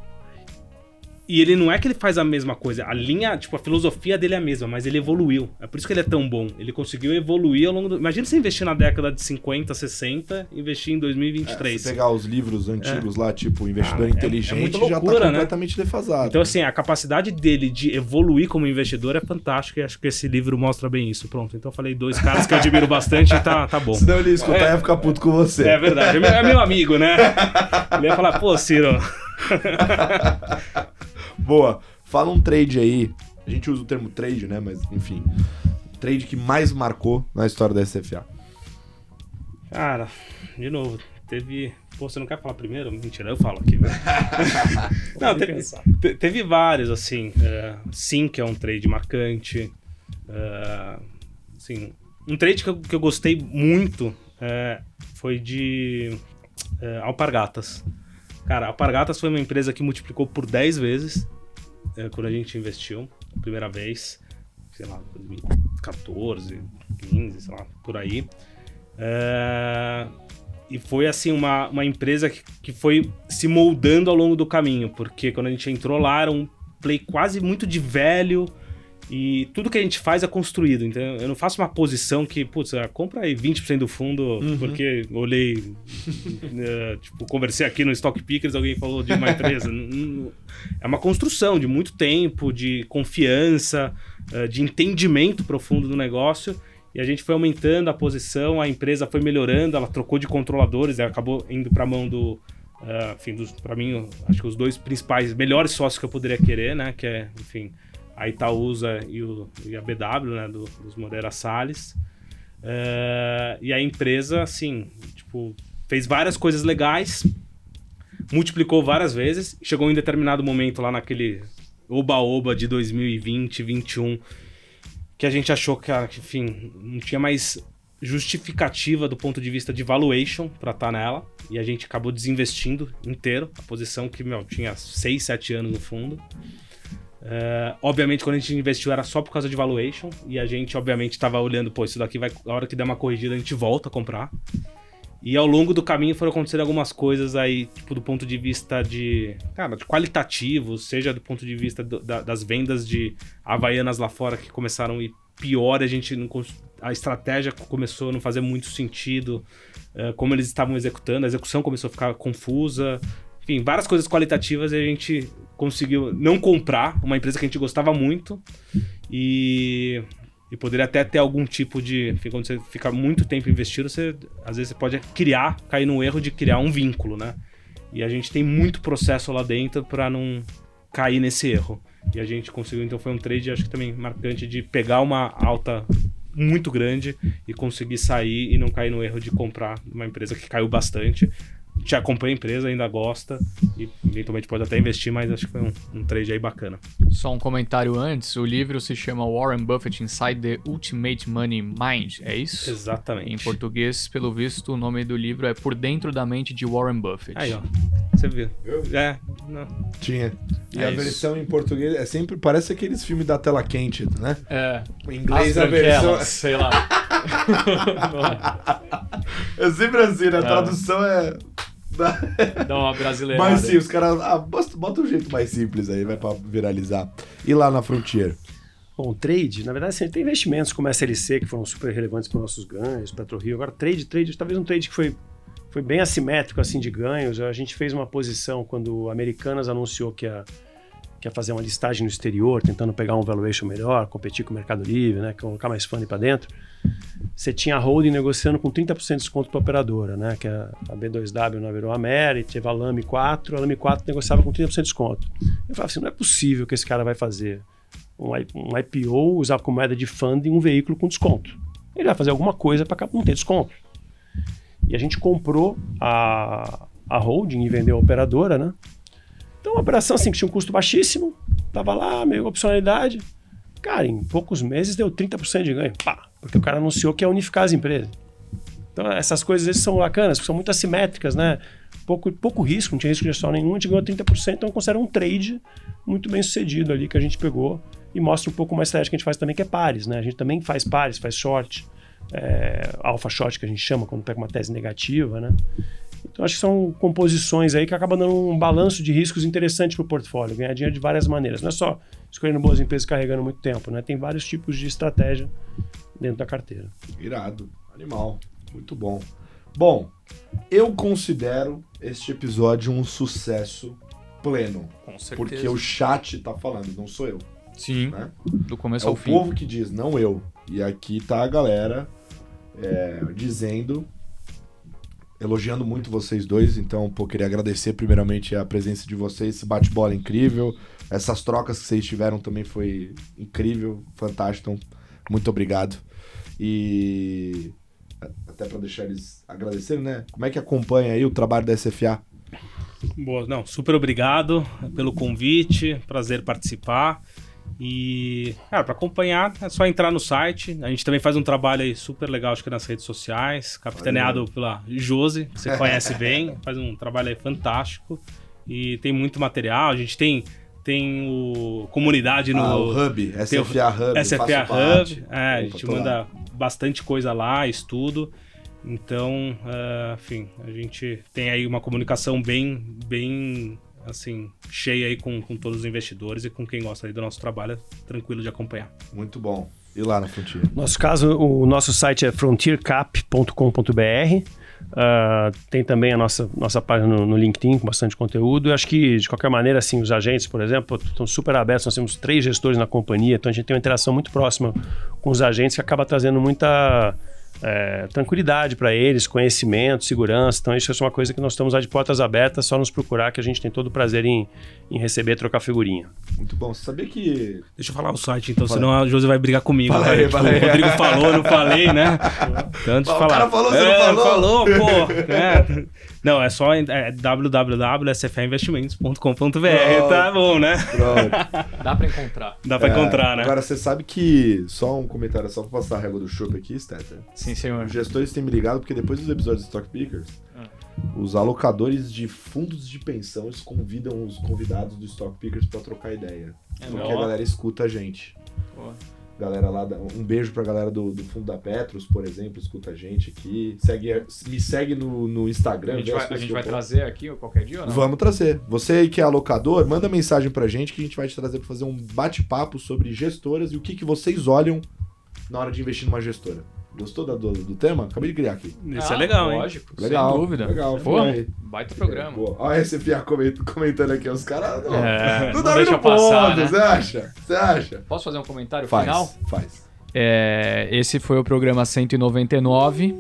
E ele não é que ele faz a mesma coisa. A linha, tipo, a filosofia dele é a mesma, mas ele evoluiu. É por isso que ele é tão bom. Ele conseguiu evoluir ao longo do. Imagina você investir na década de 50, 60, investir em É, 2023. se pegar os livros antigos lá, tipo Investidor Ah, é- Inteligente, é já loucura, tá né? completamente defasado. Então, assim, a capacidade dele de evoluir como investidor é fantástica e acho que esse livro mostra bem isso. Pronto, então eu falei dois caras que eu admiro bastante e tá, tá bom. Senão ele ia escutar e ia ficar puto com você. É verdade, é meu, é meu amigo, né? Ele ia falar, pô, Ciro, <laughs> Boa. Fala um trade aí. A gente usa o termo trade, né? Mas, enfim. Trade que mais marcou na história da SFA. Cara, de novo, teve. Pô, você não quer falar primeiro? Mentira, eu falo aqui. né? <laughs> não, teve, te- teve vários, assim. É, sim, que é um trade marcante. É, assim, um trade que eu, que eu gostei muito é, foi de é, Alpargatas. Cara, Alpargatas foi uma empresa que multiplicou por 10 vezes é, quando a gente investiu, a primeira vez, sei lá, 2014, 15, sei lá, por aí. É, e foi assim uma, uma empresa que, que foi se moldando ao longo do caminho, porque quando a gente entrou lá era um play quase muito de velho e tudo que a gente faz é construído. Então eu não faço uma posição que, putz, ah, compra aí 20% do fundo, porque olhei, <laughs> eh, tipo, conversei aqui no Stock Pickers, alguém falou de uma empresa. <laughs> É uma construção de muito tempo, de confiança, eh, de entendimento profundo do negócio. E a gente foi aumentando a posição, a empresa foi melhorando, ela trocou de controladores, ela acabou indo para a mão do. ah, enfim, para mim, acho que os dois principais, melhores sócios que eu poderia querer, né? Que é, enfim, a Itaúsa e, o, e a BW, né? Do, dos Moreira Salles. Eh, e a empresa, assim, tipo, fez várias coisas legais, multiplicou várias vezes, chegou em determinado momento lá naquele oba-oba de 2020, 2021, que a gente achou que, enfim, não tinha mais justificativa do ponto de vista de valuation para estar tá nela. E a gente acabou desinvestindo inteiro. A posição que, meu, tinha 6, 7 anos no fundo. Uh, obviamente, quando a gente investiu era só por causa de valuation. E a gente, obviamente, estava olhando, pô, isso daqui vai. A hora que der uma corrigida, a gente volta a comprar. E ao longo do caminho foram acontecendo algumas coisas aí, tipo, do ponto de vista de. Cara, de qualitativo, seja do ponto de vista do, da, das vendas de Havaianas lá fora que começaram a ir pior, a gente não. A estratégia começou a não fazer muito sentido, uh, como eles estavam executando, a execução começou a ficar confusa. Enfim, várias coisas qualitativas e a gente conseguiu não comprar uma empresa que a gente gostava muito e e poderia até ter algum tipo de. Quando você fica muito tempo investindo, você às vezes você pode criar, cair no erro de criar um vínculo, né? E a gente tem muito processo lá dentro para não cair nesse erro. E a gente conseguiu, então foi um trade, acho que também marcante, de pegar uma alta muito grande e conseguir sair e não cair no erro de comprar uma empresa que caiu bastante te acompanha a empresa, ainda gosta e eventualmente pode até investir, mas acho que foi um, um trade aí bacana. Só um comentário antes, o livro se chama Warren Buffett Inside the Ultimate Money Mind, é isso? Exatamente. Em português, pelo visto, o nome do livro é Por Dentro da Mente de Warren Buffett. Aí, ó. Você viu? É, não. Tinha. E é a isso. versão em português é sempre, parece aqueles filmes da tela quente, né? É. Em inglês a versão... sei lá. <laughs> é sempre assim, né? A é. tradução é <laughs> Dá uma brasileira. Mas sim, os caras. Ah, bota um jeito mais simples aí, vai pra viralizar. E lá na Frontier? Bom, trade, na verdade, assim, tem investimentos como a SLC que foram super relevantes para nossos ganhos, PetroRio. Agora, trade, trade, talvez um trade que foi, foi bem assimétrico assim de ganhos. A gente fez uma posição quando a Americanas anunciou que ia, que ia fazer uma listagem no exterior, tentando pegar um valuation melhor, competir com o Mercado Livre, né, colocar mais funding para dentro você tinha a holding negociando com 30% de desconto para a operadora, né? Que é a B2W não virou a Mary, teve a Lame 4, a Lame 4 negociava com 30% de desconto. Eu falava assim, não é possível que esse cara vai fazer um, um IPO, usar como moeda de funding um veículo com desconto. Ele vai fazer alguma coisa para não ter desconto. E a gente comprou a, a holding e vendeu a operadora, né? Então, uma operação assim que tinha um custo baixíssimo, tava lá, meio opcionalidade. Cara, em poucos meses deu 30% de ganho. Pá! Porque o cara anunciou que ia unificar as empresas. Então, essas coisas são bacanas, são muito assimétricas, né? Pouco, pouco risco, não tinha risco de gestão nenhum, a gente ganhou 30%, então considera um trade muito bem sucedido ali que a gente pegou e mostra um pouco uma estratégia que a gente faz também, que é pares, né? A gente também faz pares, faz short, é, alpha short que a gente chama quando pega uma tese negativa, né? Então acho que são composições aí que acabam dando um balanço de riscos interessante para o portfólio, ganhar dinheiro de várias maneiras. Não é só escolhendo boas empresas carregando muito tempo, né? Tem vários tipos de estratégia dentro da carteira. Irado, animal, muito bom. Bom, eu considero este episódio um sucesso pleno. Com certeza. Porque o chat tá falando, não sou eu. Sim. Né? Do começo é ao o fim. o povo que diz, não eu. E aqui tá a galera é, dizendo elogiando muito vocês dois, então, pô, queria agradecer primeiramente a presença de vocês, esse bate-bola incrível, essas trocas que vocês tiveram também foi incrível, fantástico, então, muito obrigado. E até para deixar eles agradecerem, né? Como é que acompanha aí o trabalho da SFA? Boa, não, super obrigado pelo convite, prazer participar. E, cara, para acompanhar é só entrar no site. A gente também faz um trabalho aí super legal, acho que nas redes sociais, capitaneado Valeu. pela Josi, que você <laughs> conhece bem, faz um trabalho aí fantástico. E tem muito material, a gente tem tem o comunidade no ah, o Hub, SFA o, Hub, SFA Hub, é, a gente manda lá. bastante coisa lá, estudo. Então, uh, enfim, a gente tem aí uma comunicação bem bem assim, cheia aí com, com todos os investidores e com quem gosta aí do nosso trabalho, tranquilo de acompanhar. Muito bom. E lá na Frontier? Nosso caso, o nosso site é frontiercap.com.br. Uh, tem também a nossa, nossa página no, no, LinkedIn com bastante conteúdo. Eu acho que, de qualquer maneira, assim, os agentes, por exemplo, estão super abertos. Nós temos três gestores na companhia, então a gente tem uma interação muito próxima com os agentes que acaba trazendo muita é, tranquilidade para eles, conhecimento, segurança. Então, isso é uma coisa que nós estamos de portas abertas, só nos procurar que a gente tem todo o prazer em, em receber trocar figurinha. Muito bom. Você sabia que. Deixa eu falar o site, então, Fala. senão a Josi vai brigar comigo. Fala aí, fala aí. O Rodrigo falou, não falei, né? <laughs> Tanto de falar. O cara falou, você é, não falou? Falou, pô. <laughs> É. Não, é só é www.sfinvestimentos.com.br. Tá bom, né? Pronto. <laughs> Dá pra encontrar. Dá pra É, encontrar, né? Agora, você sabe que. Só um comentário, só pra passar a régua do chopp aqui, Stetter. Sim, senhor. Os gestores têm me ligado porque depois dos episódios do Stock Pickers. Os alocadores de fundos de pensão eles convidam os convidados do Stock Pickers pra trocar ideia. É porque bom. a galera escuta a gente. Pô. Galera lá, da- um beijo pra galera do, do fundo da Petros, por exemplo, escuta a gente aqui. Segue, me segue no, no Instagram. A gente vai, a gente vai trazer aqui qualquer dia ou não? Vamos trazer. Você aí que é alocador, manda mensagem pra gente que a gente vai te trazer pra fazer um bate-papo sobre gestoras e o que, que vocês olham na hora de investir numa gestora. Gostou da- do, do tema? Acabei de criar aqui. Isso Ah, é legal, hein? Lógico, Legal, sem dúvida. legal, Pô, foi. baita programa. Boa. Olha esse FA comentando aqui, os caras não, É, <laughs> não, não dá deixa passar, ponto, né? você acha? Você acha? Posso fazer um comentário Faz, final? faz. É, esse foi o programa 199.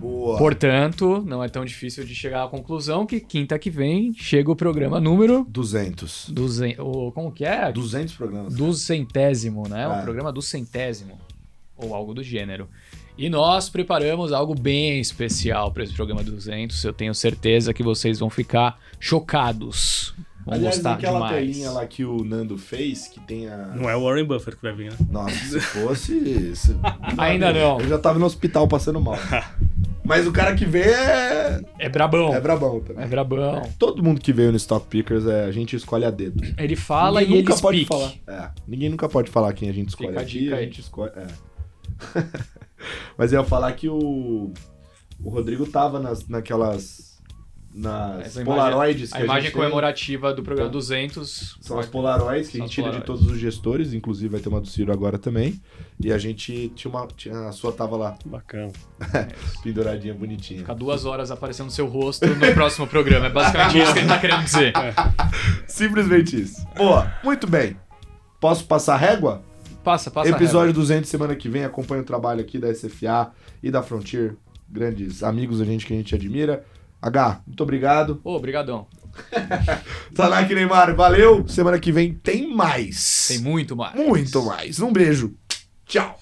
Boa. Portanto, não é tão difícil de chegar à conclusão que quinta que vem chega o programa número 200. 200. O, como que é? 200 programas. Do centésimo, né? O É. programa do centésimo. Ou algo do gênero. E nós preparamos algo bem especial para esse programa 200. Eu tenho certeza que vocês vão ficar chocados. Vão Aliás, gostar naquela demais. telinha lá que o Nando fez, que tem a... Não é o Warren Buffett que vai vir, né? Nossa, se <laughs> fosse... se- Ainda não. Eu já tava no hospital passando mal. <laughs> Mas o cara que vê é, É brabão. é brabão também. É brabão. Todo mundo que veio no Stock Pickers, é, a gente escolhe a dedo. Ele fala Ninguém e ele nunca pode falar. É, ninguém nunca pode falar quem a gente escolhe Fica a aqui, dica a gente escolhe. É. <laughs> Mas eu ia falar que o, o Rodrigo tava nas, naquelas. Nas Essa Polaroids que A a, imagem gente tem. comemorativa do programa Tá. 200. São as Polaroids que a gente tira de todos os gestores, inclusive vai ter uma do Ciro agora também. E a gente tinha uma. Tinha, a sua tava lá, Bacana. <laughs> penduradinha, bonitinha. Ficar duas horas aparecendo seu rosto no próximo programa. É basicamente isso que ele tá querendo dizer. <laughs> Simplesmente isso. Boa, muito bem. Posso passar a régua? Passa, passa. Episódio 200 semana que vem. Acompanha o trabalho aqui da SFA e da Frontier. Grandes amigos da gente que a gente admira. H, muito obrigado. Ô, obrigadão. <laughs> Tanak Neymar, valeu. Semana que vem tem mais. Tem muito mais. Muito mais. Um beijo. Tchau.